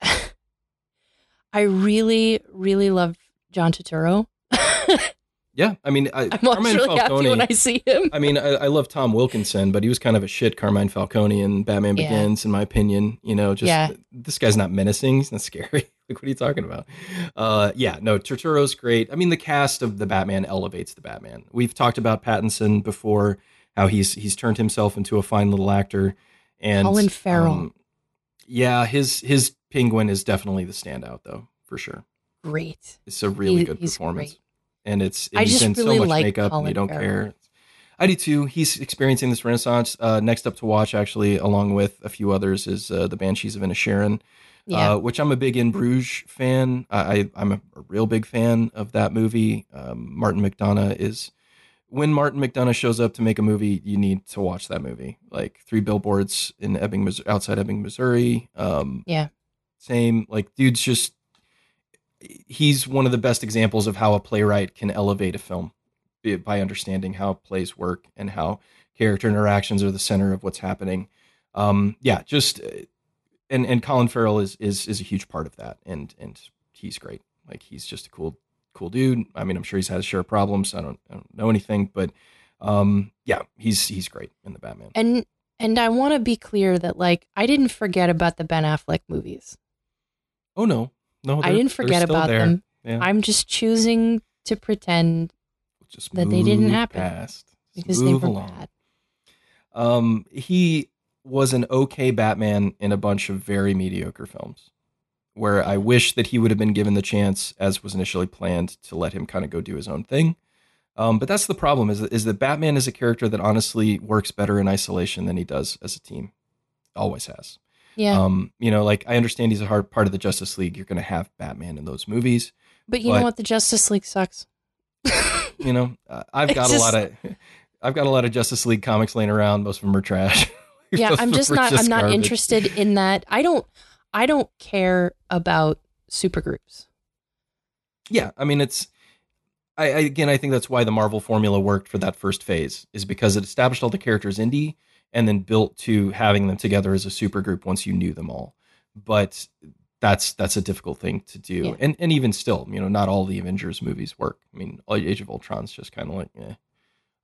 I really, really love John Turturro. Yeah, I mean, I, always Carmine really happy when I see him. I mean, I, I love Tom Wilkinson, but he was kind of a shit Carmine Falcone in Batman Yeah. Begins, in my opinion. You know, just Yeah. this guy's not menacing. He's not scary. like, what are you talking about? Uh, yeah, no, Turturro's great. I mean, the cast of the Batman elevates the Batman. We've talked about Pattinson before. how he's he's turned himself into a fine little actor. And Colin Farrell. um, yeah, his his penguin is definitely the standout though, for sure. Great. It's a really He- good performance, great. And it's I he's just in really so much like makeup, and Colin you don't Farrell. care. I do too. He's experiencing this renaissance. Uh, next up to watch, actually, along with a few others, is uh, the Banshees of Inisherin, Yeah. uh, which I'm a big In Bruges fan. I, I I'm a, a real big fan of that movie. Um, Martin McDonagh is when Martin McDonagh shows up to make a movie, you need to watch that movie. Like Three Billboards in Ebbing, Mis- outside Ebbing, Missouri. Um, Yeah. same. Like, dude's just he's one of the best examples of how a playwright can elevate a film by- by understanding how plays work and how character interactions are the center of what's happening. Um, yeah, just uh, and and Colin Farrell is is is a huge part of that, and and he's great. Like he's just a cool cool dude. I mean, I'm sure he's had his share of problems. I don't I don't know anything, but um, yeah, he's he's great in the Batman. And and I want to be clear that like I didn't forget about the Ben Affleck movies. oh no, no, I didn't forget about there. them. Yeah, I'm just choosing to pretend just that they didn't happen past. Because they were along. bad. Um, he was an okay Batman in a bunch of very mediocre films, where I wish that he would have been given the chance, as was initially planned, to let him kind of go do his own thing. Um, but that's the problem is that, is that Batman is a character that honestly works better in isolation than he does as a team. Always has. Yeah. Um, you know, like I understand he's a hard part of the Justice League. You're going to have Batman in those movies. but you but- know what? The Justice League sucks. You know, uh, I've got a lot of, I've got a lot of Justice League comics laying around. Most of them are trash. yeah, I'm just not I'm not garbage. interested in that. I don't I don't care about supergroups. Yeah, I mean it's I, I again I think that's why the Marvel formula worked for that first phase is because it established all the characters indie and then built to having them together as a supergroup once you knew them all. But that's that's a difficult thing to do. Yeah. And and even still, you know, not all the Avengers movies work. I mean, Age of Ultron's just kind of like eh.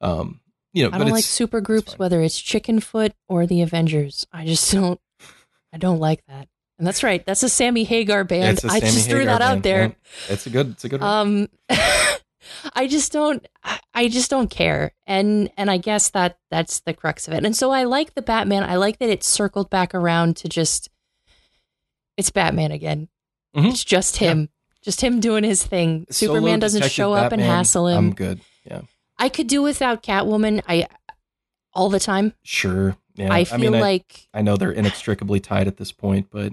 Um, you know, I don't like it's supergroups fine. whether it's Chickenfoot or the Avengers. I just don't I don't like that. And that's right. That's a Sammy Hagar band. it's a I Sammy just threw Hagar that out there. Yeah, it's a good it's a good one. Um I just don't I- I just don't care. And and I guess that that's the crux of it. And so I like the Batman. I like that it circled back around to just it's Batman again. Mhm. It's just him. Just him doing his thing. Solo Superman doesn't show up and hassle him. I'm good. Yeah. I could do without Catwoman. I all the time. Sure. Yeah. I feel mean, I- like I know they're inextricably tied at this point, but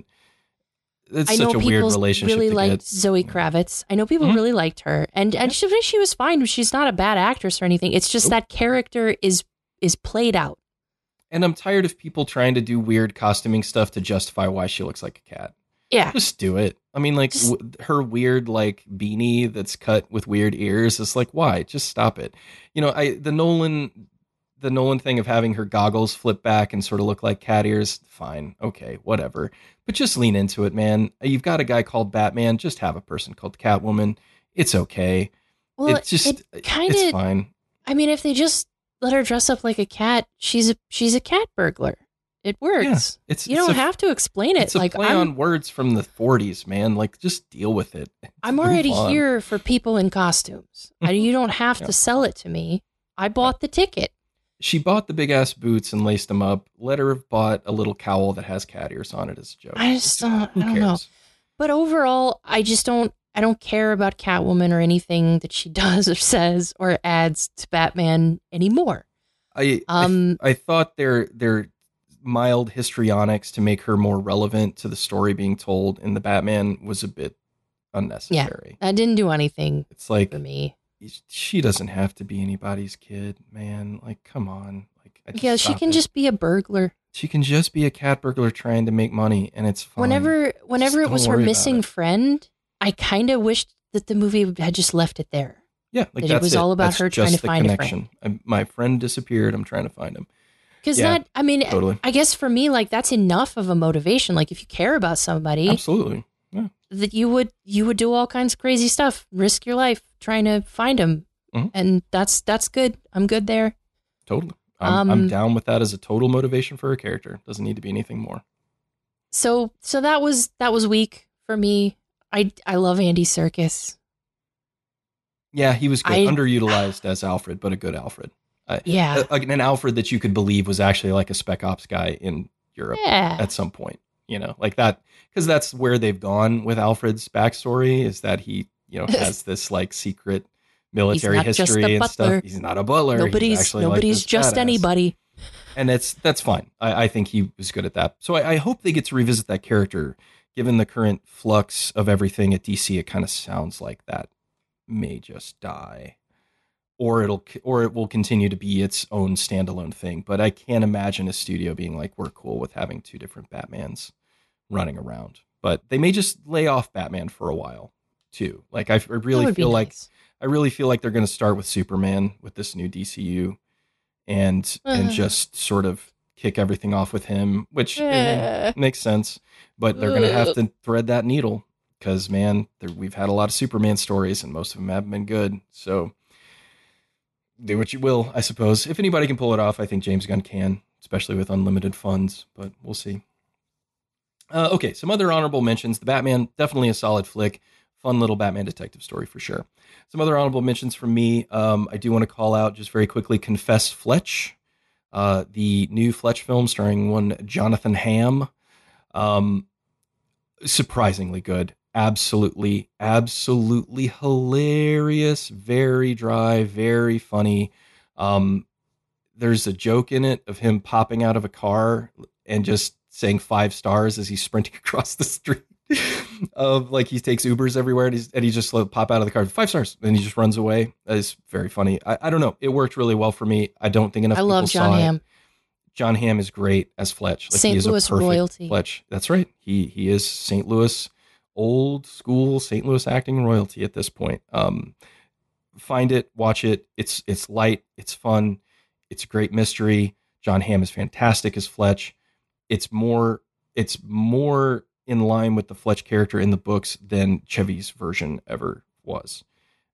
it's I know a weird people relationship really liked get. Zoe Kravitz. I know people Mhm. really liked her, and and she, she was fine. She's not a bad actress or anything. It's just Nope. that character is is played out. And I'm tired of people trying to do weird costuming stuff to justify why she looks like a cat. Yeah, Just do it. I mean, like Just- w- her weird like beanie that's cut with weird ears. It's like why? Just stop it. You know, I the Nolan the Nolan thing of having her goggles flip back and sort of look like cat ears. Fine, okay, whatever. But just lean into it, man. You've got a guy called Batman. Just have a person called Catwoman. It's okay. well, it's just it kind of. fine. I mean, if they just let her dress up like a cat, she's a she's a cat burglar. It works. It's You it's don't a, have to explain it. It's a Like play I'm, on words from the 40s, man. Like just deal with it. I'm already on. here for people in costumes. I, you don't have Yeah. to sell it to me. I bought the ticket. She bought the big ass boots and laced them up. Let her have bought a little cowl that has cat ears on it as a joke. I just don't- Who I don't know. But overall, I just don't I don't care about Catwoman or anything that she does or says or adds to Batman anymore. I, Um I I thought their their mild histrionics to make her more relevant to the story being told in the Batman was a bit unnecessary. Yeah, that didn't do anything It's like for me. She doesn't have to be anybody's kid, man. Like, come on. Like, Yeah, she can it. just be a burglar. she can just be a cat burglar trying to make money, and it's fine. Whenever whenever Just it was her missing friend, I kind of wished that the movie had just left it there. yeah, like that it was all about That's her trying to find a friend. connection. I, my friend disappeared. I'm trying to find him. Cuz Yeah, that I mean Totally, I guess for me like that's enough of a motivation like if you care about somebody absolutely. Yeah, that you would you would do all kinds of crazy stuff, risk your life trying to find him. Mhm. And that's that's good. I'm good there. totally. I'm, I'm Um, down with that as a total motivation for a character. Doesn't need to be anything more. So so that was that was weak for me. I I love Andy Serkis. Yeah, he was good. I- Underutilized as Alfred, but a good Alfred. Yeah. Uh, an Alfred that you could believe was actually like a spec ops guy in Europe yeah. at some point, you know, like that, because that's where they've gone with Alfred's backstory is that he, you know, has this like secret military not just a history and stuff. He's not a butler. Nobody's actually, like, nobody's this just badass. anybody. and it's that's fine. I, I think he was good at that. So I, I hope they get to revisit that character. Given the current flux of everything at DC, it kind of sounds like that may just die, or it'll or it will continue to be its own standalone thing. But I can't imagine a studio being like, "We're cool with having two different Batmans running around." But they may just lay off Batman for a while too. Like I, I really feel like nice. I really feel like they're going to start with Superman with this new DCU, and and Uh. just sort of kick everything off with him, which I mean, Eh. makes sense. But they're going to have to thread that needle because man, there, we've had a lot of Superman stories, and most of them haven't been good. So do what you will, I suppose. If anybody can pull it off, I think James Gunn can, especially with unlimited funds. But we'll see. Uh, okay, some other honorable mentions. The Batman, definitely a solid flick. Fun little Batman detective story for sure. Some other honorable mentions from me. Um, I do want to call out just very quickly Confess Fletch, uh, the new Fletch film starring one Jonathan Hamm. Um, surprisingly good. Absolutely, absolutely hilarious. Very dry, very funny. Um, there's a joke in it of him popping out of a car and just saying five stars as he's sprinting across the street. of like he takes Ubers everywhere and he's and he just like, pop out of the car five stars and he just runs away. It's very funny. I, I don't know. It worked really well for me. I don't think enough I love John. Ham. Jon Hamm is great as Fletch. Like he St. is Louis a perfect royalty. Fletch. That's right. He he is St. Louis, old school St. Louis acting royalty at this point. Um, find it, watch it. It's it's light, it's fun, it's a great mystery. Jon Hamm is fantastic as Fletch. It's more it's more in line with the Fletch character in the books than Chevy's version ever was.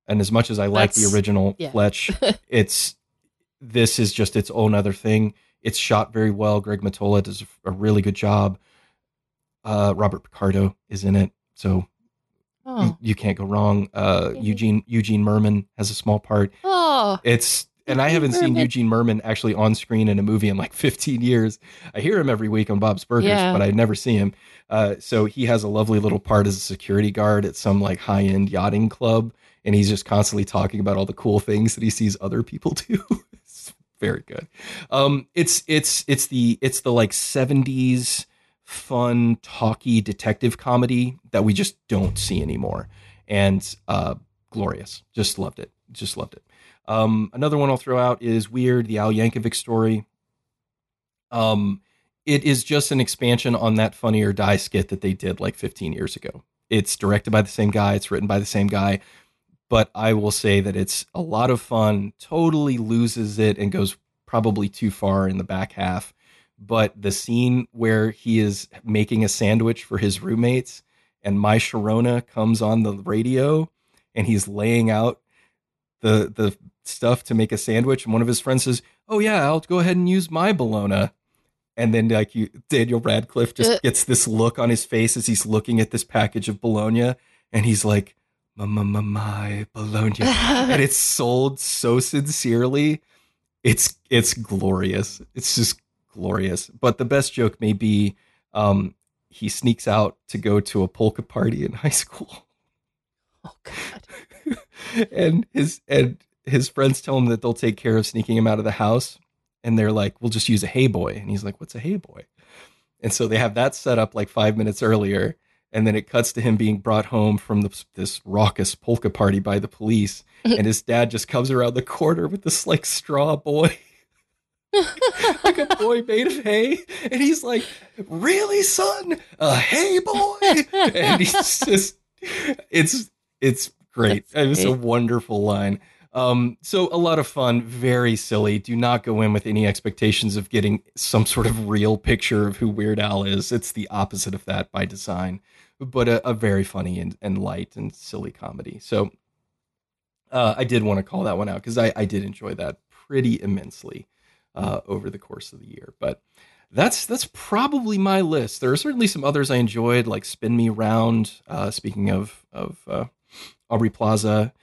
And as much as I like the original yeah. Fletch, it's this is just its own other thing. It's shot very well. Greg Mottola does a really good job. Uh, Robert Picardo is in it, so you, Oh, you can't go wrong. Uh, Eugene Eugene Mirman has a small part. oh, It's and I haven't seen Eugene Mirman actually on screen in a movie in like 15 years. I hear him every week on Bob's Burgers, Yeah. but I never see him. Uh, so he has a lovely little part as a security guard at some like high end yachting club, and he's just constantly talking about all the cool things that he sees other people do. it's very good. Um, it's it's it's the it's the like 70s fun talky detective comedy that we just don't see anymore, and uh, glorious. Just loved it. Just loved it. Um, another one I'll throw out is Weird, the Al Yankovic story. Um, it is just an expansion on that Funny or Die skit that they did like 15 years ago. It's directed by the same guy, it's written by the same guy, but I will say that it's a lot of fun, totally loses it and goes probably too far in the back half. But the scene where he is making a sandwich for his roommates and My Sharona comes on the radio and he's laying out the the stuff to make a sandwich. And one of his friends says oh yeah i'll go ahead and use my bologna. And then like you daniel radcliffe just Uh. gets this look on his face as he's looking at this package of bologna and he's like my bologna. And it's sold so sincerely. It's it's glorious. It's just glorious. But the best joke may be um he sneaks out to go to a polka party in high school. Oh God. and his and his friends tell him that they'll take care of sneaking him out of the house. And they're like we'll just use a hey boy. And he's like what's a hey boy? And so they have that set up like five minutes earlier. And then it cuts to him being brought home from the, this raucous polka party by the police. And his dad just comes around the corner with this like straw boy like a boy made of hay and he's like really son? A hay boy? And he's just it's it's great. That's it a wonderful line. Um so a lot of fun very silly. Do not go in with any expectations of getting some sort of real picture of who weird al is. It's the opposite of that by design but a, a very funny and, and light and silly comedy. So uh, i did want to call that one out because I, I did enjoy that pretty immensely uh, over the course of the year but that's that's probably my list. There are certainly some others I enjoyed, like Spin Me Round. Uh, speaking of of uh, Aubrey Plaza,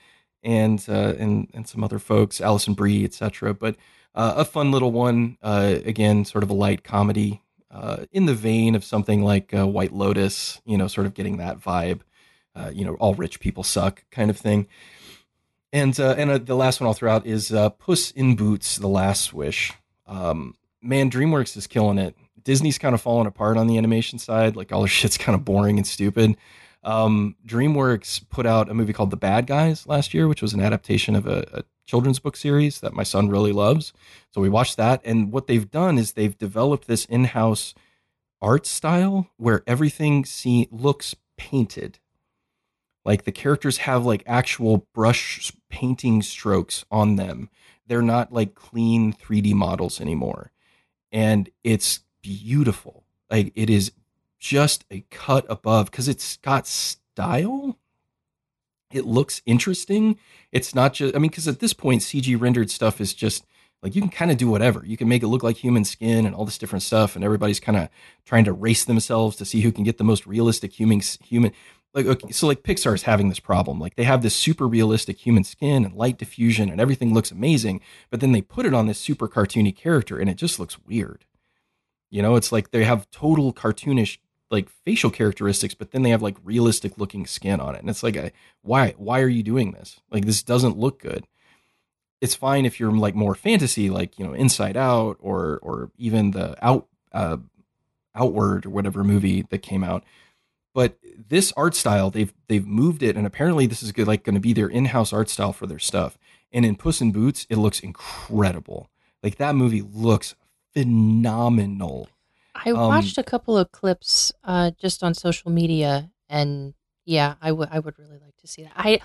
and uh, and and some other folks, Alison Brie, etc. But uh, a fun little one. Uh, again, sort of a light comedy in the vein of something like White Lotus. You know, sort of getting that vibe. You know, all rich people suck kind of thing. And uh, and uh, the last one I'll throw out is uh, Puss in Boots: The Last Wish. Um, man, DreamWorks is killing it. Disney's kind of falling apart on the animation side. Like all their shit's kind of boring and stupid. Um, DreamWorks put out a movie called The Bad Guys last year, which was an adaptation of a, a children's book series that my son really loves. So we watched that, and what they've done is they've developed this in-house art style where everything see, looks painted. Like the characters have like actual brush painting strokes on them. They're not like clean 3D models anymore. And it's beautiful. Like it is just a cut above because it's got style. It looks interesting. It's not just, I mean, because at this point, CG rendered stuff is just like you can kind of do whatever. You can make it look like human skin and all this different stuff, and everybody's kind of trying to race themselves to see who can get the most realistic human human. Like okay, so, like Pixar is having this problem. Like they have this super realistic human skin and light diffusion, and everything looks amazing, but then they put it on this super cartoony character, and it just looks weird. You know, it's like they have total cartoonish like facial characteristics, but then they have like realistic looking skin on it. And it's like, a, why, why are you doing this? Like, this doesn't look good. It's fine if you're like more fantasy, like, you know, Inside Out or, or even the Out, uh, Outward or whatever movie that came out. But this art style, they've, they've moved it. And apparently this is good, like going to be their in-house art style for their stuff. And in Puss in Boots, it looks incredible. Like that movie looks phenomenal I Um, watched a couple of clips uh, just on social media, and yeah, I would I would really like to see that. I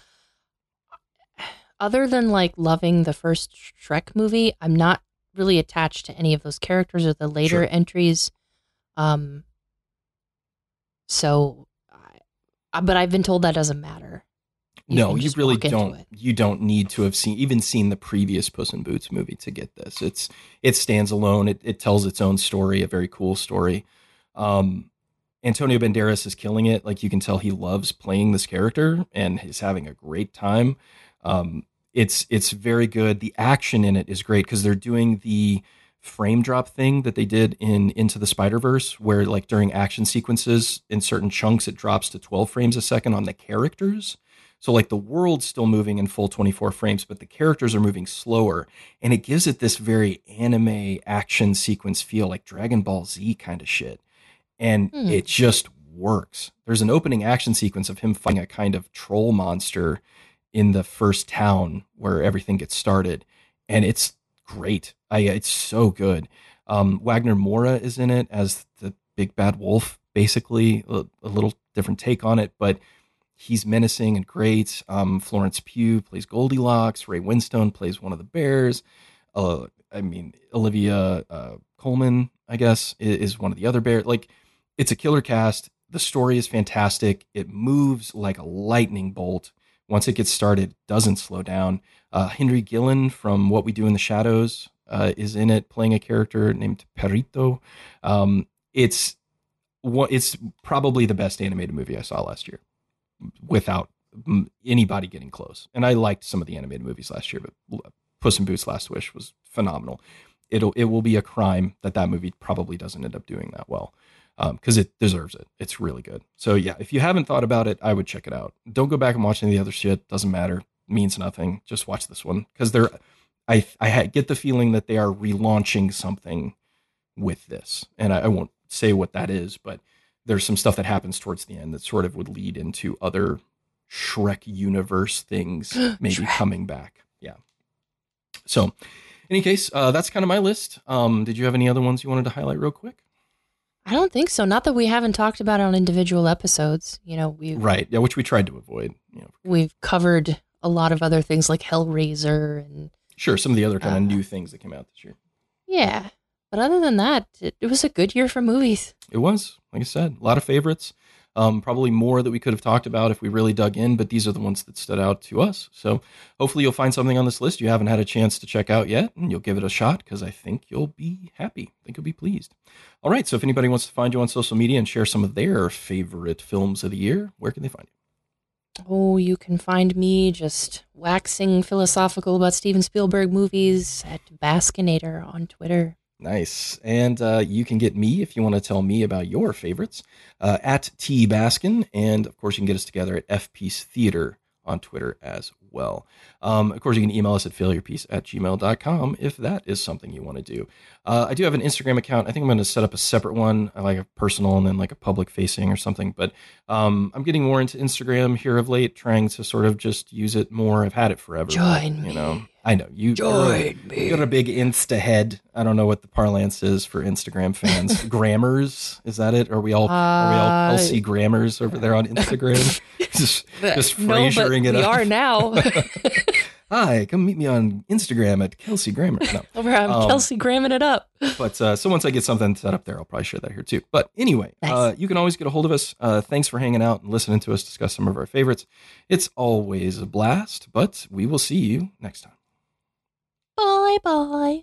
other than like loving the first Shrek movie, I'm not really attached to any of those characters or the later Sure. entries. Um, so, I, but I've been told that doesn't matter. You no, you really don't. You don't need to have seen even seen the previous Puss in Boots movie to get this. It's it stands alone. It it tells its own story, a very cool story. Um, Antonio Banderas is killing it. Like you can tell, he loves playing this character and is having a great time. Um, it's it's very good. The action in it is great because they're doing the frame drop thing that they did in Into the Spider Verse, where like during action sequences in certain chunks, it drops to 12 frames a second on the characters. So like the world's still moving in full 24 frames, but the characters are moving slower. And it gives it this very anime action sequence feel, like Dragon Ball Z kind of shit. And Hmm. it just works. There's an opening action sequence of him fighting a kind of troll monster in the first town where everything gets started. And it's great. I, it's so good. Um, Wagner Moura is in it as the big bad wolf, basically, a, a little different take on it, but he's menacing and great. Um, Florence Pugh plays Goldilocks. Ray Winstone plays one of the bears. Uh, I mean, Olivia uh, Colman, I guess, i- is one of the other bears. Like, it's a killer cast. The story is fantastic. It moves like a lightning bolt. Once it gets started, doesn't slow down. Uh, Henry Guillén from What We Do in the Shadows uh, is in it, playing a character named Perrito. Um, it's it's probably the best animated movie I saw last year, without anybody getting close. And I liked some of the animated movies last year, but Puss in Boots: Last Wish was phenomenal. It'll it will be a crime that that movie probably doesn't end up doing that well because it deserves it. It's really good. So yeah, if you haven't thought about it, I would check it out. Don't go back and watch any of the other shit. Doesn't matter. Means nothing. Just watch this one because they're. I I get the feeling that they are relaunching something with this, and I, I won't say what that is, but there's some stuff that happens towards the end that sort of would lead into other Shrek universe things maybe coming back. Yeah. So, in any case, uh, that's kind of my list. Um, did you have any other ones you wanted to highlight real quick? I don't think so. Not that we haven't talked about it on individual episodes. You know, we've Right. Yeah, which we tried to avoid. You know, we've covered a lot of other things like Hellraiser and sure, some of the other kind of Uh, new things that came out this year. yeah. But other than that, it, it was a good year for movies. It was, like I said, a lot of favorites. Um, probably more that we could have talked about if we really dug in, but these are the ones that stood out to us. So hopefully you'll find something on this list you haven't had a chance to check out yet, and you'll give it a shot because I think you'll be happy. I think you'll be pleased. All right. So if anybody wants to find you on social media and share some of their favorite films of the year, where can they find you? Oh, you can find me just waxing philosophical about Steven Spielberg movies at Baskinator on Twitter. Nice. And uh, you can get me if you want to tell me about your favorites uh, at T Baskin. And of course, you can get us together at F Piece Theater on Twitter as well. Um, of course, you can email us at failurepiece at gmail.com if that is something you want to do. Uh, I do have an Instagram account. I think I'm going to set up a separate one, I like a personal and then like a public facing or something. But um, I'm getting more into Instagram here of late, trying to sort of just use it more. I've had it forever. Join you know. me. I know you Join you're, me. You're a big Insta head. I don't know what the parlance is for Instagram fans. grammars is that it? Are we all are we all Uh, Kelsey Grammers over there on Instagram? just just no, but Frasering it we up. are now. Hi, come meet me on Instagram at Kelsey Grammer. No, Over, I'm Um, Kelsey gramming it up. but uh, so once I get something set up there, I'll probably share that here too. But anyway, Nice. uh, you can always get a hold of us. Uh, thanks for hanging out and listening to us discuss some of our favorites. It's always a blast, but we will see you next time. Bye bye.